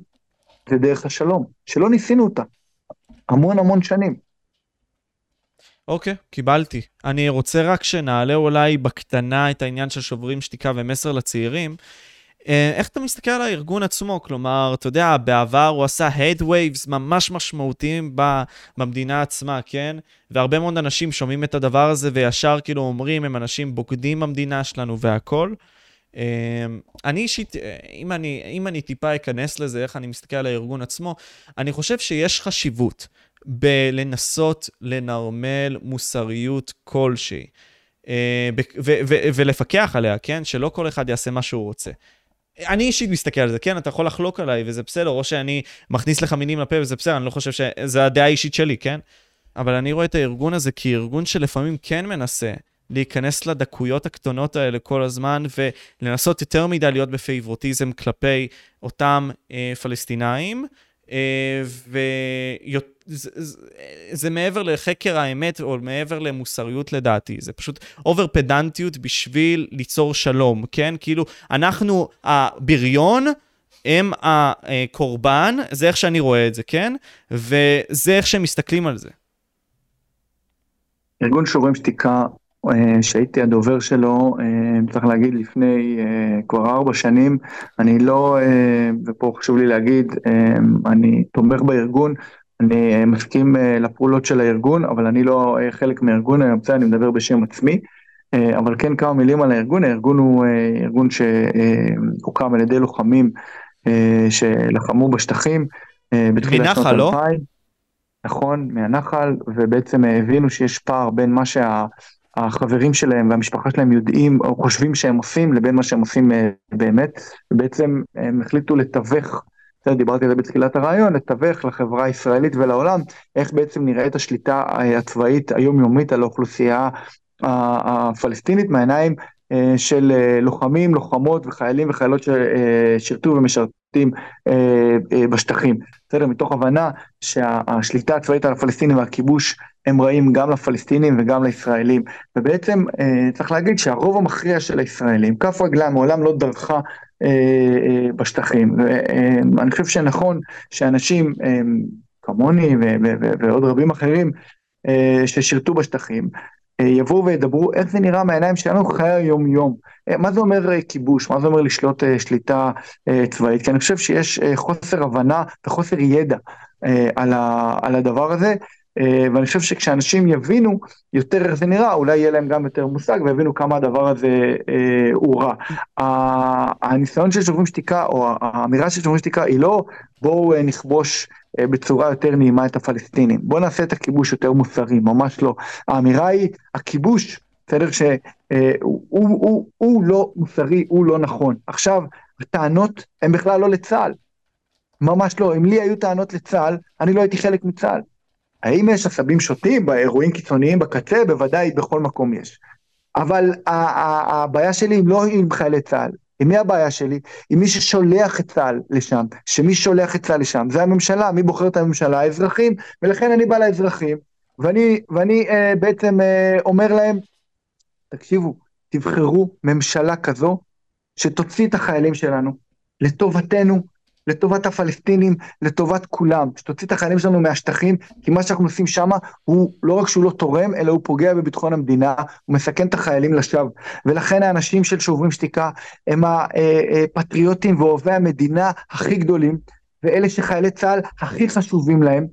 זה דרך השלום, שלא ניסינו אותה המון המון שנים.
אוקיי, okay, קיבלתי. אני רוצה רק שנעלה אולי בקטנה את העניין של שוברים שתיקה ומסר לצעירים. אה, איך אתה מסתכל על הארגון עצמו? כלומר, אתה יודע, בעבר הוא עשה head waves ממש משמעותיים במדינה עצמה, כן? והרבה מאוד אנשים שומעים את הדבר הזה וישר כאילו אומרים, הם אנשים בוגדים במדינה שלנו והכול. אה, אני אישית, אה, אם אני, אם אני טיפה אכנס לזה, איך אני מסתכל על הארגון עצמו, אני חושב שיש חשיבות בלנסות לנרמל מוסריות כלשהי. ולפקח עליה, כן? שלא כל אחד יעשה מה שהוא רוצה. אני אישית מסתכל על זה, כן, אתה יכול לחלוק עליי וזה בסדר, או שאני מכניס לך מינים לפה וזה בסדר, אני לא חושב שזה הדעה האישית שלי, כן? אבל אני רואה את הארגון הזה כארגון שלפעמים כן מנסה להיכנס לדקויות הקטנות האלה כל הזמן ולנסות יותר מדי להיות ב favoritism כלפי אותם אה, פלסטינאים, אה, וזה זה, זה מעבר לחקר האמת או מעבר למוסריות לדעתי, זה פשוט over פדנטיות בשביל ליצור שלום, כן? כאילו, אנחנו הבריון, הם הקורבן, זה איך שאני רואה את זה, כן? וזה איך שהם מסתכלים על זה.
ארגון שוברים שתיקה אה, שהייתי הדובר שלו, אה, צריך להגיד לפני אה, כבר ארבע שנים, אני לא, ופה חשוב לי להגיד, אני תומך בארגון, אני מסכים לפעולות של הארגון, אבל אני לא חלק מהארגון, אני רוצה, אני מדבר בשם עצמי. אבל כן כמה מילים על הארגון, הארגון הוא ארגון שהוקם על ידי לוחמים שלחמו בשטחים
שנות לא? 2000.
נכון, מהנחל, ובעצם הבינו שיש פער בין מה שה... החברים שלהם והמשפחה שלהם יודעים או חושבים שהם עושים לבין מה שהם עושים אה, באמת, ובעצם הם החליטו לתווך, בסדר, דיברתי על זה בתחילת הרעיון, לתווך לחברה הישראלית ולעולם, איך בעצם נראית השליטה אה, הצבאית היומיומית על האוכלוסייה הפלסטינית מהעיניים אה, של לוחמים, לוחמות וחיילים וחיילות ששירתו ומשרתים בשטחים. בסדר, מתוך הבנה שהשליטה הצבאית על הפלסטינים והכיבוש הם רעים גם לפלסטינים וגם לישראלים. ובעצם אה, צריך להגיד שהרוב המכריע של הישראלים, כף רגלם מעולם לא דרכה אה, אה, בשטחים. ואני חושב שנכון שאנשים כמוני ועוד רבים אחרים ששירתו בשטחים, יבואו וידברו איך זה נראה מהעיניים שלנו חיי היום יום. מה זה אומר כיבוש? מה זה אומר לשלוט שליטה צבאית? כי אני חושב שיש חוסר הבנה וחוסר ידע על הדבר הזה, אה, ואני חושב שכשאנשים יבינו יותר איך זה נראה, אולי יהיה להם גם יותר מושג ויבינו כמה הדבר הזה אה, הוא רע. הניסיון של שוברים שתיקה, או האמירה של שוברים שתיקה, היא לא בואו אה, נכבוש אה, בצורה יותר נעימה את הפלסטינים, בואו נעשה את הכיבוש יותר מוסרי, ממש לא. האמירה היא, הכיבוש, בסדר, שהוא אה, הוא, הוא, הוא לא מוסרי, הוא לא נכון. עכשיו, הטענות הן בכלל לא לצה"ל. ממש לא. אם לי היו טענות לצה"ל, אני לא הייתי חלק מצה"ל. האם יש עשבים שוטים באירועים קיצוניים בקצה? בוודאי, בכל מקום יש. אבל הבעיה שלי היא לא עם חיילי צה"ל, עם מי הבעיה שלי? עם מי ששולח את צה"ל לשם, שמי שולח את צה"ל לשם, זה הממשלה, מי בוחר את הממשלה? האזרחים, ולכן אני בא לאזרחים, ואני, ואני אה, בעצם אה, אומר להם, תקשיבו, תבחרו ממשלה כזו שתוציא את החיילים שלנו, לטובתנו, לטובת הפלסטינים, לטובת כולם, שתוציא את החיילים שלנו מהשטחים, כי מה שאנחנו עושים שם הוא לא רק שהוא לא תורם, אלא הוא פוגע בביטחון המדינה, הוא מסכן את החיילים לשווא. ולכן האנשים של שוברים שתיקה הם הפטריוטים ואוהבי המדינה הכי גדולים, ואלה שחיילי צה"ל הכי חשובים להם,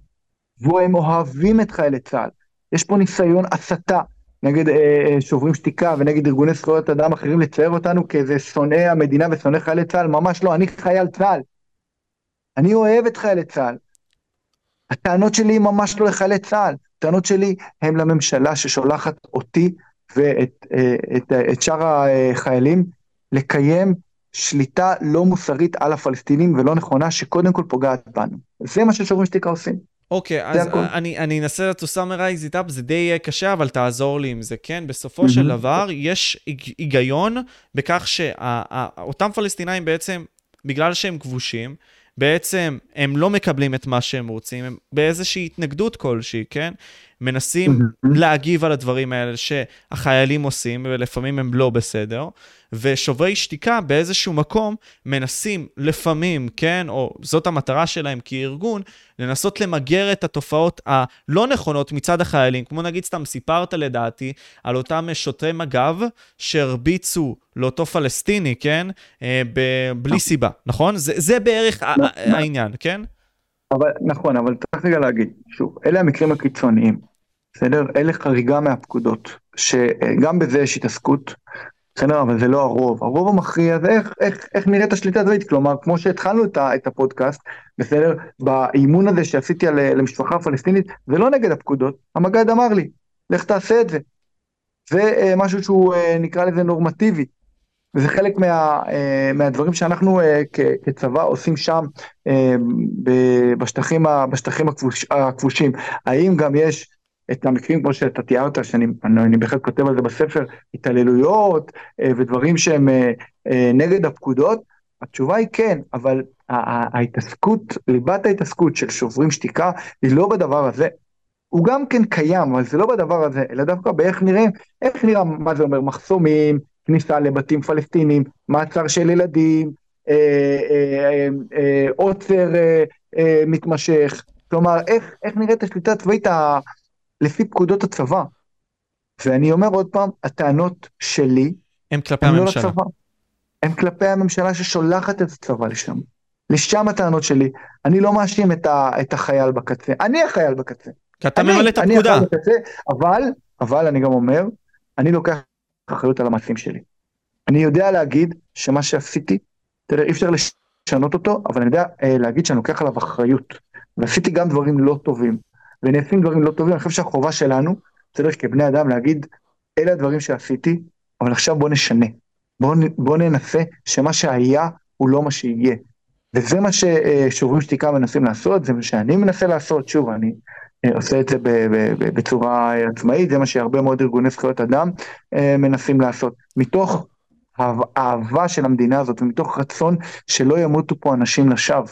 והם אוהבים את חיילי צה"ל. יש פה ניסיון הסתה נגד אה, אה, שוברים שתיקה ונגד ארגוני זכויות אדם אחרים לצייר אותנו כאיזה שונאי המדינה ושונאי חיילי צה"ל, ממש לא, אני חייל צה"ל. אני אוהב את חיילי צה"ל. הטענות שלי ממש לא לחיילי צה"ל, הטענות שלי הן לממשלה ששולחת אותי ואת אה, את, את, את שאר החיילים לקיים שליטה לא מוסרית על הפלסטינים ולא נכונה, שקודם כל פוגעת בנו. זה מה ששוברים שתיקה עושים.
אוקיי, okay, אז אני, אני אנסה to summarize it up, זה די קשה, אבל תעזור לי עם זה, כן? בסופו mm-hmm. של דבר, יש היגיון בכך שאותם פלסטינאים בעצם, בגלל שהם כבושים, בעצם הם לא מקבלים את מה שהם רוצים, הם באיזושהי התנגדות כלשהי, כן? מנסים להגיב על הדברים האלה שהחיילים עושים, ולפעמים הם לא בסדר, ושוברי שתיקה באיזשהו מקום מנסים לפעמים, כן, או זאת המטרה שלהם כארגון, לנסות למגר את התופעות הלא נכונות מצד החיילים. כמו נגיד, סתם סיפרת לדעתי על אותם שוטרי מג"ב שהרביצו לאותו פלסטיני, כן, אה, ב- בלי נכון. סיבה, נכון? זה, זה בערך נכון. העניין, כן?
אבל נכון, אבל צריך רגע להגיד, שוב, אלה המקרים הקיצוניים, בסדר? אלה חריגה מהפקודות, שגם בזה יש התעסקות, בסדר, אבל זה לא הרוב. הרוב המכריע זה איך, איך, איך נראית השליטה הצבאית, כלומר, כמו שהתחלנו את, את הפודקאסט, בסדר, באימון הזה שעשיתי על, למשפחה הפלסטינית, זה לא נגד הפקודות, המג"ד אמר לי, לך תעשה את זה. זה אה, משהו שהוא אה, נקרא לזה נורמטיבי, וזה חלק מה, אה, מהדברים שאנחנו אה, כ, כצבא עושים שם אה, בשטחים, בשטחים הכבוש, הכבושים. האם גם יש את המקרים כמו שאתה תיארת, שאני אני, אני בהחלט כותב על זה בספר, התעללויות אה, ודברים שהם אה, אה, נגד הפקודות? התשובה היא כן, אבל ההתעסקות, ליבת ההתעסקות של שוברים שתיקה היא לא בדבר הזה. הוא גם כן קיים, אבל זה לא בדבר הזה, אלא דווקא באיך נראים, איך נראה, מה זה אומר, מחסומים, כניסה לבתים פלסטינים, מעצר של ילדים, עוצר מתמשך, כלומר, איך, איך נראית השליטה הצבאית לפי פקודות הצבא. ואני אומר עוד פעם, הטענות שלי,
הם כלפי הם לא הממשלה. לא לצבא,
הם כלפי הממשלה ששולחת את הצבא לשם. לשם הטענות שלי. אני לא מאשים את, ה, את החייל בקצה, אני החייל בקצה.
כי אתה ממלא את הפקודה. אני בקצה,
אבל, אבל אני גם אומר, אני לוקח אחריות על המעשים שלי. אני יודע להגיד שמה שעשיתי, תראה, אי אפשר לשנות אותו, אבל אני יודע אה, להגיד שאני לוקח עליו אחריות. ועשיתי גם דברים לא טובים. ונעשים דברים לא טובים, אני חושב שהחובה שלנו, בסדר, כבני אדם להגיד, אלה הדברים שעשיתי, אבל עכשיו בוא נשנה. בוא, בוא ננסה שמה שהיה הוא לא מה שיהיה. וזה מה ששוברים שתיקה מנסים לעשות, זה מה שאני מנסה לעשות, שוב, אני אה, עושה את זה בצורה עצמאית, זה מה שהרבה מאוד ארגוני זכויות אדם אה, מנסים לעשות. מתוך אהבה של המדינה הזאת ומתוך רצון שלא ימותו פה אנשים לשווא.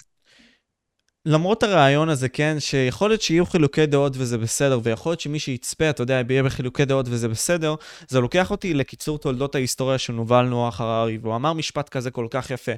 למרות הרעיון הזה, כן, שיכול להיות שיהיו חילוקי דעות וזה בסדר, ויכול להיות שמי שיצפה, אתה יודע, יהיה בחילוקי דעות וזה בסדר, זה לוקח אותי לקיצור תולדות ההיסטוריה של נובל נוח הררי, והוא אמר משפט כזה כל כך יפה.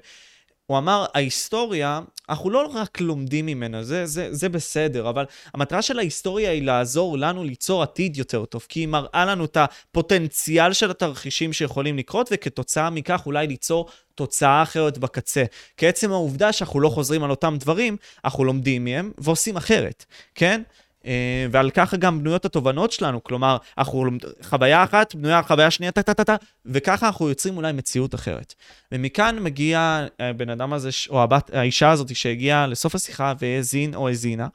הוא אמר, ההיסטוריה, אנחנו לא רק לומדים ממנה, זה, זה, זה בסדר, אבל המטרה של ההיסטוריה היא לעזור לנו ליצור עתיד יותר טוב, כי היא מראה לנו את הפוטנציאל של התרחישים שיכולים לקרות, וכתוצאה מכך אולי ליצור תוצאה אחרת בקצה. כי עצם העובדה שאנחנו לא חוזרים על אותם דברים, אנחנו לומדים מהם ועושים אחרת, כן? אה, ועל ככה גם בנויות התובנות שלנו, כלומר, אנחנו חוויה אחת בנויה על חוויה שנייה, טה-טה-טה, וככה אנחנו יוצרים אולי מציאות אחרת. ומכאן מגיע הבן אה, אדם הזה, או הבת, האישה הזאת שהגיעה לסוף השיחה והאזין או האזינה,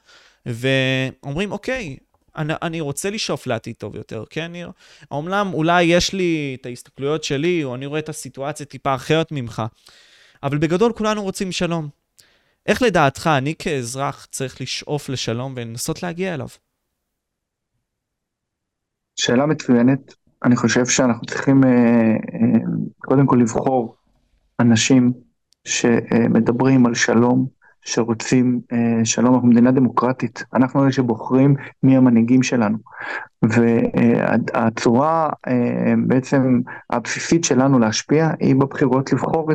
ואומרים, אוקיי, אני, אני רוצה לשאוף לעתיד טוב יותר, כן, ניר? אומנם אולי יש לי את ההסתכלויות שלי, או אני רואה את הסיטואציה טיפה אחרת ממך, אבל בגדול כולנו רוצים שלום. איך לדעתך אני כאזרח צריך לשאוף לשלום ולנסות להגיע אליו?
שאלה מצוינת. אני חושב שאנחנו צריכים אה, אה, קודם כל לבחור אנשים שמדברים על שלום, שרוצים אה, שלום, אנחנו מדינה דמוקרטית, אנחנו אלה שבוחרים מי המנהיגים שלנו. והצורה בעצם הבסיסית שלנו להשפיע היא בבחירות לבחור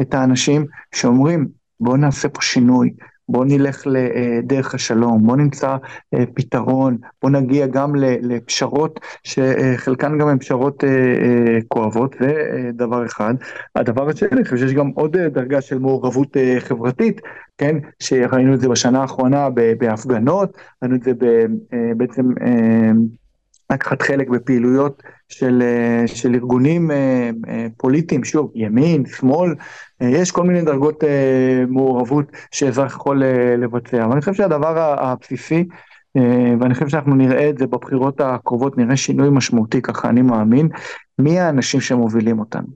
את האנשים שאומרים בואו נעשה פה שינוי, בוא נלך לדרך השלום, בוא נמצא אה, פתרון, בוא נגיע גם לפשרות שחלקן גם הן פשרות אה, אה, כואבות, זה דבר אחד. הדבר השני, אני חושב שיש גם עוד דרגה של מעורבות חברתית, כן, שראינו את זה בשנה האחרונה בהפגנות, ראינו את זה בעצם לקחת חלק בפעילויות של, של ארגונים פוליטיים, שוב, ימין, שמאל, יש כל מיני דרגות מעורבות שאזרח יכול לבצע, אבל אני חושב שהדבר הבסיסי, ואני חושב שאנחנו נראה את זה בבחירות הקרובות, נראה שינוי משמעותי, ככה אני מאמין, מי האנשים שמובילים אותנו,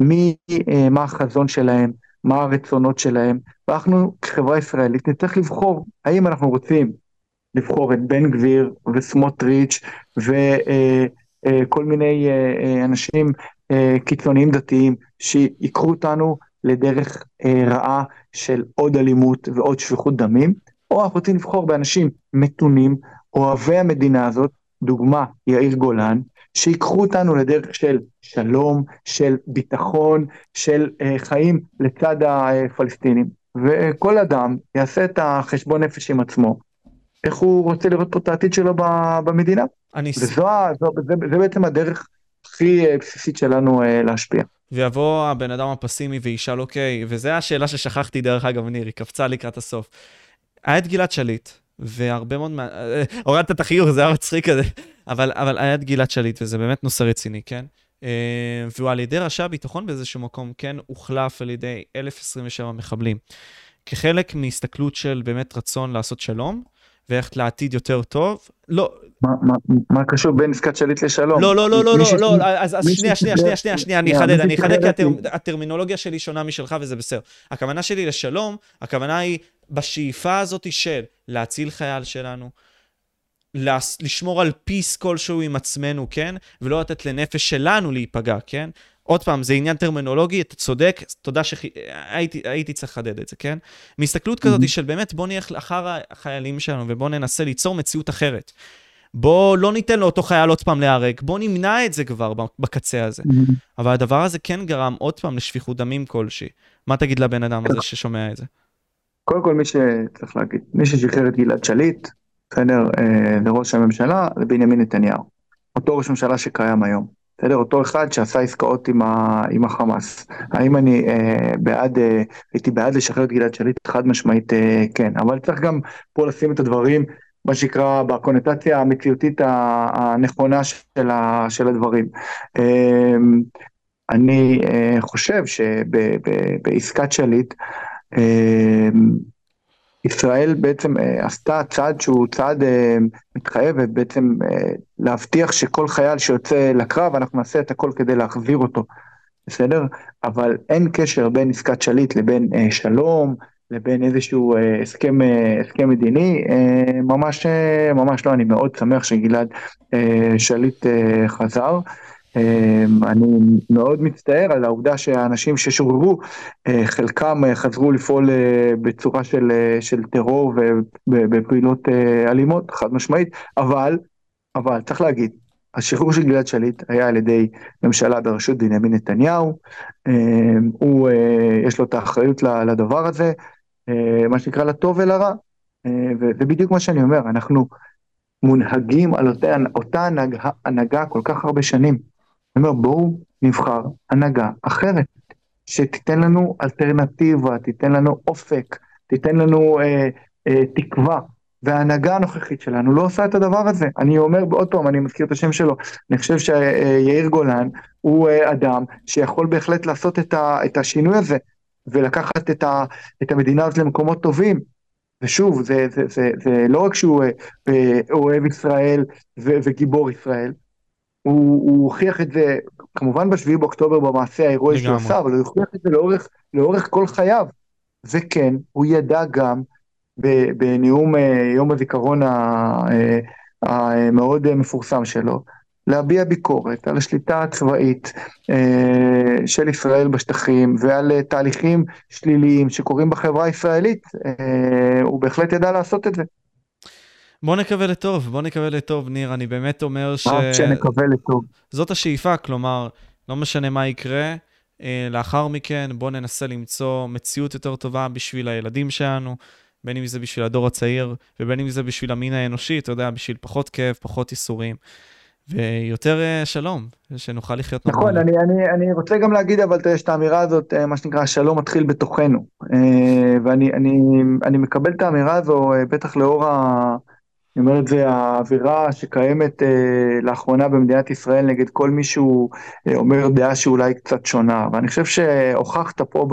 מי, מה החזון שלהם, מה הרצונות שלהם, ואנחנו כחברה ישראלית נצטרך לבחור האם אנחנו רוצים לבחור את בן גביר וסמוטריץ' וכל מיני אנשים קיצוניים דתיים שיקחו אותנו לדרך רעה של עוד אלימות ועוד שפיכות דמים, או אנחנו רוצים לבחור באנשים מתונים, אוהבי המדינה הזאת, דוגמה יאיר גולן, שיקחו אותנו לדרך של שלום, של ביטחון, של חיים לצד הפלסטינים. וכל אדם יעשה את החשבון נפש עם עצמו, איך הוא רוצה לראות פה את העתיד שלו במדינה. אני... וזו, זו, זה, זה בעצם הדרך הכי אה, בסיסית שלנו אה, להשפיע.
ויבוא הבן אדם הפסימי וישאל, אוקיי, וזו השאלה ששכחתי, דרך אגב, ניר, היא קפצה לקראת הסוף. היה את גלעד שליט, והרבה מאוד מה... אה, הורדת את החיוך, זה היה מצחיק כזה, אבל, אבל היה את גלעד שליט, וזה באמת נושא רציני, כן? והוא על ידי ראשי הביטחון באיזשהו מקום, כן, הוחלף על ידי 1,027 מחבלים. כחלק מהסתכלות של באמת רצון לעשות שלום, ואיך לעתיד יותר טוב. לא.
מה, מה, מה קשור בין עסקת שליט לשלום?
לא, לא, לא, לא, לא, לא, אז, אז שנייה, שנייה, שנייה, שנייה, שנייה, אני אחדד, אני אחדד כי הטר, הטרמינולוגיה שלי שונה משלך וזה בסדר. הכוונה שלי לשלום, הכוונה היא בשאיפה הזאת של להציל חייל שלנו, לשמור על פיס כלשהו עם עצמנו, כן? ולא לתת לנפש שלנו להיפגע, כן? עוד פעם, זה עניין טרמינולוגי, אתה צודק, תודה שהייתי צריך לחדד את זה, כן? מהסתכלות כזאת של באמת, בוא נלך אחר החיילים שלנו ובוא ננסה ליצור מציאות אחרת. בוא לא ניתן לאותו חייל עוד פעם להיהרג, בוא נמנע את זה כבר בקצה הזה. אבל הדבר הזה כן גרם עוד פעם לשפיכות דמים כלשהי. מה תגיד לבן אדם הזה ששומע את זה?
קודם כל, מי שצריך להגיד, מי ששחרר את גלעד שליט, בסדר, אה, לראש הממשלה, זה בנימין נתניהו. אותו ראש ממשלה שקיים היום. בסדר? אותו אחד שעשה עסקאות עם, ה, עם החמאס. האם אני אה, בעד, אה, הייתי בעד לשחרר את גלעד שליט? חד משמעית אה, כן. אבל צריך גם פה לשים את הדברים, מה שנקרא, בקונוטציה המציאותית הנכונה של, ה, של הדברים. אה, אני אה, חושב שבעסקת שליט, אה, ישראל בעצם אה, עשתה צעד שהוא צעד אה, מתחייב ובעצם אה, להבטיח שכל חייל שיוצא לקרב אנחנו נעשה את הכל כדי להחזיר אותו, בסדר? אבל אין קשר בין עסקת שליט לבין שלום, לבין איזשהו אה, הסכם, אה, הסכם מדיני, אה, ממש, אה, ממש לא, אני מאוד שמח שגלעד אה, שליט אה, חזר. אמ, אני מאוד מצטער על העובדה שהאנשים ששוררו, אה, חלקם אה, חזרו לפעול אה, בצורה של, של טרור ובפעילות אלימות, חד משמעית, אבל, אבל צריך להגיד, השחרור של גלעד שליט היה על ידי ממשלה בראשות בנימין נתניהו, אמ, הוא, יש לו את האחריות לדבר הזה, מה שנקרא לטוב ולרע, וזה בדיוק מה שאני אומר, אנחנו מונהגים על אותה, אותה הנהגה, הנהגה כל כך הרבה שנים. אני אומר בואו נבחר הנהגה אחרת, שתיתן לנו אלטרנטיבה, תיתן לנו אופק, תיתן לנו אה, אה, תקווה. וההנהגה הנוכחית שלנו לא עושה את הדבר הזה. אני אומר עוד פעם, אני מזכיר את השם שלו, אני חושב שיאיר גולן הוא אה, אדם שיכול בהחלט לעשות את השינוי הזה, ולקחת את, ה, את המדינה הזאת למקומות טובים. ושוב, זה, זה, זה, זה לא רק שהוא אה, אוהב ישראל ו, וגיבור ישראל, הוא, הוא הוכיח את זה כמובן בשביעי באוקטובר במעשה ההירואי שהוא עשה, אבל הוא הוכיח את זה לאורך, לאורך כל חייו. וכן, הוא ידע גם בנאום אה, יום הזיכרון אה, המאוד מפורסם שלו, להביע ביקורת על השליטה הצבאית אה, של ישראל בשטחים ועל אה, תהליכים שליליים שקורים בחברה הישראלית, אה, הוא בהחלט ידע לעשות את זה.
בוא נקווה לטוב, בוא נקווה לטוב, ניר, אני באמת אומר ש...
רק שנקווה לטוב.
זאת השאיפה, כלומר, לא משנה מה יקרה, לאחר מכן בוא ננסה למצוא מציאות יותר טובה בשביל הילדים שלנו, בין אם זה בשביל הדור הצעיר, ובין אם זה בשביל המין האנושי, אתה יודע, בשביל פחות כאב, פחות ייסורים. ויותר אה, שלום, שנוכל לחיות
נכון. נכון, אני, אני, אני רוצה גם להגיד אבל יש את האמירה הזאת, אה, מה שנקרא, השלום מתחיל בתוכנו. ואני אני, אני מקבל את האמירה הזו, בטח לאור ה... אני אומר את זה, האווירה שקיימת אה, לאחרונה במדינת ישראל נגד כל מי שהוא אה, אומר דעה שאולי קצת שונה. ואני חושב שהוכחת פה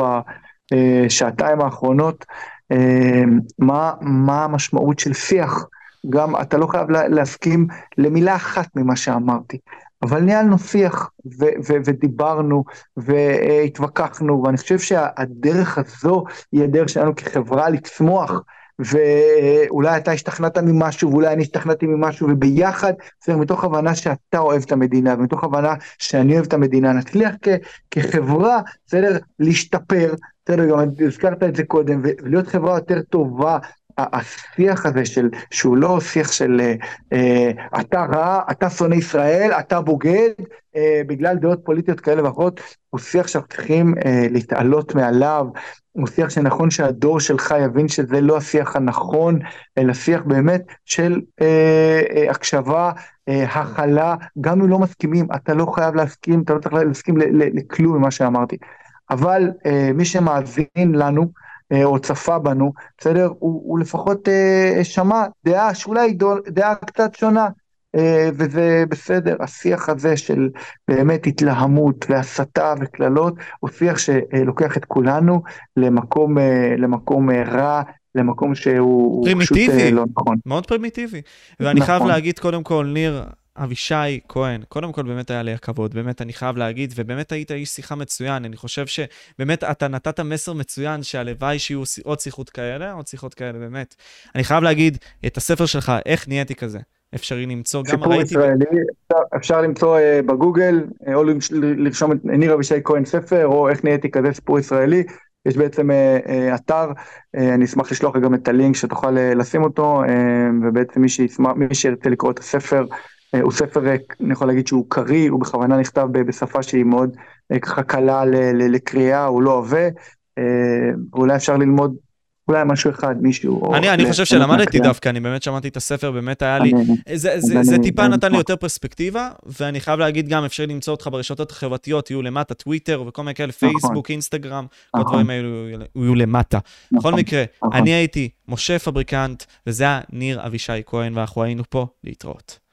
בשעתיים האחרונות אה, מה, מה המשמעות של שיח. גם אתה לא חייב להסכים למילה אחת ממה שאמרתי, אבל ניהלנו שיח ו- ו- ודיברנו והתווכחנו, ואני חושב שהדרך הזו היא הדרך שלנו כחברה לצמוח. ואולי אתה השתכנעת ממשהו ואולי אני השתכנעתי ממשהו וביחד, בסדר, מתוך הבנה שאתה אוהב את המדינה ומתוך הבנה שאני אוהב את המדינה, נצליח כ- כחברה, בסדר, להשתפר, בסדר, גם הזכרת את זה קודם, ולהיות חברה יותר טובה, השיח הזה של, שהוא לא שיח של אה, אתה רע, אתה שונא ישראל, אתה בוגד, אה, בגלל דעות פוליטיות כאלה ואחרות, הוא שיח שאנחנו צריכים אה, להתעלות מעליו, הוא שיח שנכון שהדור שלך יבין שזה לא השיח הנכון, אלא שיח באמת של אה, אה, הקשבה, אה, הכלה, גם אם לא מסכימים, אתה לא חייב להסכים, אתה לא צריך להסכים לכלום ממה שאמרתי. אבל אה, מי שמאזין לנו, אה, או צפה בנו, בסדר? הוא, הוא לפחות אה, שמע דעה שאולי דעה קצת שונה, אה, וזה בסדר, השיח הזה של באמת התלהמות והסתה וקללות, הוא שיח שלוקח את כולנו למקום, למקום רע, למקום שהוא פשוט לא נכון.
מאוד פרימיטיבי. ואני נכון. חייב להגיד קודם כל, ניר, אבישי כהן, קודם כל באמת היה לי הכבוד, באמת אני חייב להגיד, ובאמת היית איש שיחה מצוין, אני חושב שבאמת אתה נתת מסר מצוין שהלוואי שיהיו עוד שיחות כאלה, עוד שיחות כאלה, באמת. אני חייב להגיד, את הספר שלך, איך נהייתי כזה, אפשרי למצוא, גם
ראיתי... סיפור ישראלי, אפשר, אפשר למצוא uh, בגוגל, uh, או לרשום את ניר אבישי כהן ספר, או איך נהייתי כזה סיפור ישראלי. יש בעצם uh, אתר, אני אשמח לשלוח גם את הלינק שתוכל לשים אותו, ובעצם מי שירצה לקרוא את הספר, אה, הוא ספר, אני יכול להגיד שהוא קריא, הוא בכוונה נכתב בשפה שהיא מאוד אה, ככה קלה לקריאה, הוא לא עבה, אה, ואולי אפשר ללמוד אולי משהו אחד, מישהו.
אני, אני חושב שלמדתי דווקא, אני באמת שמעתי את הספר, באמת היה לי, זה, זה, זה טיפה נתן לי יותר פרספקטיבה, ואני חייב להגיד גם, אפשר למצוא אותך ברשתות החברתיות, יהיו למטה, טוויטר וכל מיני כאלה, נכון. פייסבוק, אינסטגרם, כל נכון. הדברים האלו יהיו למטה. בכל נכון, מקרה, אני הייתי משה פבריקנט, וזה היה ניר אבישי כהן, ואנחנו היינו פה להתראות.